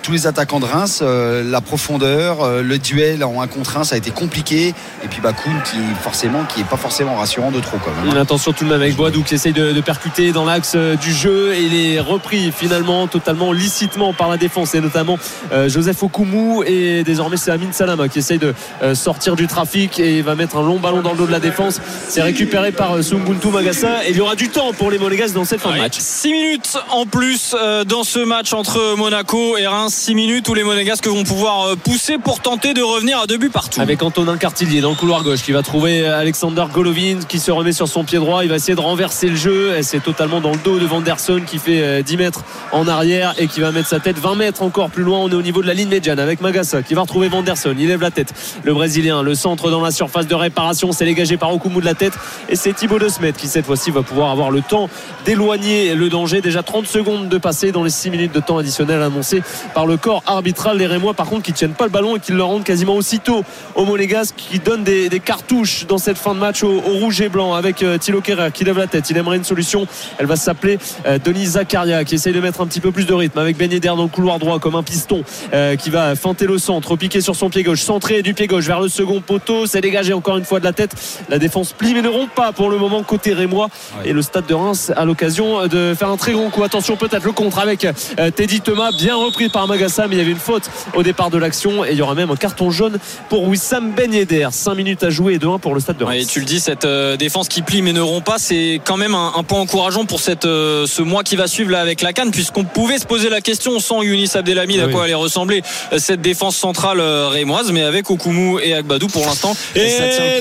tous les attaquants de Reims, euh, la profondeur, euh, le duel en 1 contre 1, ça a été compliqué. Et puis Bakoun qui forcément qui est pas forcément rassurant de trop quand même. Hein. Attention tout de même avec Boadou qui essaye de, percuter dans l'axe euh, du jeu et il est repris finalement totalement licitement par la défense et notamment Joseph Okumu et désormais c'est Amin Salama qui essaye de sortir du trafic et va mettre un long ballon dans le dos de la défense. C'est récupéré par Sumbuntu Magassa et il y aura du temps pour les Monégas dans cette fin de match. 6 minutes en plus dans ce match entre Monaco et Reims 6 minutes où les Monégasques vont pouvoir euh, pousser pour tenter de revenir à deux buts partout. Avec Antonin Cartillier dans le couloir gauche qui va trouver Alexander Golovin qui se remet sur son pied droit. Il va essayer de renverser le jeu. C'est totalement dans le dos de Vanderson qui fait 10 euh, mètres en arrière et qui va mettre sa tête 20 mètres encore plus loin. On est au niveau de la ligne médiane avec Magassa qui va retrouver Vanderson. Il lève la tête. Le Brésilien, le centre dans la surface de réparation, c'est dégagé par Okumu de la tête. Et c'est Thibaut De Smet qui cette fois-ci va pouvoir avoir le temps d'éloigner le danger. Déjà 30 secondes de passer dans les 6 minutes de temps additionnel annoncé par le corps arbitral. Les Rémois, par contre, qui tiennent pas le ballon et qui le rendent quasiment aussitôt aux Monégasques, qui donnent des, cartouches dans cette fin de match au, rouge et blanc avec euh, Thilo Kerrer qui lève la tête. Il aimerait une solution. Elle va s'appeler euh, Denis Zakaria qui essaye de mettre un petit peu plus de rythme avec Ben Yedder dans le couloir droit comme un piston euh, qui va feinter le centre, piquer sur son pied gauche, centré du pied gauche vers le second poteau. C'est dégagé encore une fois de la tête. La défense plie mais ne rompt pas pour le moment côté Rémois. Et le stade de Reims a l'occasion de faire un très grand coup. Attention peut-être le contre avec Teddy Thomas, bien repris par Magassa, mais il y avait une faute au départ de l'action et il y aura même un carton jaune pour Wissam Ben Yedder 5 minutes à jouer et 2-1 pour le stade de Reims. tu le dis, cette euh, défense qui plie mais ne rompt pas, c'est quand même un, point encourageant pour cette, euh, ce mois qui va suivre là avec la Cannes, puisqu'on pouvait se poser la question sans Younis Abdelhamid à quoi allait ressembler euh, cette défense centrale rémoise, mais avec Okumu et Agbadou pour l'instant. Et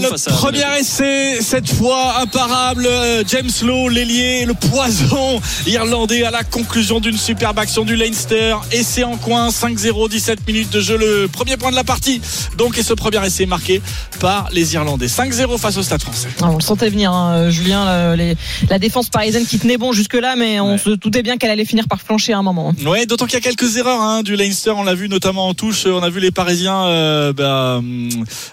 le premier essai, cette fois imparable, James Lowe, l'ailier, le poison irlandais à la conclusion d'une superbe action du Leinster. Et c'est en Tourcoing. 5-0, 17 minutes de jeu, le premier point de la partie. Donc, et ce premier essai marqué par les Irlandais. 5-0 face au Stade français. On le sentait venir, hein, Julien, la défense parisienne qui tenait bon jusque-là, mais on se doutait bien qu'elle allait finir par flancher à un moment. Ouais, d'autant qu'il y a quelques erreurs hein, du Leinster. On l'a vu notamment en touche. On a vu les Parisiens euh, bah,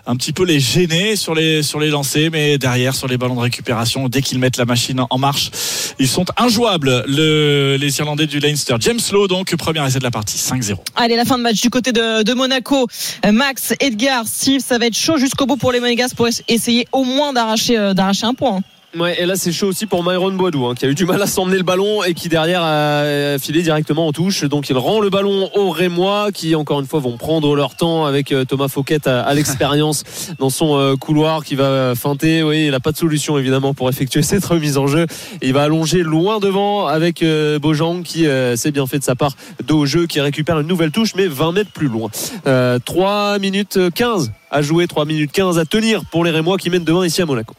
un petit peu les gêner sur les sur les lancers, mais derrière sur les ballons de récupération, dès qu'ils mettent la machine en marche, ils sont injouables. Le, les Irlandais du Leinster. James Lowe, donc premier essai de la partie, 5-0. Allez, la fin de match du côté de, Monaco. Max, Edgar, Steve, ça va être chaud jusqu'au bout pour les Monégas pour essayer au moins d'arracher euh, d'arracher un point. Ouais, et là c'est chaud aussi pour Myron Boadou hein, qui a eu du mal à s'emmener le ballon et qui derrière a filé directement en touche. Donc il rend le ballon aux Rémois qui encore une fois vont prendre leur temps avec euh, Thomas Fouquet à, l'expérience dans son euh, couloir qui va feinter. Oui, il n'a pas de solution évidemment pour effectuer cette remise en jeu. il va allonger loin devant avec euh, Bojang qui s'est bien fait de sa part dos au jeu qui récupère une nouvelle touche mais 20 mètres plus loin. 3 minutes 15 à jouer, 3 minutes 15 à tenir pour les Rémois qui mènent devant ici à Monaco.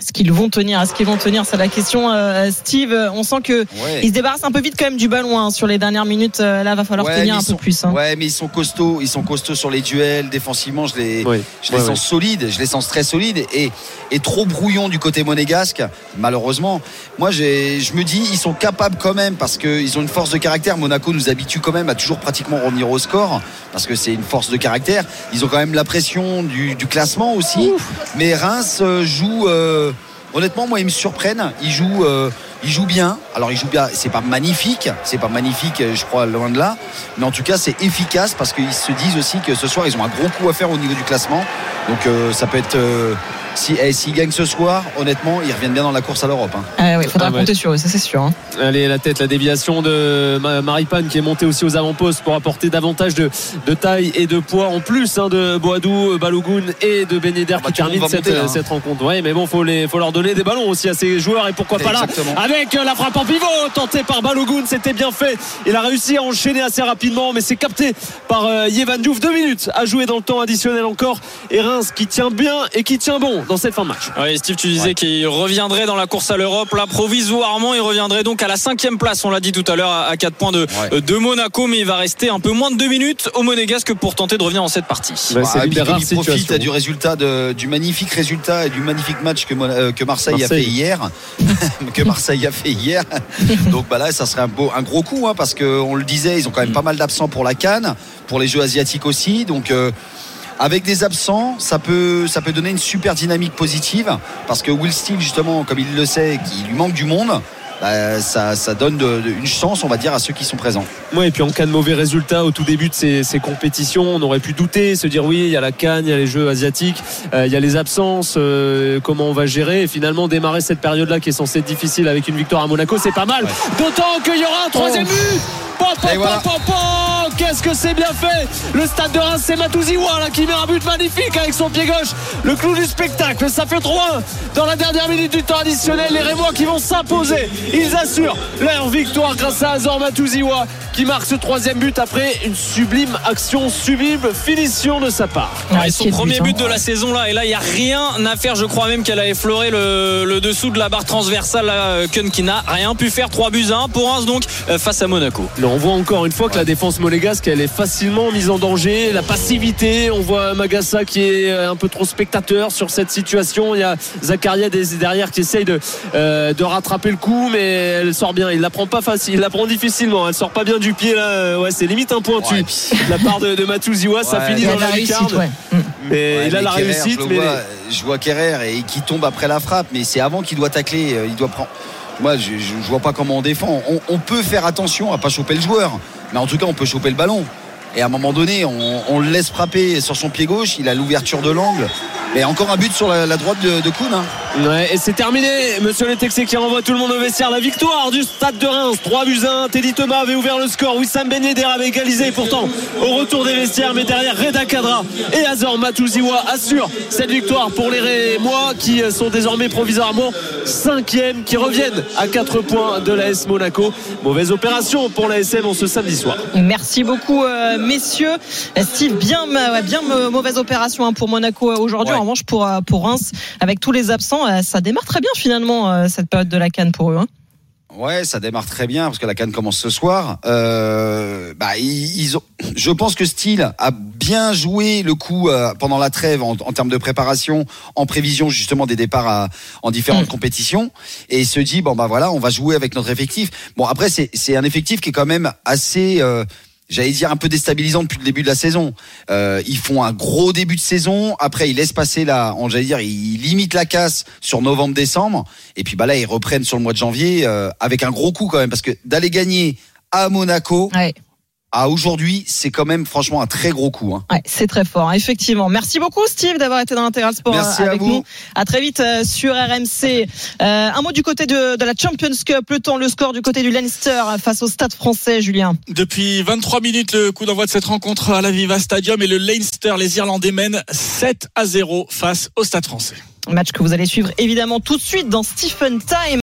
Est-ce qu'ils vont tenir Est-ce qu'ils vont tenir C'est la question, euh, Steve. On sent que ils se débarrassent un peu vite quand même du ballon hein, sur les dernières minutes. Euh, là, va falloir tenir un peu plus. Hein. Ouais, mais ils sont costauds. Ils sont costauds sur les duels. Défensivement, je les, je les sens solides. Je les sens très solides et, et trop brouillons du côté monégasque. Malheureusement, moi, je me dis, ils sont capables quand même parce qu'ils ont une force de caractère. Monaco nous habitue quand même à toujours pratiquement revenir au score parce que c'est une force de caractère. Ils ont quand même la pression du, classement aussi. Mais Reims euh, joue honnêtement, moi, ils me surprennent. Ils jouent, euh, ils jouent bien. Alors, ils jouent bien. C'est pas magnifique, c'est pas magnifique, euh, je crois, loin de là. Mais en tout cas, c'est efficace parce qu'ils se disent aussi que ce soir, ils ont un gros coup à faire au niveau du classement. Donc, euh, ça peut être si, eh, s'ils gagnent ce soir, honnêtement, ils reviennent bien dans la course à l'Europe. Hein. Ah il faudra ah compter sur eux, ça c'est sûr. Hein. Allez, la tête, la déviation de Maripane qui est montée aussi aux avant-postes pour apporter davantage de, taille et de poids en plus hein, de Boadou, Balogun et de Beneder ah bah, qui terminent cette, cette, rencontre. Ouais, mais bon, faut les, faut leur donner des ballons aussi à ces joueurs et pourquoi pas là avec la frappe en pivot tentée par Balogun, c'était bien fait. Il a réussi à enchaîner assez rapidement, mais c'est capté par euh, Yevan Diouf. Deux minutes à jouer dans le temps additionnel encore. Et Reims qui tient bien et qui tient bon dans cette fin de match. Oui, Steve, tu disais qu'il reviendrait dans la course à l'Europe. Là, provisoirement, il reviendrait donc à la cinquième place. On l'a dit tout à l'heure, à 4 points de, de Monaco, mais il va rester un peu moins de 2 minutes au Monégasque pour tenter de revenir en cette partie. Bah, ah, il profite du résultat du magnifique résultat et du magnifique match que, euh, que Marseille, a fait hier. que Marseille a fait hier. donc bah là, ça serait un, beau, un gros coup, hein, parce qu'on le disait, ils ont quand même pas mal d'absents pour la Cannes, pour les Jeux asiatiques aussi. Donc. Euh, avec des absents, ça peut, ça peut donner une super dynamique positive parce que Will Steele, justement, comme il le sait, qu'il lui manque du monde. Bah, ça, donne une chance, on va dire, à ceux qui sont présents. Oui, et puis en cas de mauvais résultats au tout début de ces, compétitions, on aurait pu douter, se dire oui, il y a la Cannes, il y a les Jeux asiatiques, euh, il y a les absences, euh, comment on va gérer? Et finalement, démarrer cette période-là qui est censée être difficile avec une victoire à Monaco, c'est pas mal. D'autant qu'il y aura un troisième oh. but. Qu'est-ce que c'est bien fait? Le stade de Reims, c'est Matouziwa là, qui met un but magnifique avec son pied gauche. Le clou du spectacle, ça fait 3 dans la dernière minute du temps additionnel. Les Rémois qui vont s'imposer. Ils assurent leur victoire grâce à Azor Matouziwa qui marque ce troisième but après une sublime action, sublime finition de sa part. son premier but de la saison là, et là il n'y a rien à faire. Je crois même qu'elle a effleuré le, dessous de la barre transversale. Là, Kun qui n'a rien pu faire. 3 buts à 1 pour 1 donc euh, face à Monaco. on voit encore une fois que la défense monégasque elle est facilement mise en danger. La passivité, on voit Magassa qui est euh, un peu trop spectateur sur cette situation. Il y a Zakaria derrière qui essaye de, euh, de rattraper le coup, mais elle sort bien. Il la prend pas facile, il la prend difficilement. Elle sort pas bien du pied là. Ouais, c'est limite un pointu. de la part de, de Matouziwa, ça finit dans la lucarne. Mais il a la réussite. Je, mais vois, je vois Kerrer et qui tombe après la frappe, mais c'est avant qu'il doit tacler. Euh, il doit prendre. Moi, je, je, vois pas comment on défend. On, on, peut faire attention à pas choper le joueur, mais en tout cas, on peut choper le ballon. Et à un moment donné, on, le laisse frapper sur son pied gauche. Il a l'ouverture de l'angle. Et encore un but sur la, droite de, de Kuhn. Hein. Ouais, et c'est terminé. Monsieur Le Texé qui renvoie tout le monde au vestiaire. La victoire du stade de Reims. 3 buts 1. Teddy Thomas avait ouvert le score. Wissam Ben Yedder avait égalisé. Pourtant, au retour des vestiaires, mais derrière Reda Kadra et Azor Matouziwa assurent cette victoire pour les Rémois qui sont désormais provisoirement 5e, qui reviennent à 4 points de l'AS Monaco. Mauvaise opération pour la SM en ce samedi soir. Merci beaucoup. Euh, messieurs. Steve, bien, bien mauvaise opération hein, pour Monaco euh, aujourd'hui. Revanche, pour, euh, pour Reims, avec tous les absents, euh, ça démarre très bien finalement cette période de la Cannes pour eux. Hein. Ouais, ça démarre très bien parce que la canne commence ce soir. Euh, bah, ils, ont, je pense que Steele a bien joué le coup euh, pendant la trêve en, termes de préparation, en prévision justement des départs à, en différentes mm. compétitions, et il se dit bon bah voilà, on va jouer avec notre effectif. Bon après c'est un effectif qui est quand même assez euh, j'allais dire un peu déstabilisant depuis le début de la saison. Euh, ils font un gros début de saison, après ils laissent passer la, j'allais dire, ils limitent la casse sur novembre-décembre, et puis bah là ils reprennent sur le mois de janvier euh, avec un gros coup quand même, parce que d'aller gagner à Monaco. Ouais à aujourd'hui, c'est quand même franchement un très gros coup. Hein. Ouais, c'est très fort, hein, effectivement. Merci beaucoup Steve d'avoir été dans l'intégral sport Merci avec à nous. À très vite euh, sur RMC. Euh, un mot du côté de, de, la Champions Cup, le temps, le score du côté du Leinster face au Stade Français, Julien. Depuis 23 minutes, le coup d'envoi de cette rencontre à la Viva Stadium et le Leinster, les Irlandais mènent 7 à 0 face au Stade Français. Match que vous allez suivre évidemment tout de suite dans Stephen Time.